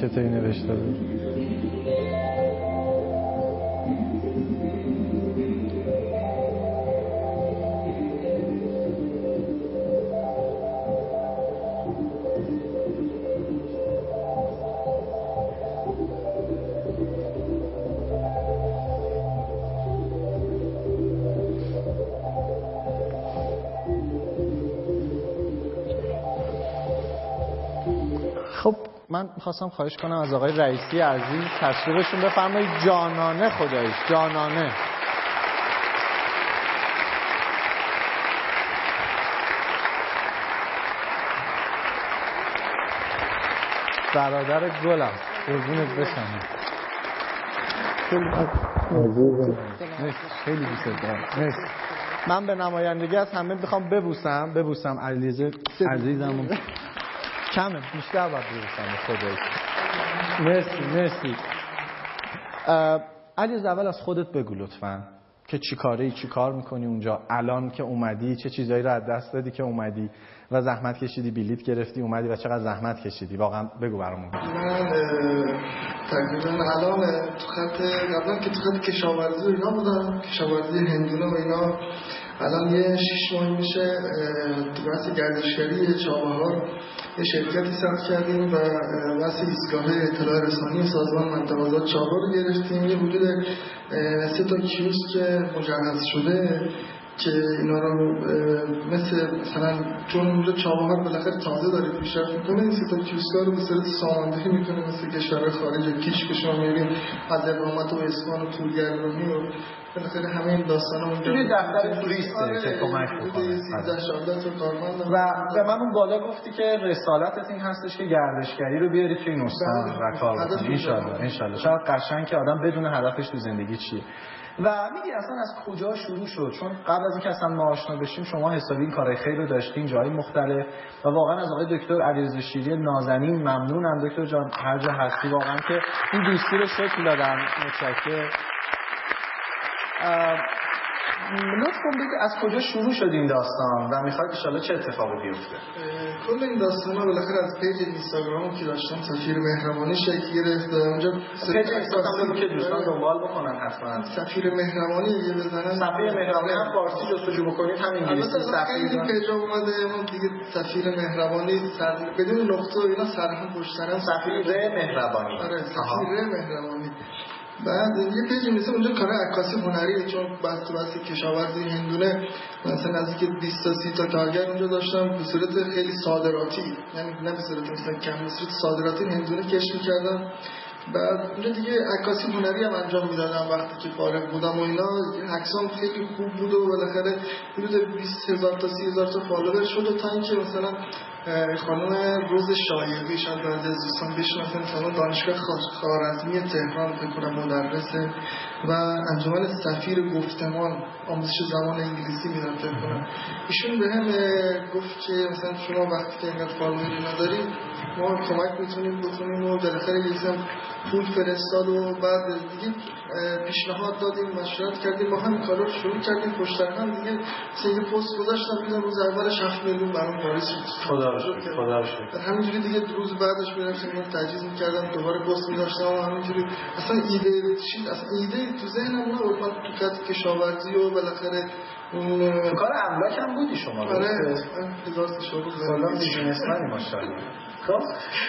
چطوری نوشته بود؟ می‌خواستم خواهش کنم از آقای رئیسی عزیز تشریفشون بفرمایید. جانانه خدایش جانانه. برادر گلم قربونت بشم. خیلی دوست دارم. من به نمایندگی از همه می‌خوام ببوسم ببوسم علیزه عزیزم کمه بیشتر باید ببوسم خدایش مرسی مرسی. علیز اول از خودت بگو لطفا که چی کاره چی کار می‌کنی اونجا؟ الان که اومدی چه چیزایی رو از دست دادی که اومدی؟ و زحمت کشیدی بلیت گرفتی اومدی و چقدر زحمت کشیدی؟ واقعا بگو برامون. من تقریبا الان تو خط قبلا که تو خط کشاورزی اینا بودم کشاورزی هندونه و اینا. الان یه شیش ماه میشه تو بحث گردشگری چابهار یه شرکتی ثبت کردیم و بحث ایستگاه اطلاع رسانی سازمان منطقه آزاد رو گرفتیم. یه حدود سه تا کیوسک مجهز شده که اینا رو مثل مثلا چون اونجا چابهار بالاخره تازه داره پیشرفت می‌کنه این ستا کیوسکا رو به صورت ساماندهی می‌کنه مثل کشور خارج. کیش که شما از اقامت و اسکان و طولگردانی و بالاخره همه این داستان اونجا یه دفتر توریسته که کمک می‌کنه و به من اون بالا گفتی که رسالتت این هستش که گردشگری رو بیاری توی این استان و کار بکنی. انشالله انشالله. شاید قشنگ که آدم بدون هدفش تو زندگی چیه. و میگی اصلا از کجا شروع شد؟ چون قبل از اینکه اصلا ما آشنا بشیم شما حسابی این کارهای خیر رو داشتین جایی مختلف. و واقعا از آقای دکتر علیرضا شیری نازنین ممنونم. دکتر جان هر جا هستی واقعا که این دوستی رو شکل دادن متشکرم. لطف کن بگی از کجا شروع شد این داستان و می‌خواد الان چه اتفاقی بیفته؟ کل این داستان ها بالاخره از پیج اینستاگرام که داشتم سفیر مهربانی شکل گرفت اونجا پیج اینستاگرام که دوستان دنبال بکنن حتما. سفیر مهربانی یه بزنن سفیر مهربانی هم فارسی جستجو بکنید هم انگلیسی سفیر. پیج اومده اون دیگه سفیر مهربانی بدون نقطه و اینا سرهم پشت سفیر مهربانی. آره سفیر مهربانی. بعد یه پیج مثل اونجا کار عکاسی هنری چون بس تو بس کشاورزی هندونه مثلا نزدیک 20 تا 30 تا کارگر اونجا داشتم به صورت خیلی صادراتی یعنی نه به صورت مثلا کم به صورت صادراتی هندونه کش می‌کردم. بعد اونجا دیگه عکاسی هنری هم انجام می‌دادم وقتی که فارغ بودم و اینا عکسام خیلی خوب بود و بالاخره حدود 20 هزار تا 30 هزار تا فالوور شد و تا اینکه مثلا خانم روز شایقی شاید بعد از دوستان بشناسن مثلا دانشگاه خوارزمی تهران فکر کنم مدرسه و انجمن سفیر گفتمان آموزش زمان انگلیسی میدن فکر ایشون به هم گفت که مثلا شما وقتی که اینقدر فالووری ندارید ما کمک می‌تونیم بکنیم و بالاخره یکم پول فرستاد و بعد دیگه پیشنهاد دادیم مشورت کردیم. با هم کارا رو شروع کردیم. پشت هم دیگه یه پست گذاشتم دیدم روز اولش 7 میلیون برام واریز شد. خدا شکر خدا شکر. همینجوری دیگه روز بعدش می‌رفتم من تجهیز می‌کردم. دوباره پست میذاشتم و همینجوری. اصلا ایده چی اصلا ایده تو ذهنم نبود. من تو خط کشاورزی و بالاخره اون کار املاک هم بودی شما آره هزار تشابه کلا بیزینسمنی ماشاءالله. خب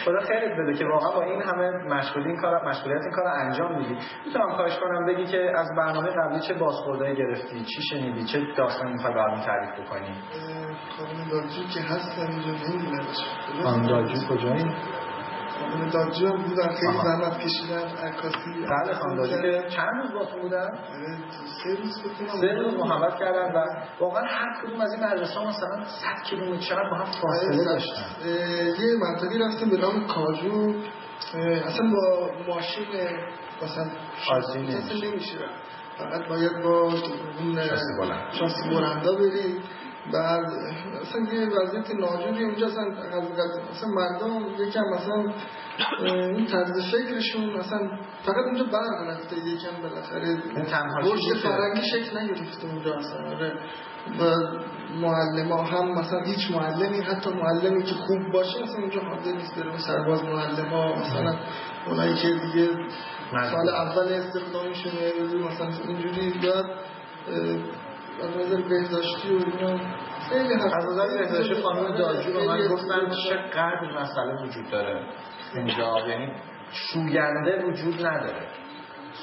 خدا خیرت بده که واقعا با این همه مشغولی این کار مشغولیت این کار انجام میدی. می‌تونم خواهش کنم بگی که از برنامه قبلی چه بازخوردایی گرفتی؟ چی شنیدی؟ چه داستانی می‌خوای برام تعریف بکنی؟ خانم داجو که هستن اینجا نمی‌دونم. خانم داجو کجایی؟ هم بودن خیلی زحمت کشیدن عکاسی. بله خانم که چند روز با تو بودن؟ سه روز بکنم سه روز محبت کردن و واقعا هر کدوم از این مدرسه ها مثلا 100 کیلومتر چقدر با هم فاصله داشتن. یه منطقی رفتیم به نام کاجو. اصلا با ماشین مثلا آزینه نمیشه فقط باید با اون شاسی بلندا بری بعد اصلا یه وضعیت ناجوری اونجا اصلا اصلا مردم یکم مثلا این طرز فکرشون اصلا فقط اونجا برق رفته یکم بالاخره رشد فرنگی شکل نگرفته اونجا اصلا. آره. و معلم ها هم مثلا هیچ معلمی حتی معلمی که خوب باشه اصلا اونجا حاضر نیست بره. سرباز معلم ها مثلا اونایی که دیگه سال اول استخدامشون مثلا اینجوری بعد از نظر بهداشتی و اینا. خیلی از نظر بهداشتی خانم داجو به من گفتن چقدر مسئله وجود داره. اینجا یعنی شوینده وجود نداره.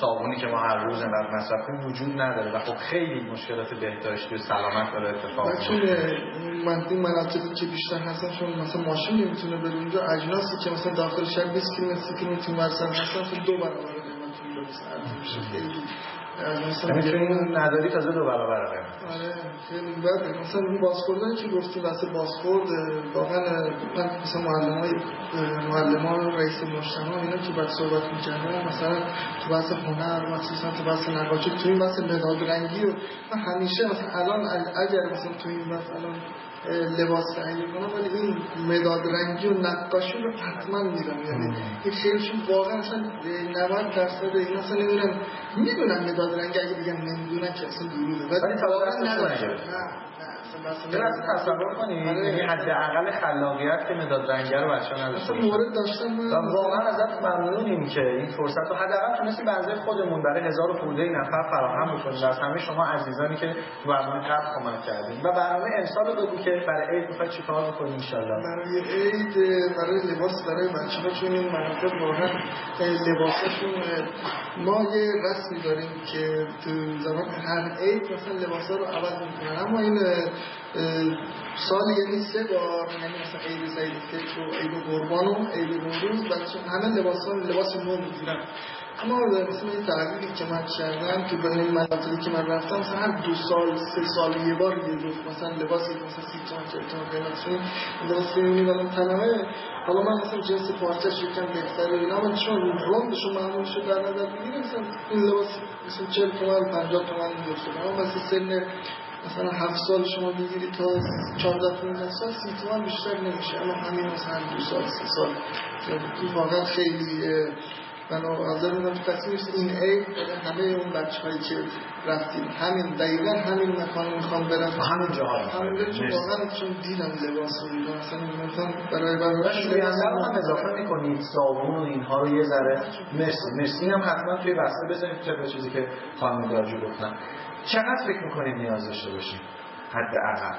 صابونی که ما هر روز اینقدر مصرف کنیم وجود نداره. و خب خیلی مشکلات بهداشتی و سلامت داره اتفاق میفته من این مناطقی که بیشتر هستن چون مثلا ماشین نمی‌تونه بره اونجا اجناسی که مثلا داخل شهر 20 کیلومتر 30 کیلومتر مرزن هستن دو برابر قیمت اونجا میشه خیلی. یعنی تو این نداری تازه دو برابر آره خیلی بده مثلا اون بازخوردایی که گفتیم واسه بازخورد واقعا من مثلا معلمای معلما رئیس مجتمع اینا که بعد صحبت می‌کردن مثلا تو بحث هنر مخصوصا تو بحث نقاشی تو این بحث مداد رنگی و من همیشه مثلا الان اگر مثلا تو این بحث الان لباس تهیه کنم ولی این مداد رنگی و نقاشی رو حتما میرم یعنی این خیلیشون واقعا اصلا 90 درصد این اصلا نمی‌دونن می‌دونن مداد رنگی اگه بگم نمی‌دونن که اصلا دروغه ولی واقعا نداره. چرا اصلا تصور کنید یعنی حداقل خلاقیت که مداد رنگی رو بچه‌ها نداشته مورد داشتم واقعا ازت ممنونیم که این فرصت رو حداقل تونستی بنزه خودمون برای هزار خورده نفر فراهم بکنیم. از همه شما عزیزانی که تو برنامه قبل کمک کردیم و برنامه امسال رو بگو که برای عید می‌خوای چیکار بکنیم ان برای عید برای لباس برای بچه‌ها چون این مناطق واقعا لباسشون ما یه رسمی داریم که تو زمان هر عید مثلا لباسا رو عوض می‌کنن. اما این سال یعنی سه بار یعنی مثلا عید سعید فطر و عید قربان و عید نوروز بچه همه لباس ها لباس نو می‌گیرن. اما مثلا این تغییری که من کردم که به این مناطقی که من رفتم مثلا هر دو سال سه سال یه بار یه روز مثلا لباسی مثلا سی تومن چه تومن قیمتشون لباس می‌برم تنمه حالا من مثلا جنس پارچه‌ش یکم بهتره اینا من چون رندشون معمول شد در نظر بگیریم مثلا این لباس مثلا 40 تومن 50 تومن میفته اما مثلا سن مثلا هفت سال شما بگیری تا 14 15 سال سی تومن بیشتر نمیشه. اما همین مثلا دو سال سه سال. که واقعا خیلی من بودم که تصمیم این عید همه اون بچه هایی که رفتیم. همین دقیقا همین مکان می‌خوام برم. همین جاها همین جاها واقعا چون دیدم لباس رو دیدم مثلا مثلا برای برای شوینده هم اضافه می‌کنید. صابون و اینها رو یه ذره. مرسی. مرسی. هم حتما توی بسته بزنید طبق چیزی که خانم دارجو گفتن. چقدر فکر می‌کنید نیاز داشته باشیم؟ حد اقل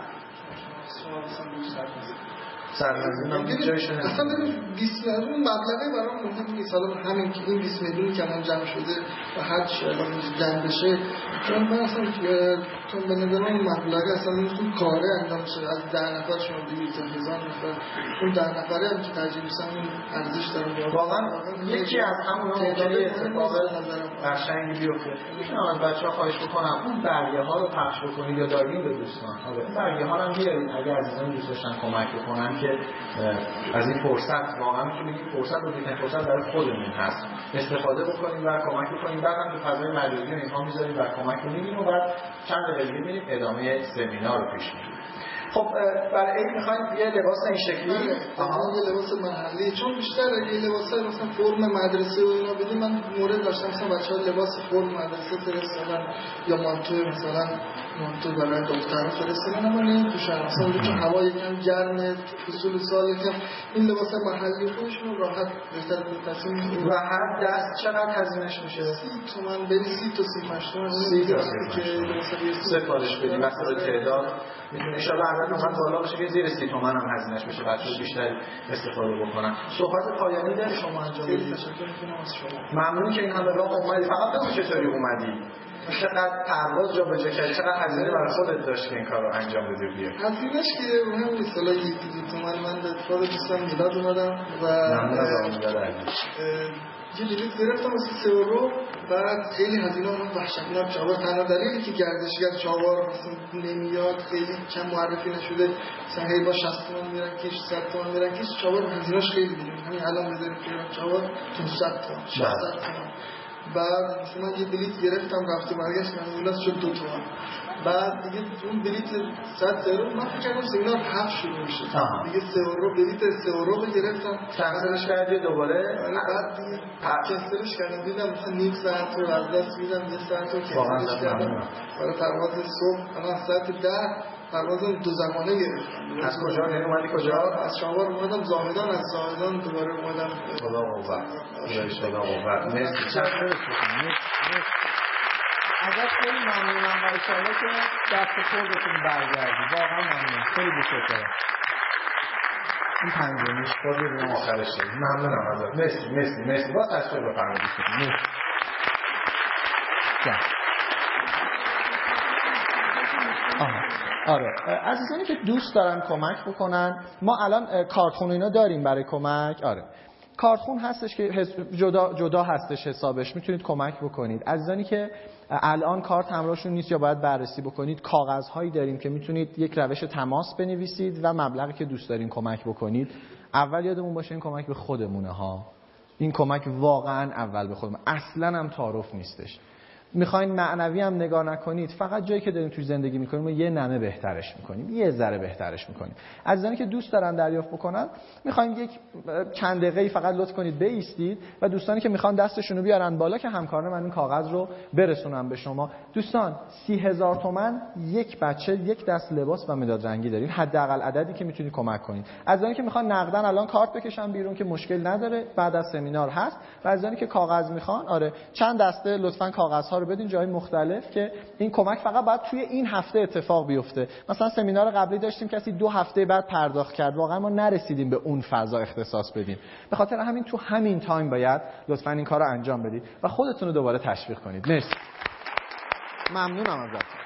سرنزین هم جایش اصلا ببین 20 میلیون مبلغه برام مهم نیست. حالا همین که این 20 میلیونی که الان جمع شده و هر چی الان جمع بشه چون من اصلا چون به نظر من مبلغه اصلا اون کاره انجام شده. از 10 نفر شما 200 هزار نفر. اون 10 نفره هم که ترجیح میشن اون ارزش داره واقعا یکی از همون ممکنه اتفاق قشنگی بیفته. می‌تونم از بچه‌ها خواهش بکنم اون برگه ها رو پخش بکنید یا دارین به دوستان. برگه ها رو بیارید. اگر عزیزان دوست داشتن کمک بکنن که از این فرصت واقعا می‌تونیم این فرصت رو دیگه فرصت برای خودمون هست. استفاده بکنیم و کمک بکنیم بعد هم تو فضای مجازی اینها می‌ذاریم و کمک می‌کنیم و بعد چند دقیقه می‌بینیم ادامه سمینار رو پیش می‌بریم خب برای عید می‌خوایم یه لباس این شکلی آها یه لباس محلی. چون بیشتر یه لباس مثلا فرم مدرسه و اینا بدیم. من مورد داشتم مثلا بچه‌ها لباس فرم مدرسه فرستادن یا مانتو مثلا مانتو برای دخترها فرستادن اما نمی‌پوشن مثلا چون هوا یکم گرمه فصول سال یکم این لباس محلی خودشون راحت بهتر تصمیم و هر دست چقدر هزینهش میشه؟ سی تومن بری سی تا سی تومن سی تا سی سفارش بدیم مثلا تعداد. می‌تونه شاء الله البته بالا باشه که زیر سی تومن هم هزینهش بشه. بچه‌ها بیشتر استفاده بکنن. صحبت پایانی داری؟ شما انجام بدید ممنون که این همه راه اومدی. فقط بگو چطوری اومدی. چقدر پرواز جا بجا کرد چقدر هزینه برای خودت داشت که این کار رو انجام بده بیه هزینهش که مهم نیست. حالا یک دو تومن من به اتفاق دوستم میلاد اومدم و از یه بلیط گرفتم واسه سه اورو بعد خیلی هزینه اون وحشتناک چاوار تنها دلیلی که گردشگر مثلا نمیاد خیلی کم معرفی نشده مثلا هی با 60 تومن میرن کش 100 تومن میرن کش چاوار هزینه‌اش خیلی دیگه. همین الان بذارید که چاوار 500 تومن 600 تومن بعد من یه بلیت گرفتم رفتی من اولاس شد دو تومن بعد دیگه اون بلیت 100 سهرو من فکر کردم سیگنال هفت شروع میشه. دیگه سهرو بلیت سهرو یورو گرفتم. کنسلش کردی دوباره؟ نه بعد دیگه کنسلش کردم. دیدم مثلا نیم ساعت رو از دست میدم یه ساعت رو کنسلش کردم. برای پرواز صبح الان ساعت ده پرواز دو زمانه گرفتم از کجا یعنی اومدی کجا؟ از شاور اومدم زاهدان از زاهدان دوباره اومدم. خدا قوت. خدا قوت. مرسی. چقدر ازش خیلی ممنونم. و انشاءالله که دست خودتون برگردی واقعا ممنون. خیلی بسیار این پنجمیش خود رو آخرش ممنونم ازت. مرسی مرسی مرسی. واسه تشکر بفرمایید. مرسی. آره. عزیزانی که دوست دارن کمک بکنن ما الان اه، کارتخون اینا داریم برای کمک. آره. کارتخون هستش که جدا, جدا هستش حسابش. می‌تونید کمک بکنید. عزیزانی که الان کارت همراهشون نیست یا باید بررسی بکنید کاغذهایی داریم که می‌تونید یک روش تماس بنویسید و مبلغی که دوست دارین کمک بکنید. اول یادمون باشه این کمک به خودمونه ها. این کمک واقعا اول به خودمون. اصلا هم تعارف نیستش. می‌خواین معنوی هم نگاه نکنید فقط جایی که داریم توی زندگی می‌کنیم و یه نمه بهترش می‌کنیم یه ذره بهترش می‌کنیم. عزیزانی که دوست دارن دریافت بکنن می‌خوایم یک چند دقیقه فقط لطف کنید بیستید و دوستانی که می‌خوان دستشون رو بیارن بالا که همکاران من این کاغذ رو برسونم به شما. دوستان سی هزار تومن یک بچه یک دست لباس و مداد رنگی دارین حداقل عددی که می‌تونید کمک کنید. عزیزانی که می‌خوان نقدن الان کارت بکشن بیرون که مشکل نداره بعد از سمینار هست. و عزیزانی که کاغذ می‌خوان آره چند دسته لطفا کاغذها رو بدین جای مختلف که این کمک فقط باید توی این هفته اتفاق بیفته. مثلا سمینار قبلی داشتیم کسی دو هفته بعد پرداخت کرد. واقعا ما نرسیدیم به اون فضا اختصاص بدیم. به خاطر همین تو همین تایم باید لطفا این کار رو انجام بدید و خودتون رو دوباره تشویق کنید. مرسی. ممنونم ازتون.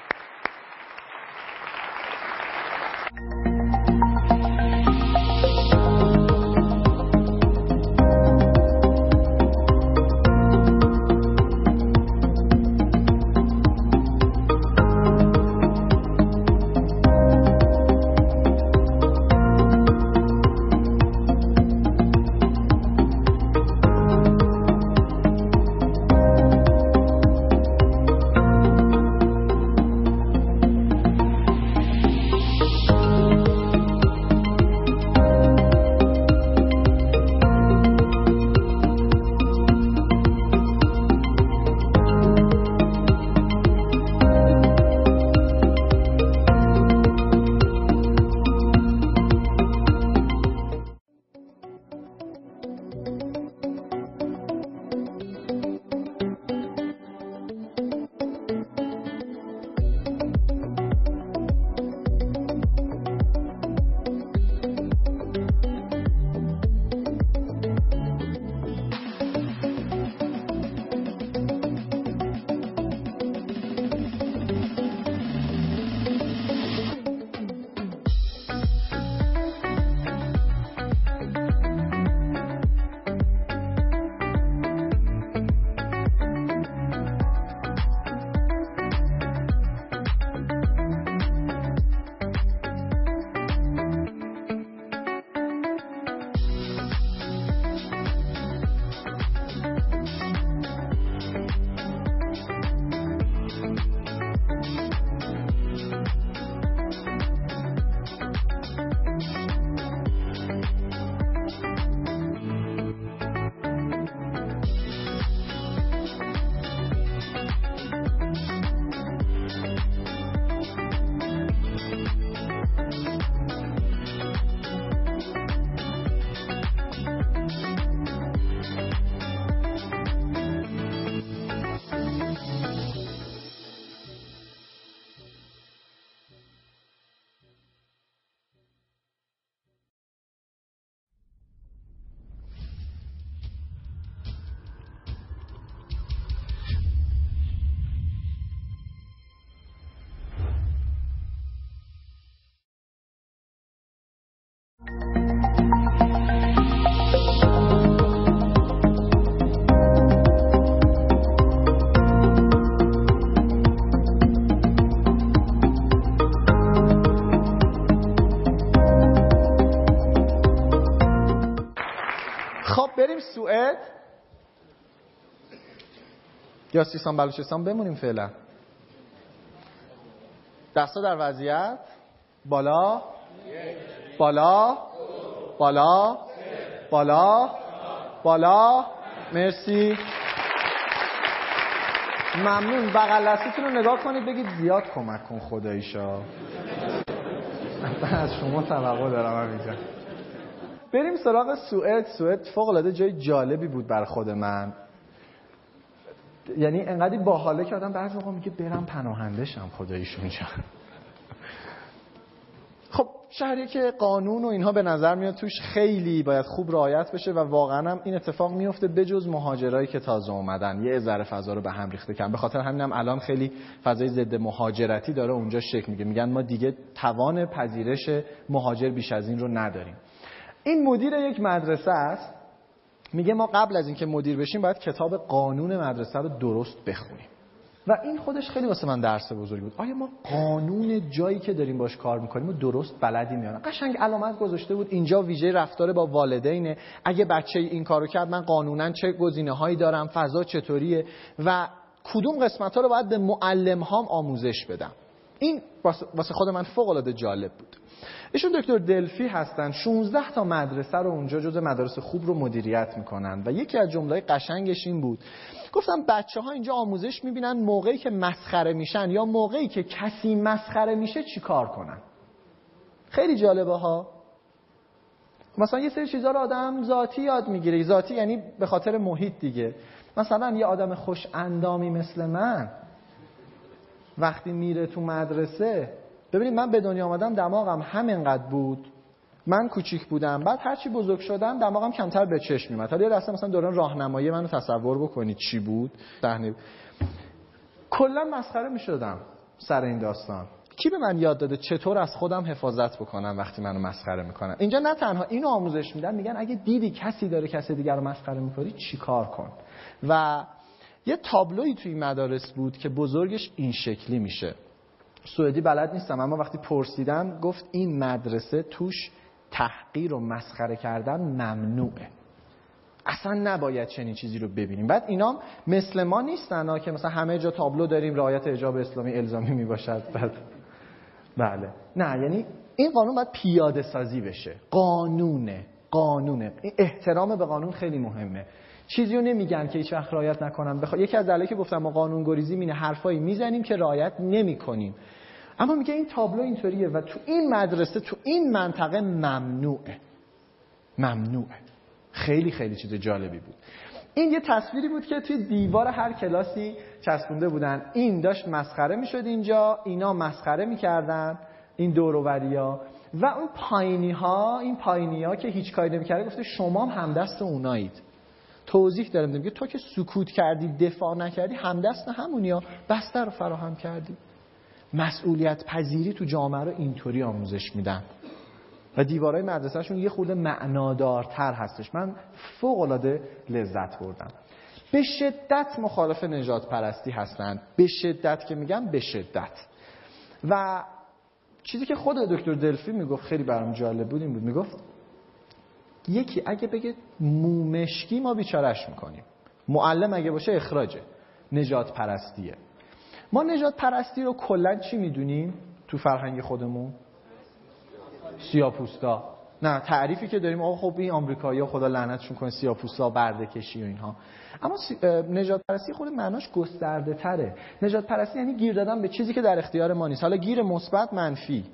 سوئد؟ یا سیستان بلوچستان؟ بمونیم فعلا. دستا در وضعیت؟ بالا؟ بالا؟ بالا؟ بالا؟ بالا؟ مرسی. ممنون. بغل رو نگاه کنید بگید زیاد کمک کن خدایشا من از شما توقع دارم همینجا. بریم سراغ سوئد. سوئد فوق العاده جای جالبی بود بر خود من. یعنی انقدی باحاله که آدم بعضی موقع میگه برم پناهندشم خداییشون جان. خب شهری که قانون و اینها به نظر میاد توش خیلی باید خوب رعایت بشه و واقعا هم این اتفاق میفته بجز مهاجرایی که تازه اومدن. یه ذره فضا رو به هم ریخته کردن به خاطر همینم هم الان خیلی فضای ضد مهاجرتی داره اونجا شکل میگه. میگن ما دیگه توان پذیرش مهاجر بیش از این رو نداریم. این مدیر یک مدرسه است. میگه ما قبل از اینکه مدیر بشیم باید کتاب قانون مدرسه رو درست بخونیم. و این خودش خیلی واسه من درس بزرگی بود. آیا ما قانون جایی که داریم باش کار می‌کنیم و درست بلدی میانم قشنگ علامت گذاشته بود. اینجا ویژه رفتار با والدینه. اگه بچه این کارو کرد من قانونا چه گزینه هایی دارم فضا چطوریه؟ و کدوم قسمت ها رو باید به معلم هام آموزش بدم؟ این واسه خود من فوق العاده جالب بود. ایشون دکتر دلفی هستن. 16 تا مدرسه رو اونجا جز مدارس خوب رو مدیریت می‌کنن و یکی از جمله قشنگش این بود. گفتم بچه ها اینجا آموزش می‌بینن موقعی که مسخره میشن یا موقعی که کسی مسخره میشه چی کار کنن. خیلی جالبه ها. مثلا یه سری چیزها رو آدم ذاتی یاد می‌گیره. ذاتی یعنی به خاطر محیط دیگه. مثلا یه آدم خوش اندامی مثل من وقتی میره تو مدرسه ببینید من به دنیا آمدم دماغم همینقدر بود. من کوچیک بودم. بعد هرچی بزرگ شدم دماغم کمتر به چشم میومد حالا یه دسته مثلا دوران راهنمایی منو تصور بکنید چی بود. صحنه. کلا مسخره می‌شدم سر این داستان. کی به من یاد داده چطور از خودم حفاظت بکنم وقتی منو مسخره می‌کنن؟ اینجا نه تنها اینو آموزش میدن میگن اگه دیدی کسی داره کسی دیگر رو مسخره می‌کنی چیکار کن؟ و یه تابلوی توی مدارس بود که بزرگش این شکلی میشه. سوئدی بلد نیستم اما وقتی پرسیدم گفت این مدرسه توش تحقیر و مسخره کردن ممنوعه. اصلا نباید چنین چیزی رو ببینیم. بعد اینا مثل ما نیستن ها که مثلا همه جا تابلو داریم رعایت اجاب اسلامی الزامی می باشد بعد بله. نه یعنی این قانون باید پیاده سازی بشه. قانونه قانونه. احترام به قانون خیلی مهمه. چیزی رو نمیگن که هیچ وقت رعایت نکنن. بخ... یکی از دلایلی که گفتم ما قانون گریزی مینه حرفایی می‌زنیم که رعایت نمی‌کنیم. اما میگه این تابلو اینطوریه و تو این مدرسه تو این منطقه ممنوعه. ممنوعه. خیلی خیلی چیز جالبی بود. این یه تصویری بود که توی دیوار هر کلاسی چسبونده بودن. این داشت مسخره می‌شد اینجا اینا مسخره می‌کردن این دورووریا و اون پایینی ها این پایینی ها که هیچ کاری نمی‌کرده گفته شما هم همدست اونایید. توضیح دارم. میگه تو که سکوت کردی دفاع نکردی همدست همونیا بستر رو فراهم کردی. مسئولیت پذیری تو جامعه رو اینطوری آموزش میدن. و دیوارای مدرسهشون یه خورده معنادارتر هستش. من فوق العاده لذت بردم. به شدت مخالف نجات پرستی هستند به شدت که میگم به شدت. و چیزی که خود دکتر دلفی می‌گفت خیلی برام جالب بود این بود. می‌گفت یکی اگه بگه مومشکی ما بیچارش می‌کنیم. معلم اگه باشه اخراجه. نجات پرستیه. ما نجات پرستی رو کلا چی می‌دونیم تو فرهنگ خودمون؟ سیاپوستا. نه تعریفی که داریم آقا خب این آمریکایی‌ها خدا لعنتشون کنه سیاپوستا برده کشی و اینها. اما نجات پرستی خود معناش گسترده تره نجات پرستی یعنی گیر دادن به چیزی که در اختیار ما نیست. حالا گیر مثبت منفی.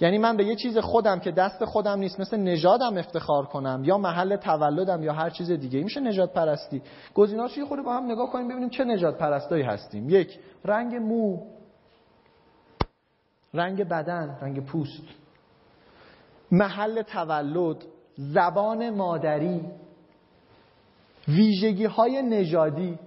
یعنی من به یه چیز خودم که دست خودم نیست مثل نژادم افتخار کنم یا محل تولدم یا هر چیز دیگه. میشه نجات پرستی. گزینه‌هاش یه خود با هم نگاه کنیم ببینیم چه نجات پرستایی هستیم. یک رنگ مو. رنگ بدن رنگ پوست. محل تولد زبان مادری. ویژگی های نژادی.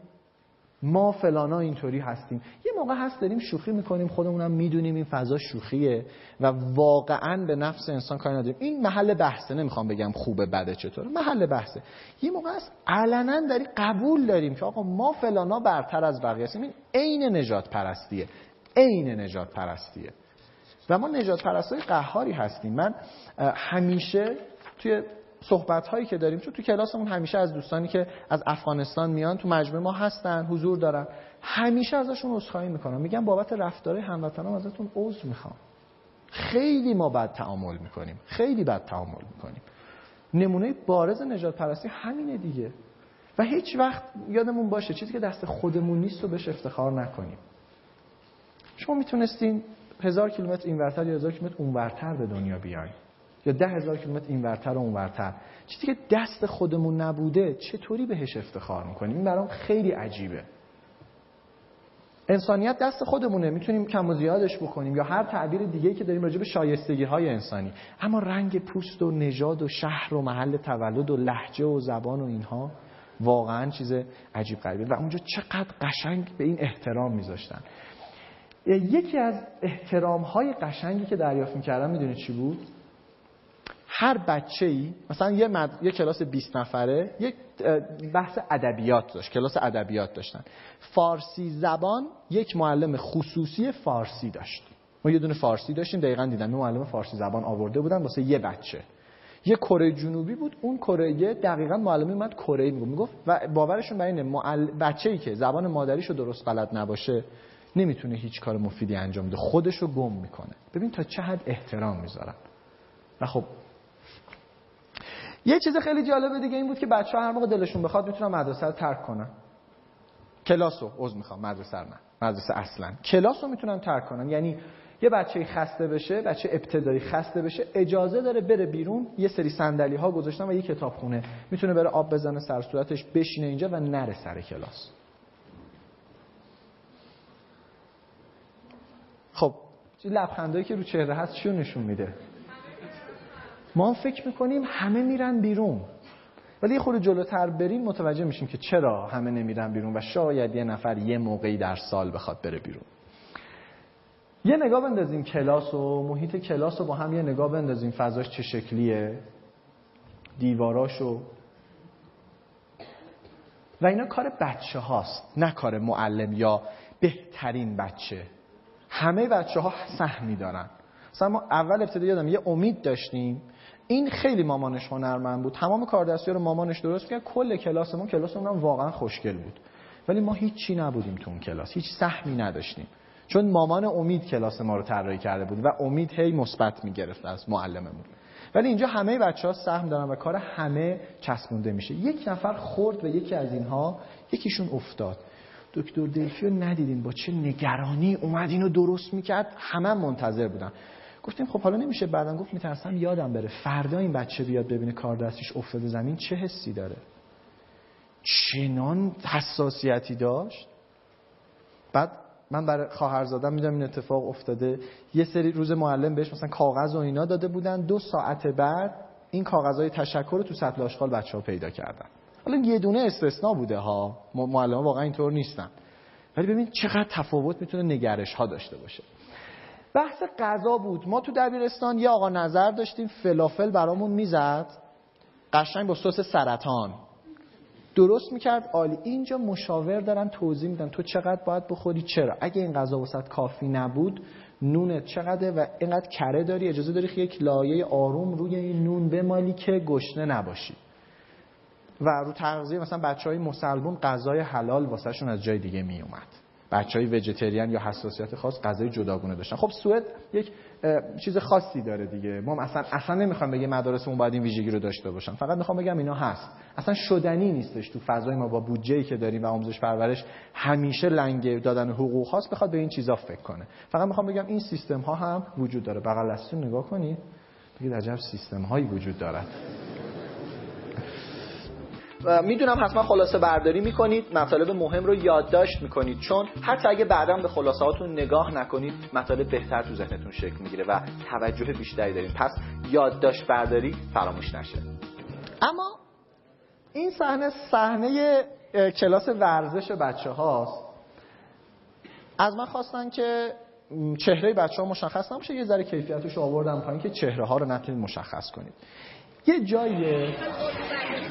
ما فلانا اینطوری هستیم. یه موقع هست داریم شوخی می‌کنیم خودمونم می‌دونیم این فضا شوخیه و واقعا به نفس انسان کاری نداریم. این محل بحثه نمی‌خوام بگم خوبه بده چطور محل بحثه. یه موقع هست علنا داری قبول داریم که آقا ما فلانا برتر از بقیه هستیم. این عین نجات پرستیه. عین نجات پرستیه. و ما نجات پرستای قهاری هستیم. من همیشه توی صحبت هایی که داریم چون تو کلاسمون همیشه از دوستانی که از افغانستان میان تو مجموعه ما هستن حضور دارن. همیشه ازشون عذرخواهی می‌کنم. میگم بابت رفتار هموطنام ازتون عذر می‌خوام. خیلی ما بد تعامل می‌کنیم. خیلی بد تعامل می‌کنیم. نمونه بارز نجات پرستی همینه دیگه. و هیچ وقت یادمون باشه چیزی که دست خودمون نیست رو بهش افتخار نکنیم. شما می‌تونستین هزار کیلومتر اینورتر یا هزار کیلومتر اونورتر به دنیا بیاین. یا ده هزار کیلومتر اینورتر و اونورتر چیزی که دست خودمون نبوده چطوری بهش افتخار می‌کنیم؟ این برام خیلی عجیبه. انسانیت دست خودمونه. می‌تونیم کم و زیادش بکنیم یا هر تعبیر دیگه که داریم راجع به شایستگی های انسانی. اما رنگ پوست و نژاد و شهر و محل تولد و لحجه و زبان و اینها واقعا چیز عجیب غریبه. و اونجا چقدر قشنگ به این احترام میذاشتن. یکی از احترام های قشنگی که دریافت می‌کردم می‌دونید چی بود؟ هر بچه ای مثلا یه, مد... یه کلاس 20 نفره یک بحث ادبیات داشت کلاس ادبیات داشتن. فارسی زبان یک معلم خصوصی فارسی داشت. ما یه دونه فارسی داشتیم دقیقا دیدم یه معلم فارسی زبان آورده بودن واسه یه بچه. یه کره جنوبی بود اون کره دقیقا معلمی اومد کره می‌گفت. می‌گفت و باورشون بر اینه معل... بچه‌ای که زبان مادریشو درست غلط نباشه نمی‌تونه هیچ کار مفیدی انجام بده. خودش رو گم می‌کنه. ببین تا چه حد احترام می‌ذارن و خب یه چیز خیلی جالبه دیگه این بود که بچه ها هر موقع دلشون بخواد می‌تونن مدرسه رو ترک کنن. کلاس رو عذر می‌خوام مدرسه نه مدرسه اصلا. کلاس رو می‌تونن ترک کنن. یعنی یه بچه خسته بشه بچه ابتدایی خسته بشه اجازه داره بره بیرون یه سری صندلی ها گذاشتن و یه کتابخونه. می‌تونه بره آب بزنه سر صورتش بشینه اینجا و نره سر کلاس. خب لبخندایی که رو چهره هست چیو نشون میده؟ ما فکر می‌کنیم همه میرن بیرون. ولی خورده جلوتر بریم متوجه میشیم که چرا همه نمیرن بیرون و شاید یه نفر یه موقعی در سال بخواد بره بیرون. یه نگاه بندازیم کلاس و محیط کلاس رو با هم یه نگاه بندازیم. فضاش چه شکلیه؟ دیواراشو. و اینا کار بچه هاست نه کار معلم یا بهترین بچه. همه بچه ها سهمی دارن. مثلا ما اول ابتدا یادم یه امید داشتیم. این خیلی مامانش هنرمند بود. تمام کاردستی رو مامانش درست کرد. کل کلاسمون کلاسمون هم واقعا خوشگل بود. ولی ما هیچی نبودیم تو اون کلاس. هیچ سهمی نداشتیم. چون مامان امید کلاس ما رو طراحی کرده بود و امید هی مثبت می‌گرفت از معلممون. ولی اینجا همه بچه ها سهم دارن و کار همه چسبونده میشه. یک نفر خورد و یکی از اینها یکیشون افتاد. دکتر دلفیو ندیدین با چه نگرانی اومد اینو درست می‌کرد. همه منتظر بودن. گفتیم خب حالا نمیشه بعدم گفت میترسم یادم بره. فردا این بچه بیاد ببینه کار دستش افتاده زمین چه حسی داره. چنان حساسیتی داشت. بعد من برای خواهرزادم می‌دونم این اتفاق افتاده. یه سری روز معلم بهش مثلا کاغذ و اینا داده بودن. دو ساعت بعد این کاغذهای تشکر رو تو سطل آشغال بچه ها پیدا کردن. حالا یه دونه استثنا بوده ها. معلم واقعا اینطور نیستن. ولی ببین چقدر تفاوت می‌تونه نگرش ها داشته باشه. بحث غذا بود. ما تو دبیرستان یه آقا نظر داشتیم فلافل برامون می‌زد. قشنگ با سس سرطان. درست می‌کرد. عالی. اینجا مشاور دارن توضیح میدن تو چقدر باید بخوری چرا؟ اگه این غذا وسط کافی نبود نونت چقدر و اینقدر کره داری اجازه داری که یک لایه آروم روی این نون بمالی که گشنه نباشی. و رو تغذیه مثلا بچه های مسلمون غذای حلال واسهشون از جای دیگه می اومد بچه های وجتریان یا حساسیت خاص غذای جداگونه داشتن. خب سوئد یک چیز خاصی داره دیگه. ما اصلا اصلا نمی‌خوام بگم مدارسمون باید این ویژگی رو داشته باشن. فقط می‌خوام بگم اینا هست. اصلا شدنی نیستش تو فضای ما با بودجه‌ای که داریم و آموزش پرورش همیشه لنگ دادن حقوق خاص بخواد به این چیزا فکر کنه. فقط می‌خوام بگم این سیستم ها هم وجود داره. بغل نگاه کنید. بگید عجب سیستم هایی وجود دارد. می‌دونم حتما خلاصه برداری می‌کنید. مطالب مهم رو یادداشت می‌کنید. چون حتی اگه بعدا به خلاصه هاتون نگاه نکنید مطالب بهتر تو ذهنتون شکل می‌گیره و توجه بیشتری دارید. پس یادداشت برداری فراموش نشه. اما این صحنه صحنه کلاس ورزش بچه هاست از من خواستن که چهره بچه ها مشخص نمیشه یه ذره کیفیتش آوردم پایین که چهره ها رو نتونید مشخص کنید. یه جایی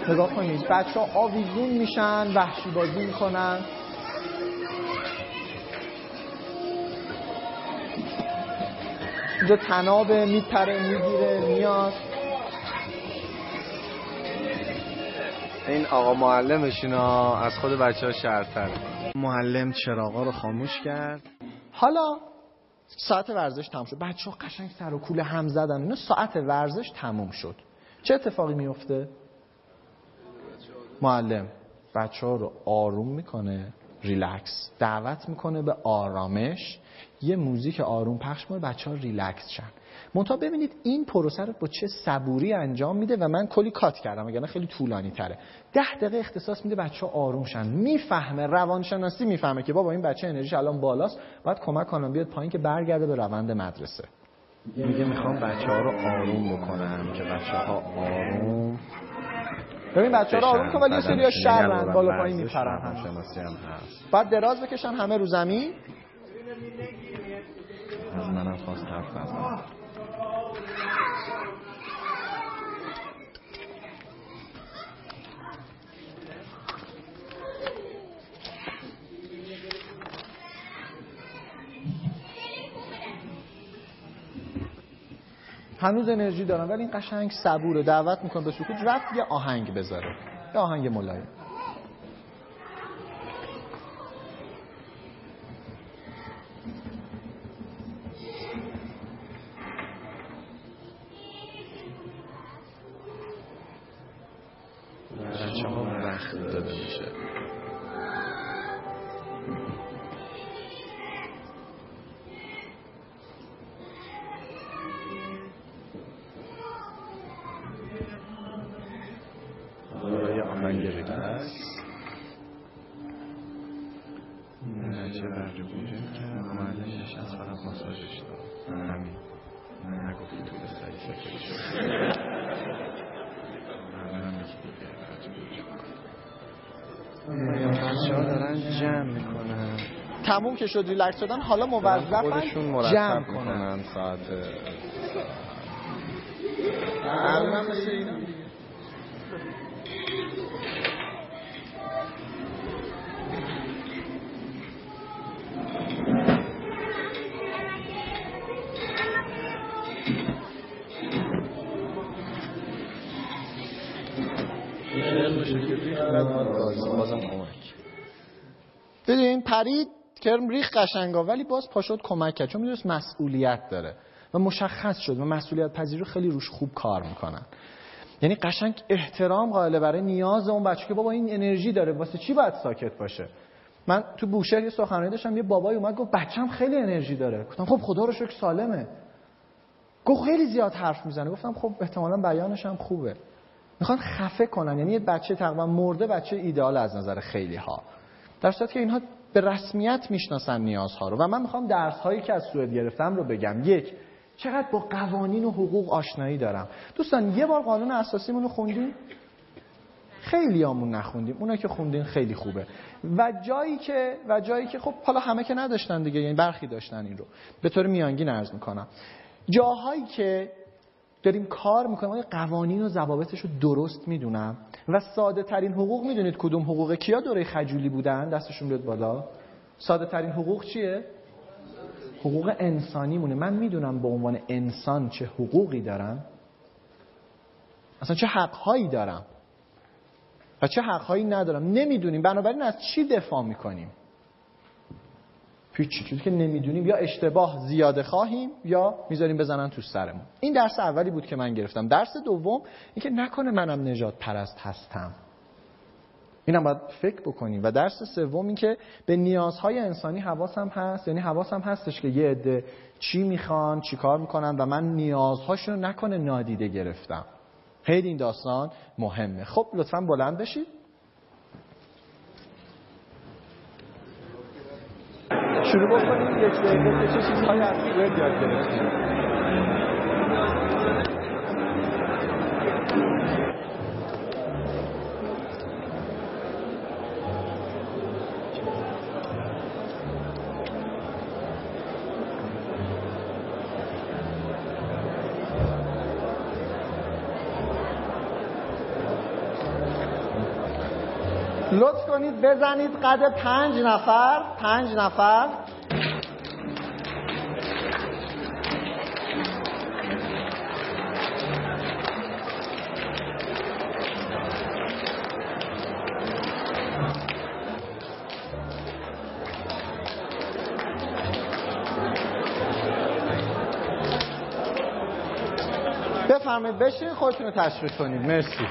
نگاه کنید. بچه ها آویزون میشن وحشی بازی می‌کنن. اینجا تنابه میپره می‌گیره میاد. این آقا معلمشون از خود بچه ها شرطره معلم چراغا رو خاموش کرد. حالا ساعت ورزش تموم شد. بچه ها قشنگ سر و کول هم زدن. اینا ساعت ورزش تموم شد. چه اتفاقی میفته؟ معلم بچه ها رو آروم می‌کنه ریلکس. دعوت می‌کنه به آرامش. یه موزیک آروم پخش کنه بچه ها ریلکس شن. منتها ببینید این پروسه رو با چه صبوری انجام میده و من کلی کات کردم اگر خیلی طولانی تره. ده دقیقه اختصاص میده بچه ها آروم شن. می‌فهمه روانشناسی می‌فهمه که بابا این بچه انرژیش الان بالاست. باید کمک کنم بیاد پایین که برگرده به روند مدرسه. میگه می‌خوام بچه ها رو آروم بکنم که بچه ها آروم ببین بچه ها رو آروم کن ولی یه سری شرن بالا پایین میپرن. هم بعد دراز بکشن همه رو زمین. از منم خواست حرف نزنم هنوز انرژی دارم ولی این قشنگ صبوره. دعوت می‌کنه به سکوت. رفت یه آهنگ بذاره. یه آهنگ ملایم. بچه برج بوده که معلم نشست فقط ماساژش داد. همین نگفتی تو به سری شد. ها دارن جمع می‌کنن. تموم که شد ریلکس شدن. حالا موظفن خودشون جمع مرتب کنن ساعت الان مثل اینا. بازم کمک. ببین پرید کرم ریخ قشنگا ولی باز پاشد کمک کرد چون می‌دونست مسئولیت داره و مشخص شد و مسئولیت پذیری خیلی روش خوب کار می‌کنن. یعنی قشنگ احترام قائل برای نیاز اون بچه که بابا این انرژی داره واسه چی باید ساکت باشه؟ من تو بوشهر یه سخنرانی داشتم یه بابای اومد گفت بچم خیلی انرژی داره. گفتم خب خدا رو شکر سالمه. گفت خیلی زیاد حرف می‌زنه. گفتم خب احتمالا بیانش هم خوبه. می‌خوان خفه کنن. یعنی یه بچه تقریبا مرده بچه ایدئال از نظر خیلی ها در که اینها به رسمیت می‌شناسن نیازها رو. و من می‌خوام درس هایی که از سوئد گرفتم رو بگم. یک چقدر با قوانین و حقوق آشنایی دارم. دوستان یه بار قانون اساسیمون رو خوندیم؟ خیلی آمون نخوندیم. اونا که خوندین خیلی خوبه. و جایی که و جایی که خب حالا همه که نداشتن دیگه یعنی برخی داشتن این رو. به طور میانگین عرض می‌کنم. جاهایی که داریم کار می‌کنیم. آیا قوانین و ضوابطش رو درست می‌دونم. و ساده ترین حقوق می‌دونید کدوم حقوق کیا دوره خجولی بودن؟ دستشون بیاد بالا. ساده ترین حقوق چیه؟ حقوق انسانی مونه من می‌دونم به عنوان انسان چه حقوقی دارم. اصلا چه حقهایی دارم؟ و چه حقهایی ندارم؟ نمی‌دونیم. بنابراین از چی دفاع می‌کنیم؟ هیچ چیزی که نمی‌دونیم. یا اشتباه زیاده خواهیم یا می‌ذاریم بزنن تو سرمون. این درس اولی بود که من گرفتم. درس دوم اینکه نکنه منم نجات پرست هستم. اینم باید فکر بکنیم. و درس سوم این که به نیازهای انسانی حواسم هست. یعنی حواسم هستش که یه عده چی می‌خوان چی کار می‌کنن و من نیازهاشون رو نکنه نادیده گرفتم. خیلی این داستان مهمه. خب لطفا بلند بشید. شروع بکنیم یک دقیقه چه چیزهایی از سوئد بزنید قد پنج نفر پنج نفر. بفرمایید بشین خودتون رو تشویق کنید. مرسی.